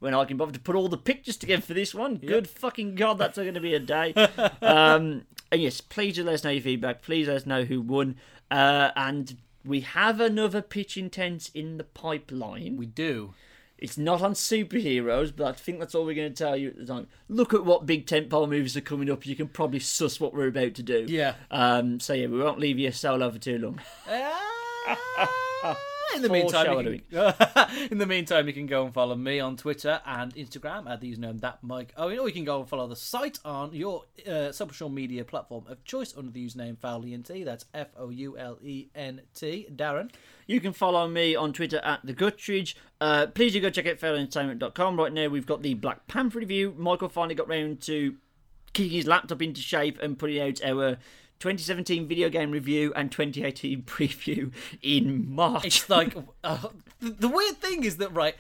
When I can bother to put all the pictures together for this one. Good fucking god, that's going to be a day. um, and yes, please do let us know your feedback. Please let us know who won. Uh, and we have another pitch intense in the pipeline. We do. It's not on superheroes, but I think that's all we're going to tell you at the time. Look at what big tentpole movies are coming up. You can probably suss what we're about to do. Yeah. Um. So yeah, we won't leave you solo for too long. in the meantime, you can, in the meantime, you can go and follow me on Twitter and Instagram at the username that Mike Owen, or you can go and follow the site on your uh, social media platform of choice under the username Foulent. That's F O U L E N T. Darren. You can follow me on Twitter at the Guttridge. Uh, please do go check out foulentertainment.com. Right now, we've got the Black Panther review. Michael finally got round to kicking his laptop into shape and putting out our 2017 video game review and 2018 preview in March. It's like uh, the, weird thing is that right.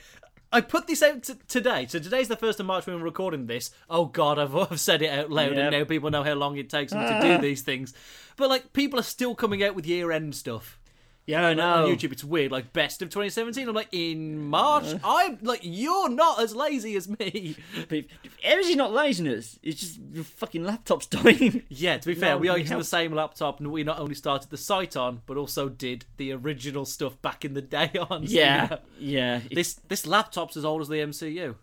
I put this out t- today, so today's the first of March when we're recording this. Oh God, I've, I've said it out loud, Yep. and now people know how long it takes them to do these things. But like, people are still coming out with year-end stuff. Yeah, I know. on YouTube, it's weird. Like best of 2017. I'm like in March. Uh. I'm like you're not as lazy as me. But is not laziness? It's just your fucking laptop's dying. Yeah, to be fair, No, we are using the same laptop, and we not only started the site on, but also did the original stuff back in the day on. So, yeah, yeah. yeah. It's- This this laptop's as old as the MCU.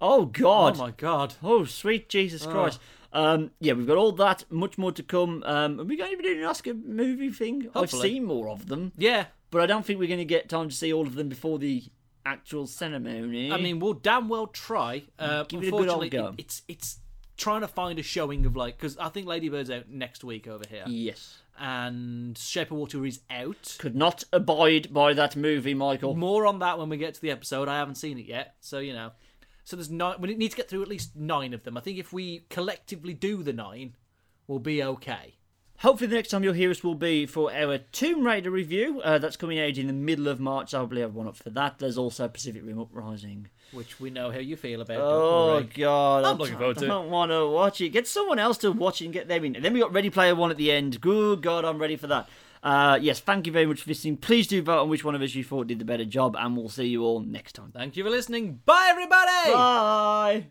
oh god. Oh my god. Oh, sweet Jesus Christ. Um, yeah, we've got all that, much more to come. Um, are we going to be doing an Oscar movie thing? I've seen more of them, Yeah. but I don't think we're going to get time to see all of them before the actual ceremony. I mean, we'll damn well try. Uh, Give it a good old go. it- it's it's trying to find a showing of like because I think Lady Bird's out next week over here, yes. and Shape of Water is out. Could not abide by that movie, Michael. More on that when we get to the episode. I haven't seen it yet, so you know. So there's nine. We need to get through at least nine of them. I think if we collectively do the nine, we'll be okay. Hopefully, the next time you'll hear us will be for our Tomb Raider review. Uh, that's coming out in the middle of March. I'll have one up for that. There's also Pacific Rim Uprising. Which we know how you feel about. Oh god, I'm looking forward to I don't want to watch it. Get someone else to watch it and get them in. And then we got Ready Player One at the end. Good god, I'm ready for that. Uh, yes, thank you very much for listening. Please do vote on which one of us you thought did the better job, and we'll see you all next time. Thank you for listening. Bye, everybody. Bye.